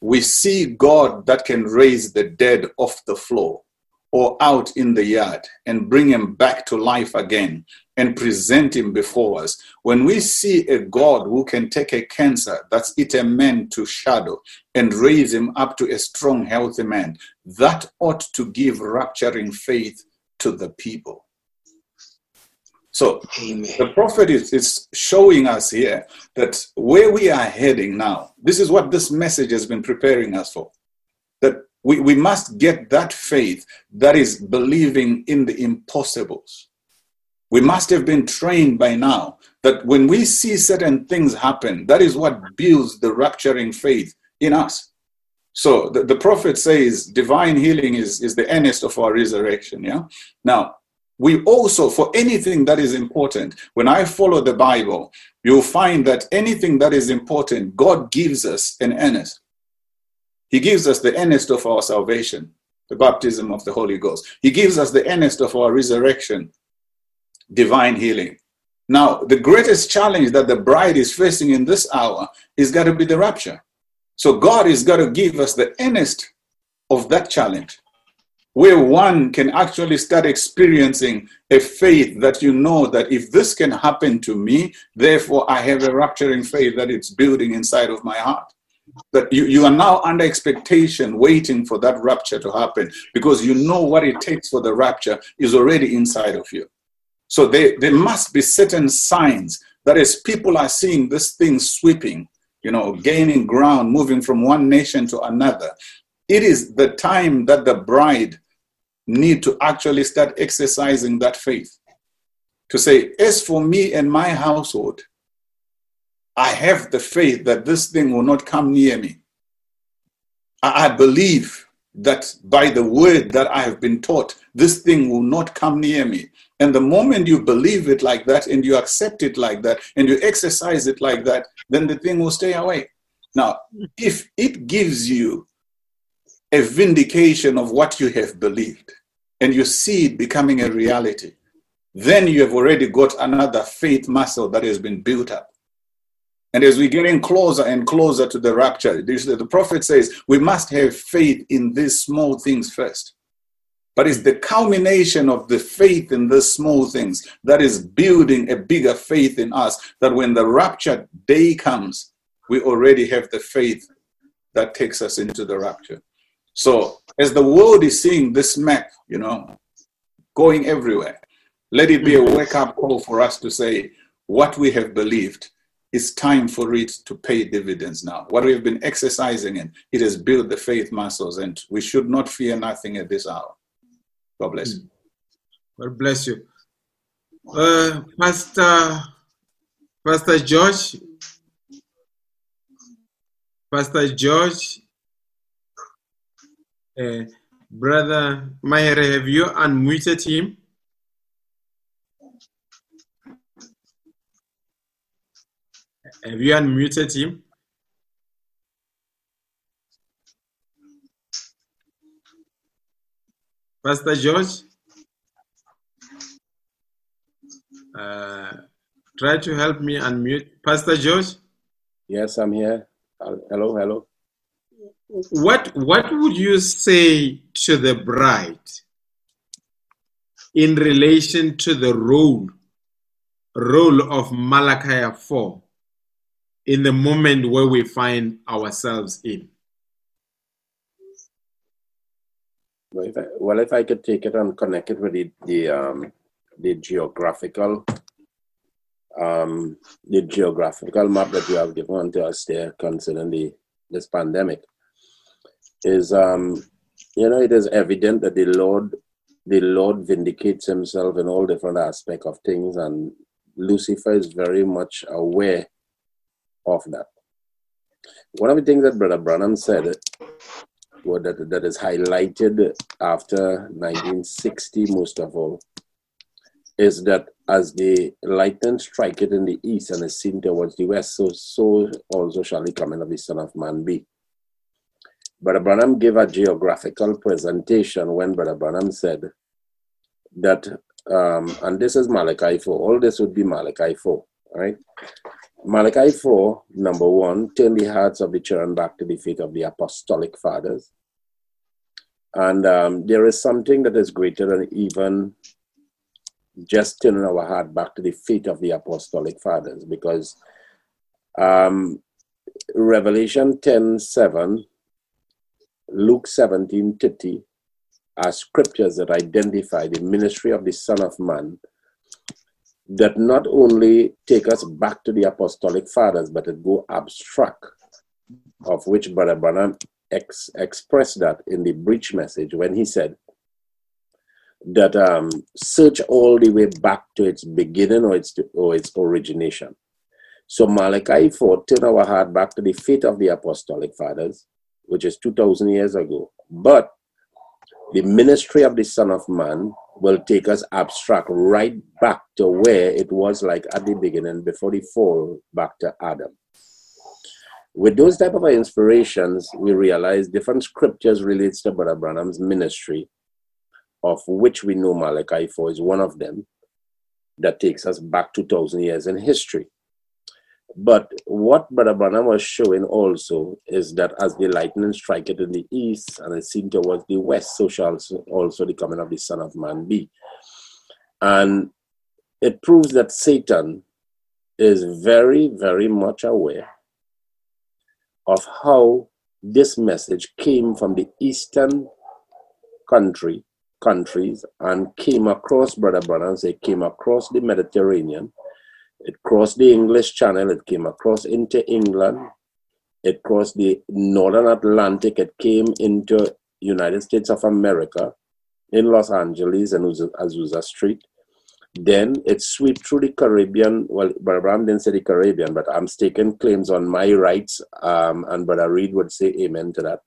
We see God that can raise the dead off the floor or out in the yard and bring him back to life again and present him before us. When we see a God who can take a cancer that's eaten man to shadow and raise him up to a strong, healthy man, that ought to give rapturing faith to the people. So Amen. the prophet is, is showing us here that where we are heading now, this is what this message has been preparing us for. We, we must get that faith that is believing in the impossibles. We must have been trained by now that when we see certain things happen, that is what builds the rapturing faith in us. So the, the prophet says divine healing is, is the earnest of our resurrection. Yeah. Now, we also, for anything that is important, when I follow the Bible, you'll find that anything that is important, God gives us an earnest. He gives us the earnest of our salvation, the baptism of the Holy Ghost. He gives us the earnest of our resurrection, divine healing. Now, the greatest challenge that the bride is facing in this hour is got to be the rapture. So, God is got to give us the earnest of that challenge, where one can actually start experiencing a faith that you know that if this can happen to me, therefore I have a rapturing faith that it's building inside of my heart. That you, you are now under expectation, waiting for that rapture to happen because you know what it takes for the rapture is already inside of you. So there, there must be certain signs that as people are seeing this thing sweeping, you know, gaining ground, moving from one nation to another, it is the time that the bride need to actually start exercising that faith. To say, as for me and my household, I have the faith that this thing will not come near me. I believe that by the word that I have been taught, this thing will not come near me. And the moment you believe it like that and you accept it like that and you exercise it like that, then the thing will stay away. Now, if it gives you a vindication of what you have believed and you see it becoming a reality, then you have already got another faith muscle that has been built up. And as we're getting closer and closer to the rapture, the prophet says we must have faith in these small things first. But it's the culmination of the faith in these small things that is building a bigger faith in us that when the rapture day comes, we already have the faith that takes us into the rapture. So as the world is seeing this map, you know, going everywhere, let it be a hmm. wake up call for us to say what we have believed it's time for it to pay dividends now. What we've been exercising in, it has built the faith muscles, and we should not fear nothing at this hour. God bless you. God bless you. Uh, Pastor, Pastor George, Pastor George, uh, Brother Mahere, have you unmuted him? Have you unmuted him? Pastor George? Uh, try to help me unmute. Pastor George? Yes, I'm here. Hello, hello. What, what would you say to the bride in relation to the role, role of Malachi 4 in the moment where we find ourselves in. Well if, I, well, if I could take it and connect it with the the, um, the geographical um, the geographical map that you have given to us there concerning the this pandemic is um, you know it is evident that the Lord the Lord vindicates himself in all different aspects of things and Lucifer is very much aware of that. One of the things that Brother Branham said what that, that is highlighted after 1960 most of all is that as the lightning strike it in the east and is seen towards the west, so so also shall the coming of the Son of Man be. Brother Branham gave a geographical presentation when Brother Branham said that, um, and this is Malachi 4, all this would be Malachi 4, right? Malachi 4, number one, turn the hearts of the children back to the faith of the apostolic fathers. And um, there is something that is greater than even just turning our heart back to the faith of the apostolic fathers because um, Revelation 10 7, Luke 17 30 are scriptures that identify the ministry of the Son of Man that not only take us back to the apostolic fathers, but it go abstract, of which Brother Branham ex- expressed that in the breach message when he said that um, search all the way back to its beginning or its, or its origination. So Malachi 4 turn our heart back to the faith of the apostolic fathers, which is 2,000 years ago. But the ministry of the Son of Man will take us abstract right back to where it was like at the beginning before the fall back to Adam. With those type of inspirations, we realize different scriptures relates to Brother Branham's ministry, of which we know Malachi 4 is one of them, that takes us back 2,000 years in history. But what Brother Branham was showing also is that as the lightning strike it in the east and it seemed towards the west, so shall also the coming of the Son of Man be. And it proves that Satan is very, very much aware of how this message came from the eastern country countries and came across Brother Branham. It came across the Mediterranean. It crossed the English Channel. It came across into England. It crossed the Northern Atlantic. It came into United States of America in Los Angeles and Azusa Street. Then it swept through the Caribbean. Well, Branham didn't say the Caribbean, but I'm staking claims on my rights, um, and Brother Reed would say amen to that.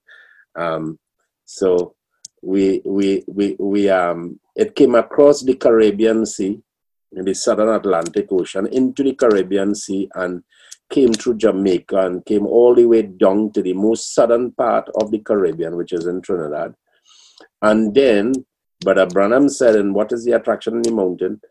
Um, so we we we we um it came across the Caribbean Sea in the southern Atlantic Ocean into the Caribbean Sea and came through Jamaica and came all the way down to the most southern part of the Caribbean, which is in Trinidad. And then Brother Branham said, and what is the attraction in the mountain?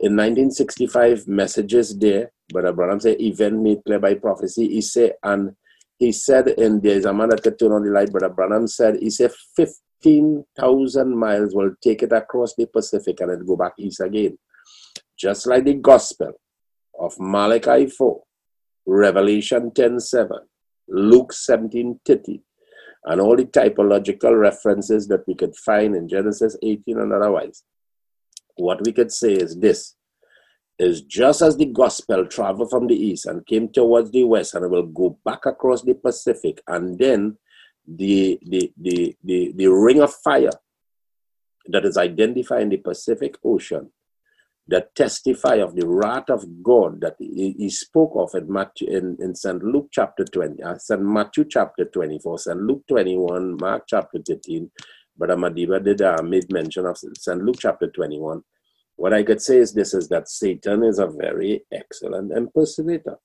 In 1965, messages there, Brother Branham said, event made clear by prophecy. He said, and he said, and there's a man that could turn on the light, Brother Branham said, he said, 15,000 miles will take it across the Pacific and it go back east again. Just like the gospel of Malachi 4, Revelation 10 7, Luke 17 30, and all the typological references that we could find in Genesis 18 and otherwise. What we could say is this is just as the gospel traveled from the east and came towards the west and will go back across the Pacific and then the, the, the, the, the ring of fire that is identified in the Pacific Ocean that testify of the wrath of God that he, he spoke of in, Matthew, in, in St. Luke chapter 20, uh, St. Matthew chapter 24, St. Luke 21, Mark chapter 13, but Amadiba did uh, made mention of St. Luke chapter 21. What I could say is this is that Satan is a very excellent impersonator.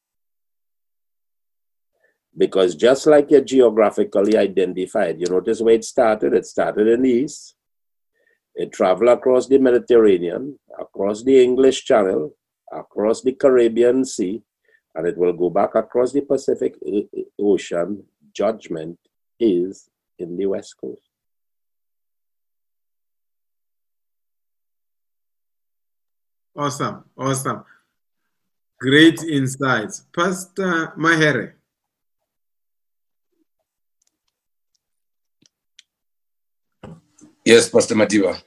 Because just like you're geographically identified, you notice where it started? It started in the east. It traveled across the Mediterranean, across the English Channel, across the Caribbean Sea, and it will go back across the Pacific uh, uh, Ocean. Judgment is in the West Coast. Awesome, awesome. Great insights. Pastor Mahere. Yes, Pastor Madiba.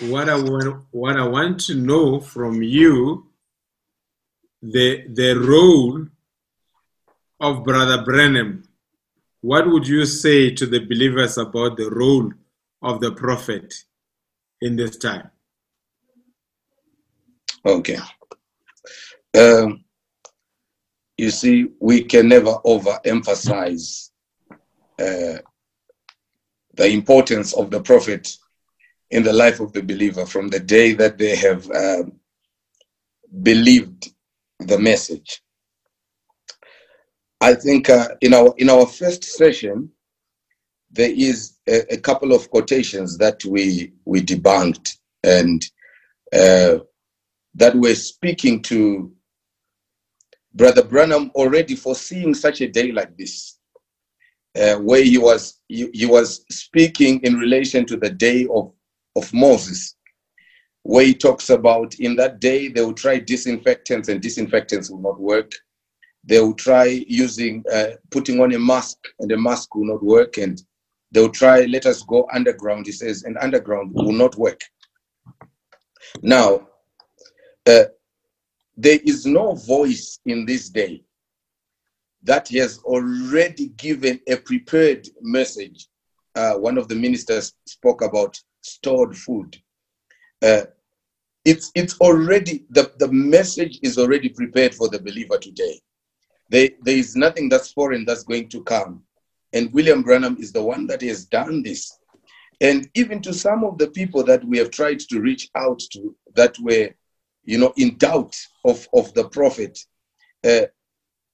What I want, what I want to know from you, the the role of Brother Branham. What would you say to the believers about the role of the prophet in this time? Okay. Um, you see, we can never overemphasize uh, the importance of the prophet in the life of the believer from the day that they have um, believed the message. I think uh, in our in our first session there is a, a, couple of quotations that we we debunked and uh, that were speaking to Brother Branham already foreseeing such a day like this uh, where he was he, he, was speaking in relation to the day of of Moses, where he talks about in that day they will try disinfectants and disinfectants will not work. They will try using uh, putting on a mask and the mask will not work, and they will try let us go underground. He says, and underground will not work. Now, uh, there is no voice in this day that he has already given a prepared message. Uh, one of the ministers spoke about stored food. Uh, it's it's already the, the message is already prepared for the believer today. There, there is nothing that's foreign that's going to come. And William Branham is the one that has done this. And even to some of the people that we have tried to reach out to that were, you know, in doubt of, of the prophet, uh,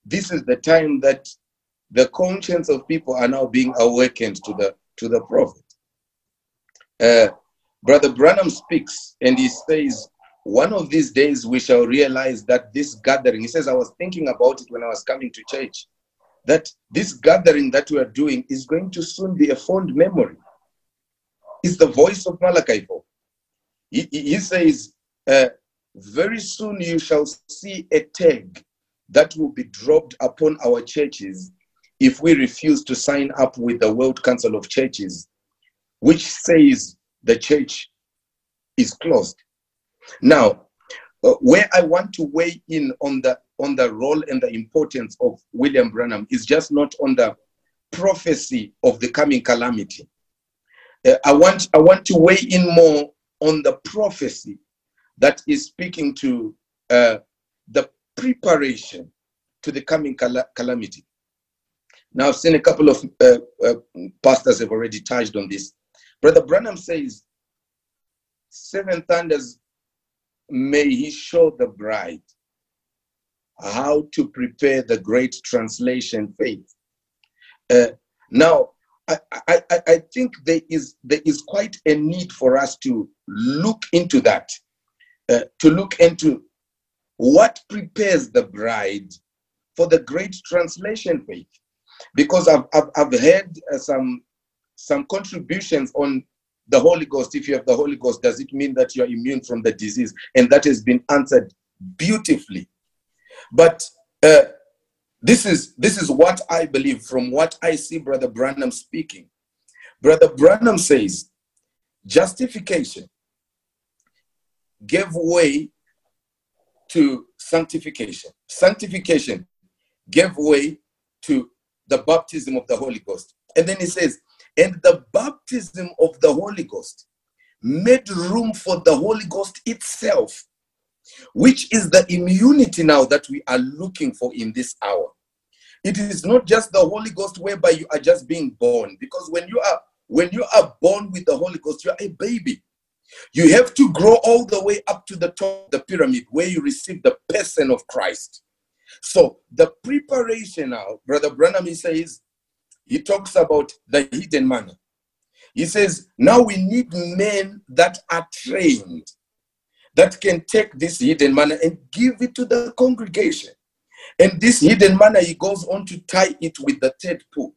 this is the time that the conscience of people are now being awakened to the to the prophet. Uh, Brother Branham speaks and he says, one of these days we shall realize that this gathering, he says, I was thinking about it when I was coming to church, that this gathering that we are doing is going to soon be a fond memory. It's the voice of Malachi 4. He, he says, uh, very soon you shall see a tag that will be dropped upon our churches if we refuse to sign up with the World Council of Churches, which says the church is closed. Now, uh, where I want to weigh in on the on the role and the importance of William Branham is just not on the prophecy of the coming calamity. Uh, I want I want to weigh in more on the prophecy that is speaking to uh, the preparation to the coming cal- calamity. Now, I've seen a couple of uh, uh, pastors have already touched on this. Brother Branham says, Seven thunders may he show the bride how to prepare the great translation faith. Uh, now, I, I, I think there is, there is quite a need for us to look into that, uh, to look into what prepares the bride for the great translation faith. Because I've, I've, I've heard uh, some, some contributions on the Holy Ghost. If you have the Holy Ghost, does it mean that you're immune from the disease? And that has been answered beautifully. But uh, this is this is what I believe from what I see Brother Branham speaking. Brother Branham says justification gave way to sanctification. Sanctification gave way to the baptism of the Holy Ghost. And then he says, and the baptism of the Holy Ghost made room for the Holy Ghost itself which is the immunity now that we are looking for in this hour. It is not just the Holy Ghost whereby you are just being born, because when you are when you are born with the Holy Ghost, you are a baby. You have to grow all the way up to the top of the pyramid where you receive the person of Christ. So the preparation now, Brother Branham he says, he talks about the hidden manna. He says, now we need men that are trained that can take this hidden manna and give it to the congregation. And this hidden manna, he goes on to tie it with the third pull.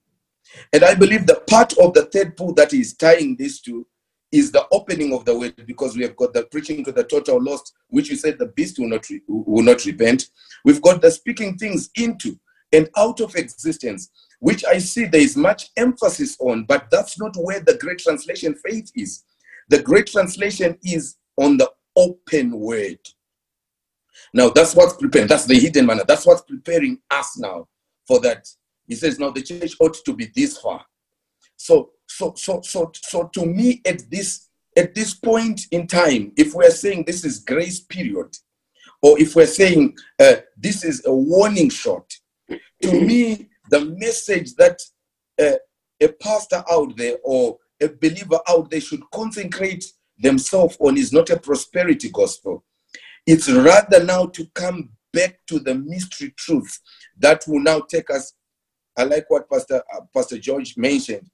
And I believe the part of the third pull that is tying this to is the opening of the word because we have got the preaching to the total lost, which you said the beast will not, re- will not repent. We've got the speaking things into and out of existence, which I see there is much emphasis on, but that's not where the great translation faith is. The great translation is on the open word. Now that's what's preparing. That's the hidden manna, That's what's preparing us now for that. He says, now the church ought to be this far. So, so, so, so, so to me, at this at this point in time, if we're saying this is grace period, or if we're saying uh, this is a warning shot, to me, the message that uh, a pastor out there or a believer out there should concentrate themselves on is not a prosperity gospel. It's rather now to come back to the mystery truth that will now take us. I like what Pastor uh, Pastor George mentioned.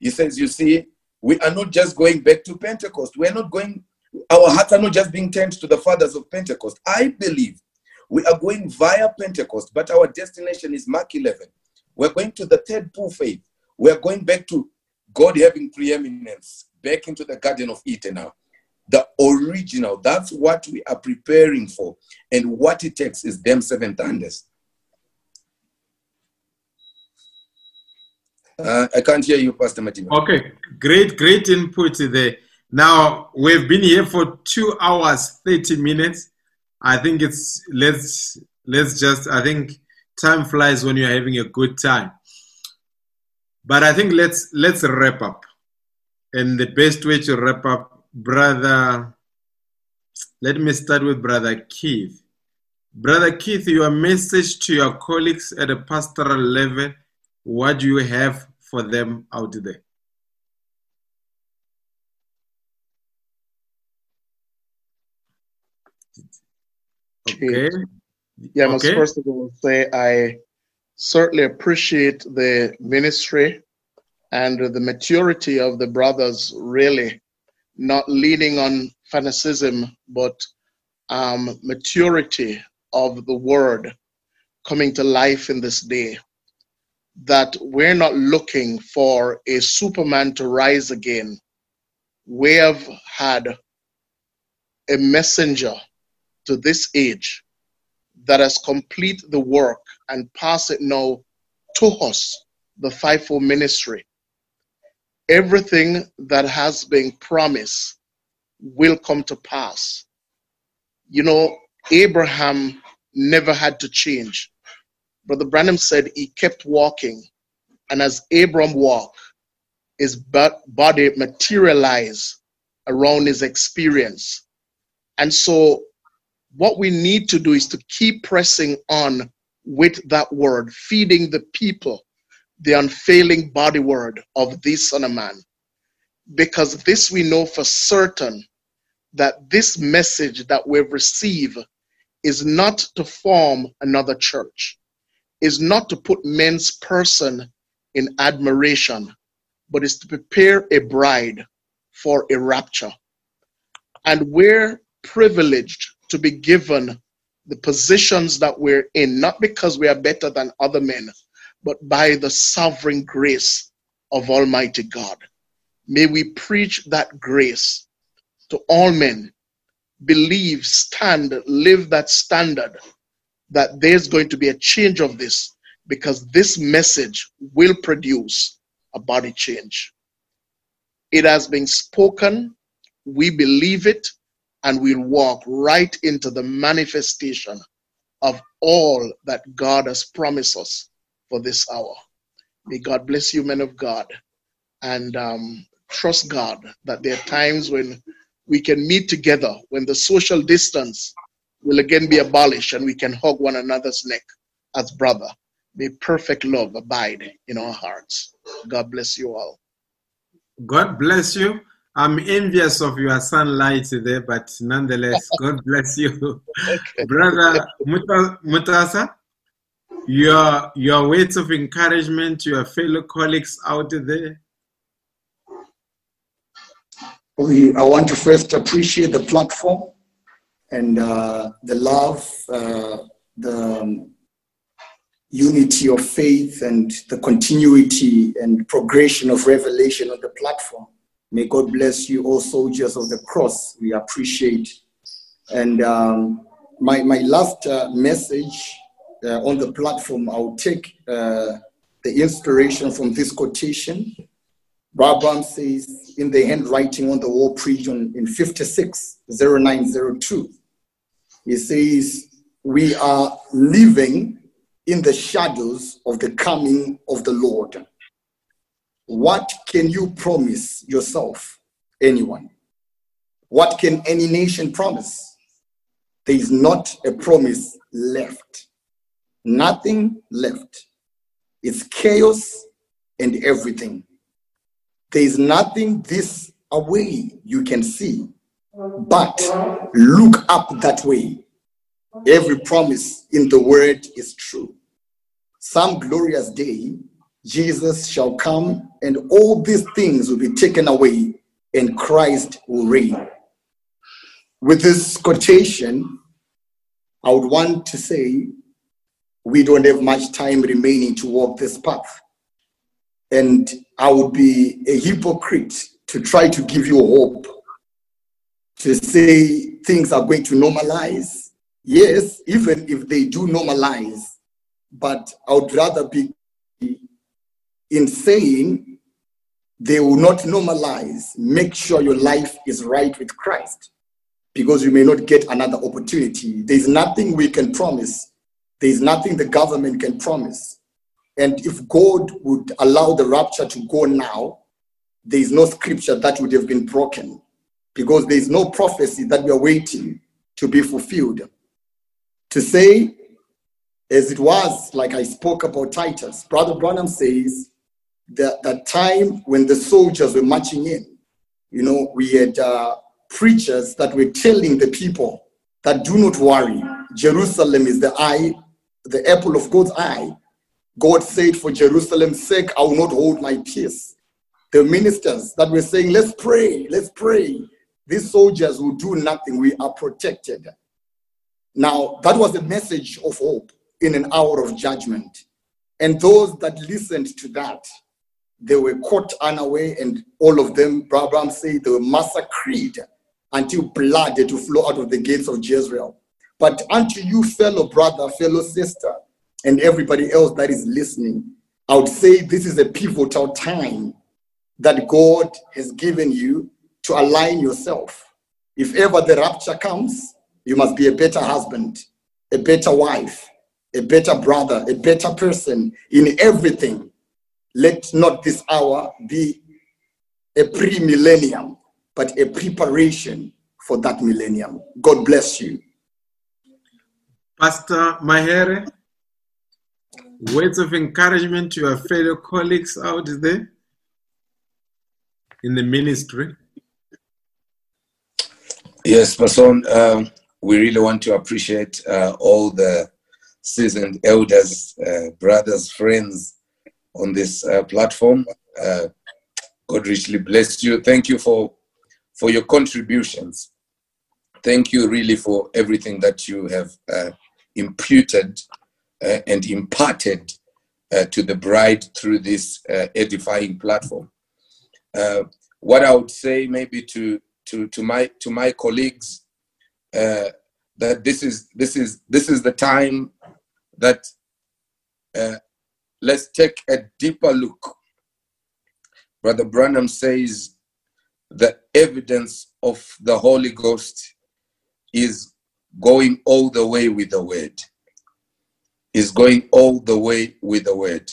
He says, "You see, we are not just going back to Pentecost. We are not going. Our hearts are not just being turned to the fathers of Pentecost. I believe we are going via Pentecost, but our destination is Mark 11. We're going to the third pull faith. We're going back to God having preeminence back into the Garden of Eden now. The original, that's what we are preparing for. And what it takes is them seven thunders. Uh, I can't hear you, Pastor Martin. Okay, great, great input there. Now we've been here for two hours, 30 minutes. I think it's let's let's just I think time flies when you're having a good time. But I think let's let's wrap up. And the best way to wrap up, brother, let me start with brother Keith. Brother Keith, your message to your colleagues at a pastoral level, what do you have for them out there? Okay. Yeah, I must Okay. first of all say I certainly appreciate the ministry and the maturity of the brothers, really not leaning on fanaticism, but um, maturity of the word coming to life in this day. That we're not looking for a Superman to rise again. We have had a messenger to this age that has complete the work and pass it now to us the fivefold ministry, everything that has been promised will come to pass. You know, Abraham never had to change. Brother Branham said he kept walking. And as Abram walked, his body materialized around his experience. And so, what we need to do is to keep pressing on with that word, feeding the people the unfailing body word of this Son of Man. Because this we know for certain that this message that we've received is not to form another church, is not to put men's person in admiration, but is to prepare a bride for a rapture. And we're privileged to be given the positions that we're in, not because we are better than other men, but by the sovereign grace of Almighty God. May we preach that grace to all men, believe, stand, live that standard, that there's going to be a change of this because this message will produce a body change. It has been spoken, we believe it, and we'll walk right into the manifestation of all that God has promised us for this hour. May God bless you, men of God, and um, trust God that there are times when we can meet together, when the social distance will again be abolished and we can hug one another's neck as brother. May perfect love abide in our hearts. God bless you all. God bless you. I'm envious of your sunlight there, but nonetheless, God bless you. okay. Brother Mutasa, your, your words of encouragement to your fellow colleagues out there? We, I want to first appreciate the platform and uh, the love, uh, the um, unity of faith, and the continuity and progression of revelation on the platform. May God bless you, all soldiers of the cross. We appreciate. And um, my, my last uh, message uh, on the platform, I'll take uh, the inspiration from this quotation. Branham says in the handwriting on the wall prison in 56 0902, he says, We are living in the shadows of the coming of the Lord. What can you promise yourself, anyone? What can any nation promise? There is not a promise left. Nothing left. It's chaos and everything. There is nothing this away you can see, but look up that way Every promise in the word is true. Some glorious day, Jesus shall come and all these things will be taken away and Christ will reign. With this quotation, I would want to say we don't have much time remaining to walk this path. And I would be a hypocrite to try to give you hope, to say things are going to normalize Yes, even if they do normalize, but I would rather be in saying they will not normalize. Make sure your life is right with Christ because you may not get another opportunity. There's nothing we can promise, there's nothing the government can promise. And if God would allow the rapture to go now, there is no scripture that would have been broken because there is no prophecy that we are waiting to be fulfilled to say, as it was, like I spoke about Titus, Brother Branham says that the time when the soldiers were marching in, you know, we had uh, preachers that were telling the people that do not worry, Jerusalem is the eye, the apple of God's eye. God said, for Jerusalem's sake, I will not hold my peace. The ministers that were saying, let's pray, let's pray. These soldiers will do nothing. We are protected. Now, that was a message of hope in an hour of judgment. And those that listened to that, they were caught unaware, and all of them, Branham said, they were massacred until blood had to flow out of the gates of Jezreel. But unto you, fellow brother, fellow sister, and everybody else that is listening, I would say this is a pivotal time that God has given you to align yourself. If ever the rapture comes, you must be a better husband, a better wife, a better brother, a better person in everything. Let not this hour be a pre millennium, but a preparation for that millennium. God bless you. Pastor Mahere, words of encouragement to your fellow colleagues out there in the ministry. Yes, Pastor, um, we really want to appreciate uh, all the seasoned elders, uh, brothers, friends on this uh, platform. Uh, God richly bless you. Thank you for for your contributions. Thank you really for everything that you have uh, imputed uh, and imparted uh, to the bride through this uh, edifying platform. Uh, what I would say maybe to to to my to my colleagues uh, that this is this is this is the time that let's take a deeper look. Brother Branham says the evidence of the Holy Ghost is going all the way with the word. Is going all the way with the word.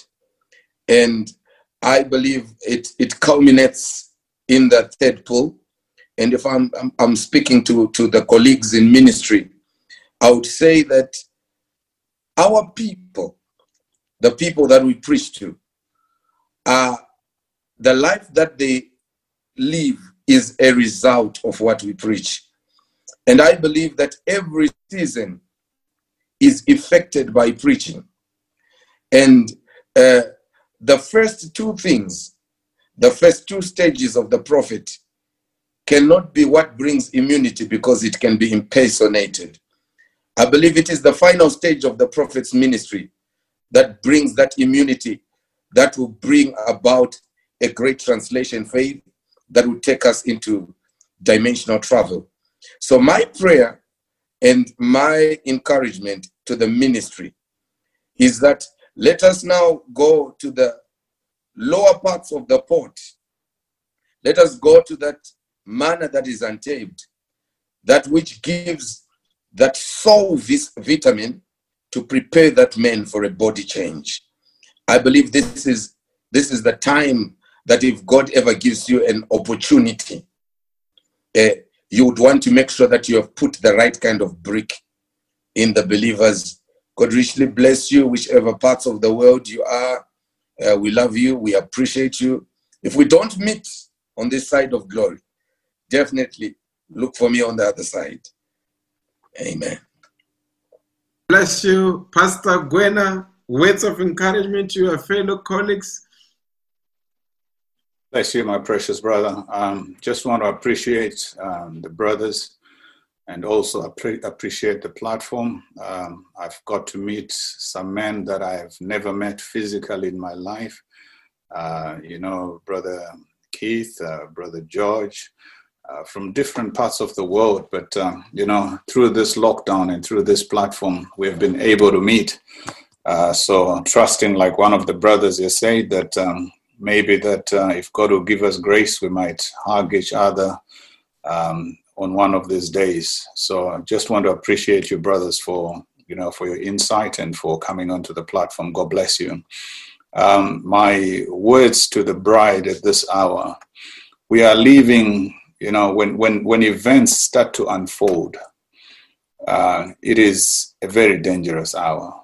And I believe it, it culminates in the third pull. And if I'm, I'm, I'm speaking to, to the colleagues in ministry, I would say that our people, the people that we preach to, are the life that they live is a result of what we preach. And I believe that every season is affected by preaching. And uh, the first two things, the first two stages of the prophet, cannot be what brings immunity because it can be impersonated. I believe it is the final stage of the prophet's ministry that brings that immunity that will bring about a great translation faith that will take us into dimensional travel. So, my prayer and my encouragement to the ministry is that let us now go to the lower parts of the pot. Let us go to that manna that is untamed, that which gives that soul this vitamin to prepare that man for a body change. I believe this is this is the time that if God ever gives you an opportunity, uh, you would want to make sure that you have put the right kind of brick in the believers. God richly bless you, whichever parts of the world you are. Uh, we love you. We appreciate you. If we don't meet on this side of glory, definitely look for me on the other side. Amen. Bless you, Pastor Gwena. Words of encouragement to your fellow colleagues Bless you, my precious brother. Um, just want to appreciate um, the brothers and also appre- appreciate the platform. Um, I've got to meet some men that I've never met physically in my life. Uh, you know, brother Keith, uh, brother George, uh, from different parts of the world. But, um, you know, through this lockdown and through this platform, we've been able to meet. Uh, so, trusting, like one of the brothers you said, that um, maybe that uh, if God will give us grace, we might hug each other um, on one of these days. So I just want to appreciate you, brothers, for you know for your insight and for coming onto the platform. God bless you. Um, my words to the bride at this hour: We are leaving. You know, when when when events start to unfold, uh, it is a very dangerous hour.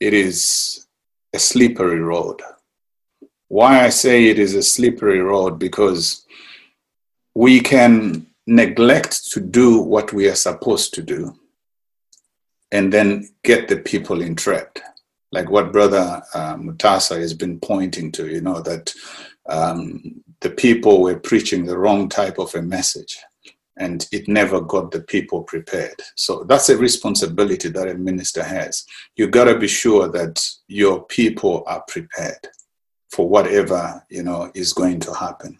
It is a slippery road why I say it is a slippery road because we can neglect to do what we are supposed to do and then get the people in entrapped. Like what Brother uh, Mutasa has been pointing to, you know, that um, the people were preaching the wrong type of a message and it never got the people prepared. So that's a responsibility that a minister has. You got to be sure that your people are prepared for whatever you know is going to happen.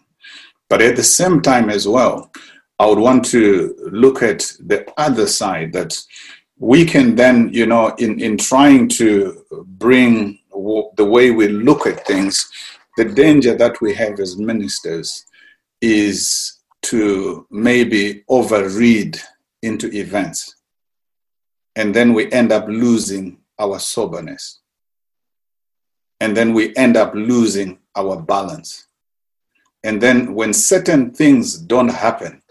But at the same time as well, I would want to look at the other side that we can then, you know, in, in trying to bring the way we look at things, the danger that we have as ministers is to maybe overread into events. And then we end up losing our soberness. And then we end up losing our balance. And then when certain things don't happen,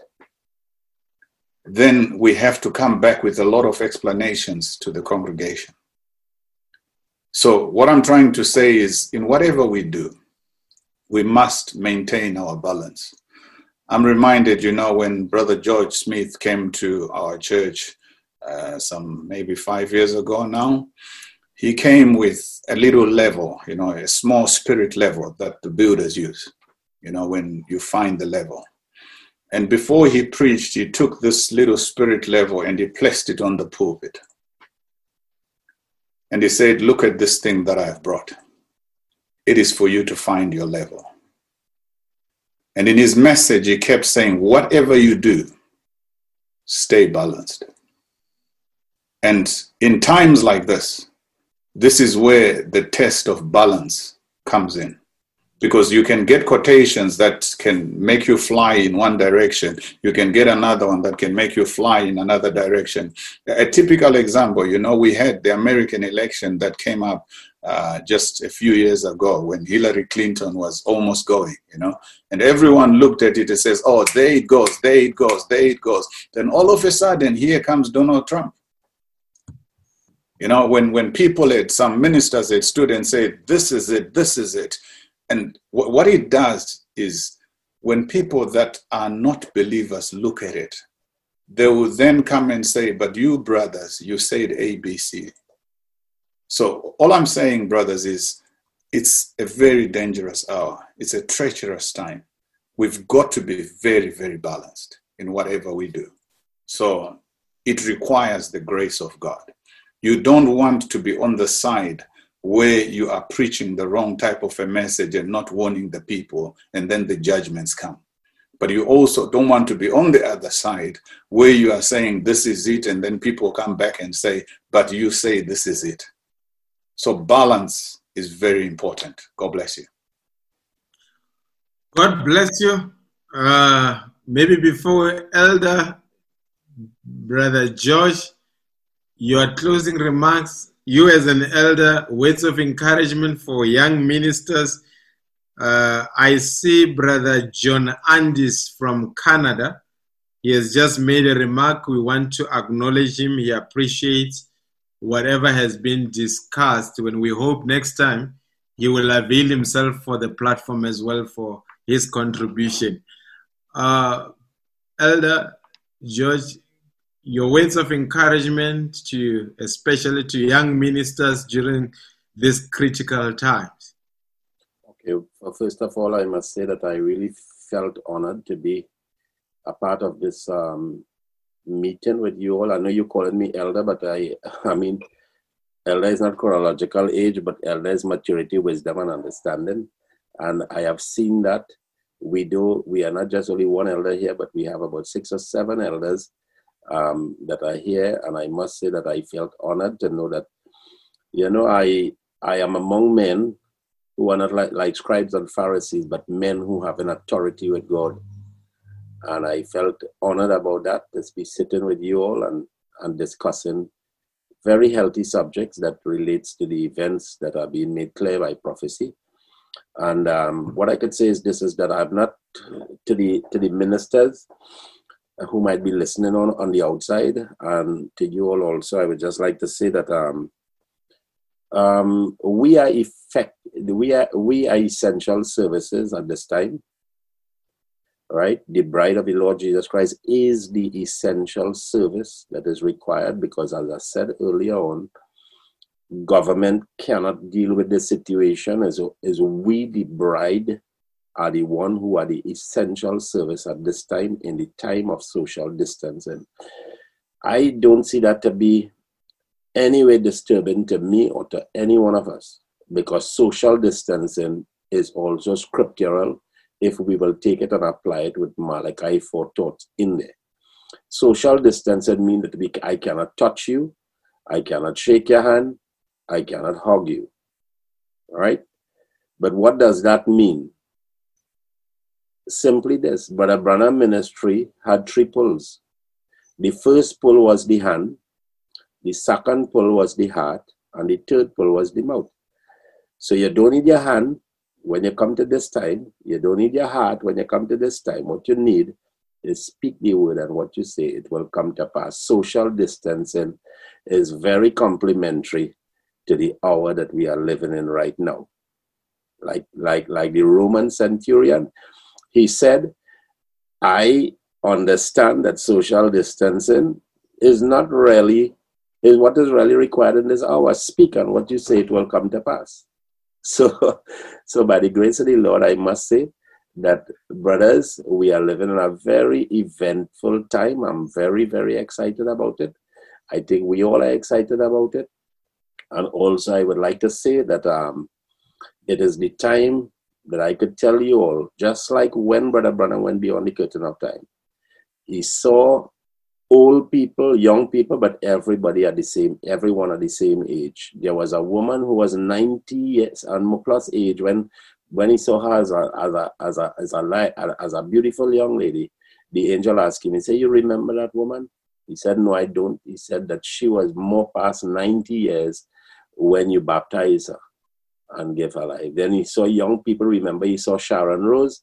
then we have to come back with a lot of explanations to the congregation. So, what I'm trying to say is in whatever we do, we must maintain our balance. I'm reminded, you know, when Brother George Smith came to our church uh, some maybe five years ago now, he came with a little level, you know, a small spirit level that the builders use, you know, when you find the level. And before he preached, he took this little spirit level and he placed it on the pulpit. And he said, Look at this thing that I've brought. It is for you to find your level. And in his message, he kept saying, Whatever you do, stay balanced. And in times like this, this is where the test of balance comes in because you can get quotations that can make you fly in one direction. You can get another one that can make you fly in another direction. A typical example you know we had the american election that came up uh, just a few years ago when hillary clinton was almost going you know. And everyone looked at it and says oh there it goes there it goes there it goes. Then all of a sudden here comes donald trump. You know when when people had some ministers had stood and said this is it this is it and w- what it does is when people that are not believers look at it, they will then come and say, But you, brothers, you said ABC. So, all I'm saying, brothers, is it's a very dangerous hour. It's a treacherous time. We've got to be very, very balanced in whatever we do. So, it requires the grace of God. You don't want to be on the side where you are preaching the wrong type of a message and not warning the people, and then the judgments come. But you also don't want to be on the other side where you are saying this is it, and then people come back and say, but you say this is it. So balance is very important. God bless you. God bless you. Uh, maybe before Elder Brother George, your closing remarks you as an elder, words of encouragement for young ministers. Uh, I see Brother John Andis from Canada. He has just made a remark. We want to acknowledge him. He appreciates whatever has been discussed. When we hope next time he will avail himself for the platform as well for his contribution. Uh, Elder George, your words of encouragement to, especially to young ministers during these critical times? Okay, well, first of all, I must say that I really felt honored to be a part of this um, meeting with you all. I know you're calling me elder, but I, I mean, elder is not chronological age, but elder is maturity, wisdom, and understanding. And I have seen that we do, we are not just only one elder here, but we have about six or seven elders um, that are here, and I must say that I felt honored to know that, you know, I I am among men who are not like, like scribes and Pharisees, but men who have an authority with God. And I felt honored about that, to be sitting with you all and, and discussing very healthy subjects that relates to the events that are being made clear by prophecy. And um, what I could say is this is that I'm not to the to the ministers who might be listening on on the outside, and to you all also, I would just like to say that um, um, we are effect we are we are essential services at this time. Right, the bride of the Lord Jesus Christ is the essential service that is required because, as I said earlier on, government cannot deal with the situation as, as we, the bride, are the one who are the essential service at this time in the time of social distancing. I don't see that to be any way disturbing to me or to any one of us because social distancing is also scriptural if we will take it and apply it with Malachi 4 thoughts in there. Social distancing means that we, I cannot touch you, I cannot shake your hand, I cannot hug you. All right? But what does that mean? Simply this but a Brother Branham ministry had three pulls. The first pull was the hand, the second pull was the heart, and the third pull was the mouth. So you don't need your hand when you come to this time. You don't need your heart when you come to this time. What you need is speak the word, and what you say, it will come to pass. Social distancing is very complementary to the hour that we are living in right now. Like, like, like the Roman centurion, he said, I understand that social distancing is not really is what is really required in this hour. Speak and what you say it will come to pass. So so by the grace of the Lord, I must say that brothers, we are living in a very eventful time. I'm very, very excited about it. I think we all are excited about it. And also I would like to say that um, it is the time that I could tell you all, just like when Brother Branham went beyond the curtain of time. He saw old people, young people, but everybody at the same, everyone at the same age. There was a woman who was 90 years and more plus age when when he saw her as a as a as a as a, as a beautiful young lady. The angel asked him, he said, You remember that woman? He said, No, I don't. He said that she was more past 90 years when you baptized her and gave her life. Then he saw young people, remember, he saw Sharon Rose.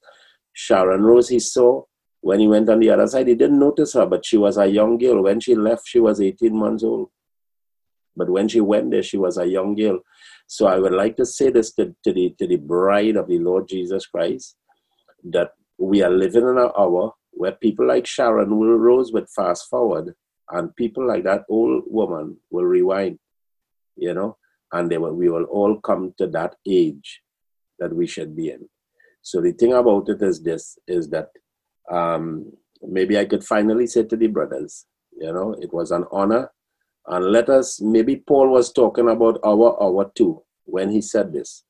Sharon Rose, he saw when he went on the other side, he didn't notice her, but she was a young girl. When she left, she was 18 months old. But when she went there, she was a young girl. So I would like to say this to, to, the, to the bride of the Lord Jesus Christ that we are living in an hour where people like Sharon will Rose would fast forward and people like that old woman will rewind, you know, and will, we will all come to that age that we should be in. So the thing about it is this, is that um, maybe I could finally say to the brothers, you know, it was an honor. And let us, maybe Paul was talking about our hour two when he said this.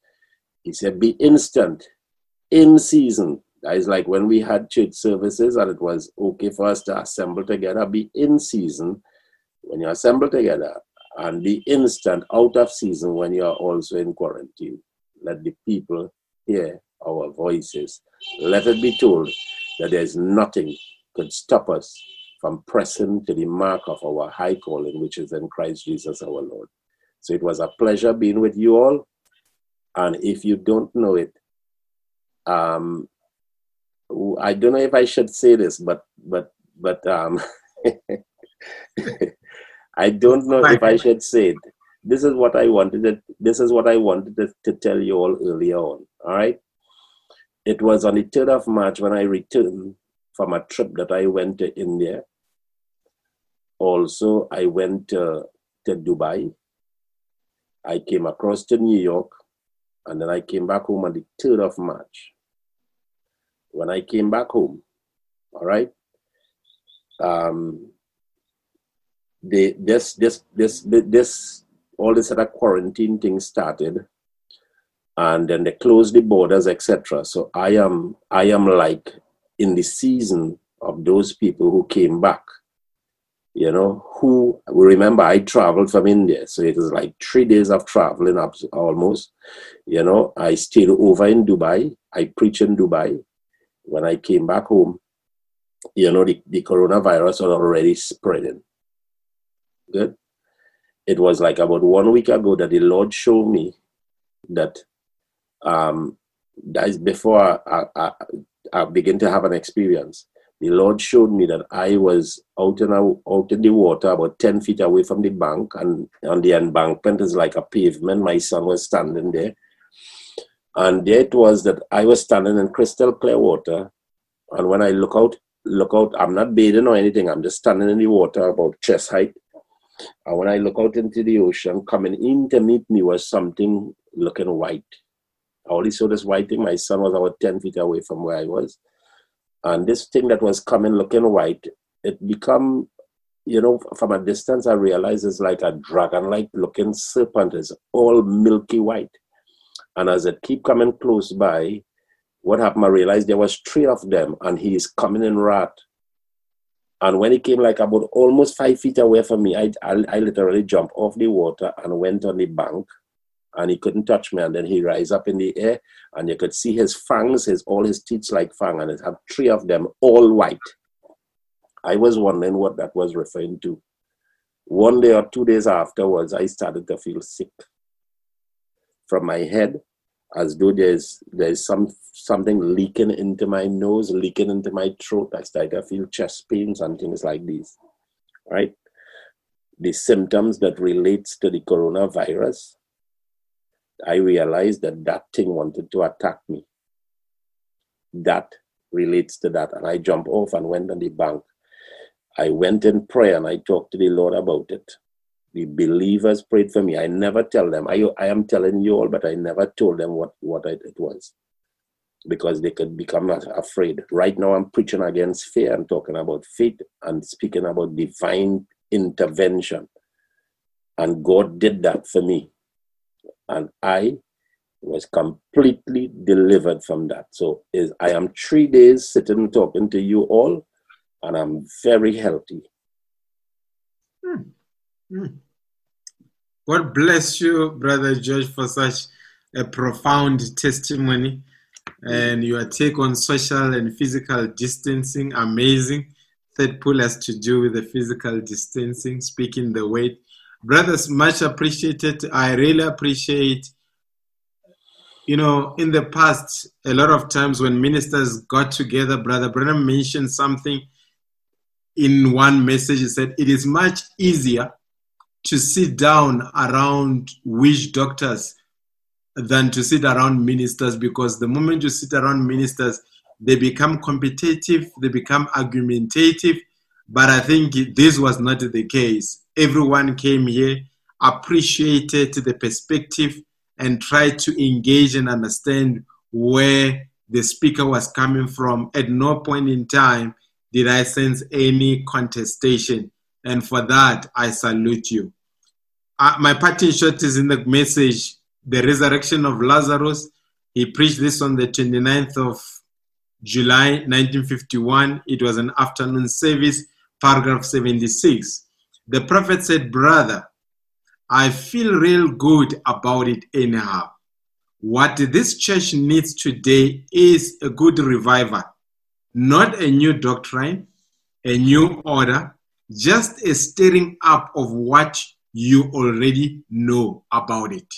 He said, be instant, in season. That is like when we had church services and it was okay for us to assemble together, be in season when you assemble together and be instant out of season when you are also in quarantine. Let the people hear our voices. Let it be told that there's nothing could stop us from pressing to the mark of our high calling, which is in Christ Jesus our Lord. So it was a pleasure being with you all. And if you don't know it, um, I don't know if I should say this, but but but um, I don't know if I should say it. This is what I wanted. To, this is what I wanted to, to tell you all earlier on. All right it was on the 3rd of March when I returned from a trip that I went to India. Also, I went to, to Dubai. I came across to New York, and then I came back home on the 3rd of March. When I came back home, all right, um, they, this, this, this, this, all this other quarantine thing started and then they closed the borders, etc. So I am I am like in the season of those people who came back. You know, who remember I traveled from India, so it was like three days of traveling up almost. You know, I stayed over in Dubai. I preached in Dubai. When I came back home, you know, the, the coronavirus was already spreading. Good. It was like about one week ago that the Lord showed me that um, that is before I, I, I begin to have an experience. The Lord showed me that I was out in, out in the water about 10 feet away from the bank, and on the embankment is like a pavement. My son was standing there. And there it was that I was standing in crystal clear water. And when I look out, look out, I'm not bathing or anything, I'm just standing in the water about chest height. And when I look out into the ocean, coming in to meet me was something looking white I only saw this white thing. My son was about 10 feet away from where I was. And this thing that was coming looking white, it become, you know, from a distance, I realized it's like a dragon-like looking serpent. It's all milky white. And as it keep coming close by, what happened, I realized there was three of them and he's coming in rat. And when he came like about almost five feet away from me, I, I, I literally jumped off the water and went on the bank and he couldn't touch me. And then he rise up in the air, and you could see his fangs, his all his teeth like fang, and it had three of them, all white. I was wondering what that was referring to. One day or two days afterwards, I started to feel sick from my head, as though there's there's some something leaking into my nose, leaking into my throat. I started to feel chest pains and things like these. Right? The symptoms that relates to the coronavirus, I realized that that thing wanted to attack me. That relates to that. And I jumped off and went on the bank I went in prayer and I talked to the Lord about it. The believers prayed for me. I never tell them. I, I am telling you all, but I never told them what, what it was because they could become afraid. Right now, I'm preaching against fear. I'm talking about faith and speaking about divine intervention. And God did that for me. And I was completely delivered from that. So is I am three days sitting talking to you all and I'm very healthy. Hmm. Hmm. God bless you, Brother George, for such a profound testimony. And your take on social and physical distancing, amazing. Third pull has to do with the physical distancing, speaking the weight. Brothers, much appreciated. I really appreciate you know, in the past, a lot of times when ministers got together, Brother Branham mentioned something in one message, he said, It is much easier to sit down around witch doctors than to sit around ministers because the moment you sit around ministers, they become competitive, they become argumentative. But I think this was not the case. Everyone came here, appreciated the perspective, and tried to engage and understand where the speaker was coming from. At no point in time did I sense any contestation. And for that, I salute you. Uh, my parting shot is in the message, The Resurrection of Lazarus. He preached this on the 29th of July 1951. It was an afternoon service, paragraph 76. The prophet said, Brother, I feel real good about it anyhow. What this church needs today is a good revival not a new doctrine, a new order, just a stirring up of what you already know about it.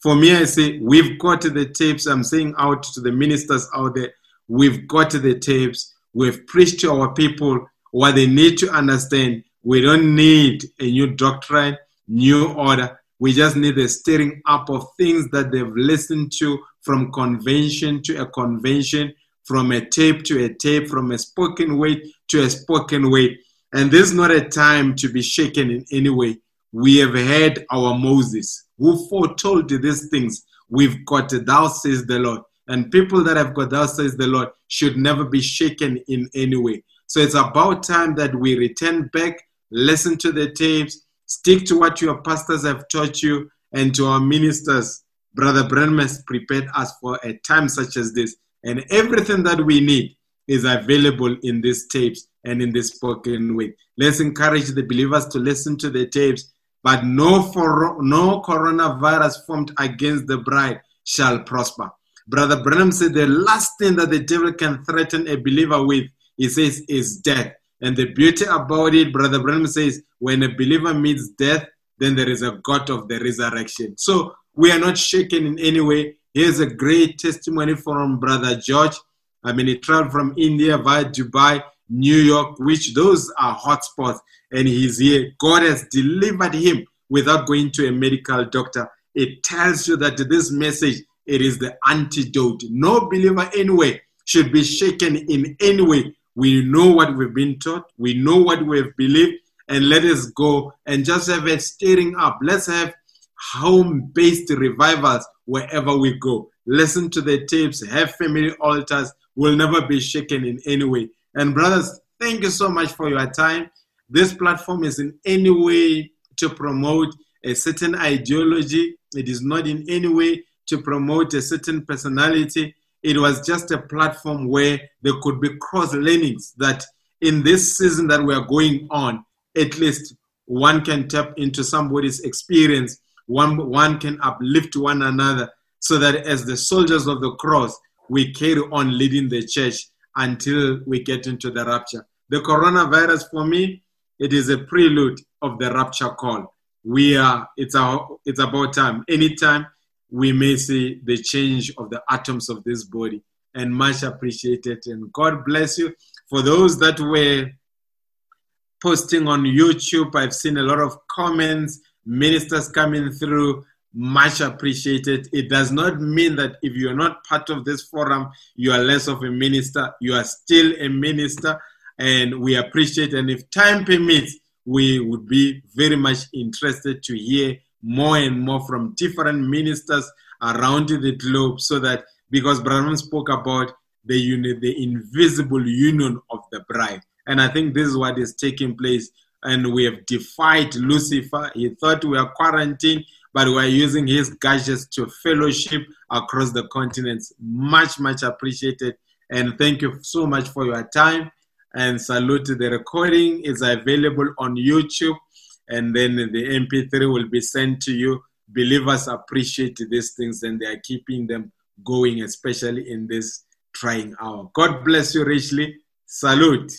For me, I say, we've got the tapes. I'm saying out to the ministers out there, we've got the tapes. We've preached to our people what they need to understand. We don't need a new doctrine, new order. We just need a stirring up of things that they've listened to from convention to a convention from a tape to a tape, from a spoken word to a spoken word. And this is not a time to be shaken in any way. We have had our Moses who foretold these things. We've got thou says the Lord. And people that have got thou says the Lord should never be shaken in any way. So it's about time that we return back, listen to the tapes, stick to what your pastors have taught you, and to our ministers. Brother Branham has prepared us for a time such as this. And everything that we need is available in these tapes and in this spoken word. Let's encourage the believers to listen to the tapes, but no, for, no coronavirus formed against the bride shall prosper. Brother Branham said the last thing that the devil can threaten a believer with, he says, is death. And the beauty about it, Brother Branham says, when a believer meets death, then there is a God of the resurrection. So we are not shaken in any way. Here's a great testimony from Brother George. I mean, he traveled from India via Dubai, New York, which those are hotspots, and he's here. God has delivered him without going to a medical doctor. It tells you that this message, it is the antidote. No believer anyway should be shaken in any way. We know what we've been taught, we know what we've believed, and let us go and just have a stirring up. Let's have home based revivals wherever we go. Listen to the tapes, have family altars, will never be shaken in any way. And brothers, thank you so much for your time. This platform is in any way to promote a certain ideology, it is not in any way to promote a certain personality. It was just a platform where there could be cross learnings that in this season that we are going on, at least one can tap into somebody's experience one, one can uplift one another so that as the soldiers of the cross, we carry on leading the church until we get into the rapture. The coronavirus for me, it is a prelude of the rapture call. We are, it's, our, it's about time. Anytime we may see the change of the atoms of this body and much appreciated. And God bless you. For those that were posting on YouTube, I've seen a lot of comments, ministers coming through. Much appreciated. It does not mean that if you're not part of this forum, you are less of a minister. You are still a minister, and we appreciate. And if time permits, we would be very much interested to hear more and more from different ministers around the globe so that because Branham spoke about the unit, the invisible union of the bride. And I think this is what is taking place. And we have defied Lucifer. He thought we are quarantined, but we are using his gadgets to fellowship across the continents. Much, much appreciated. And thank you so much for your time. And salute the recording is available on YouTube. And then the MP3 will be sent to you. Believers appreciate these things and they are keeping them going, especially in this trying hour. God bless you richly. Salute.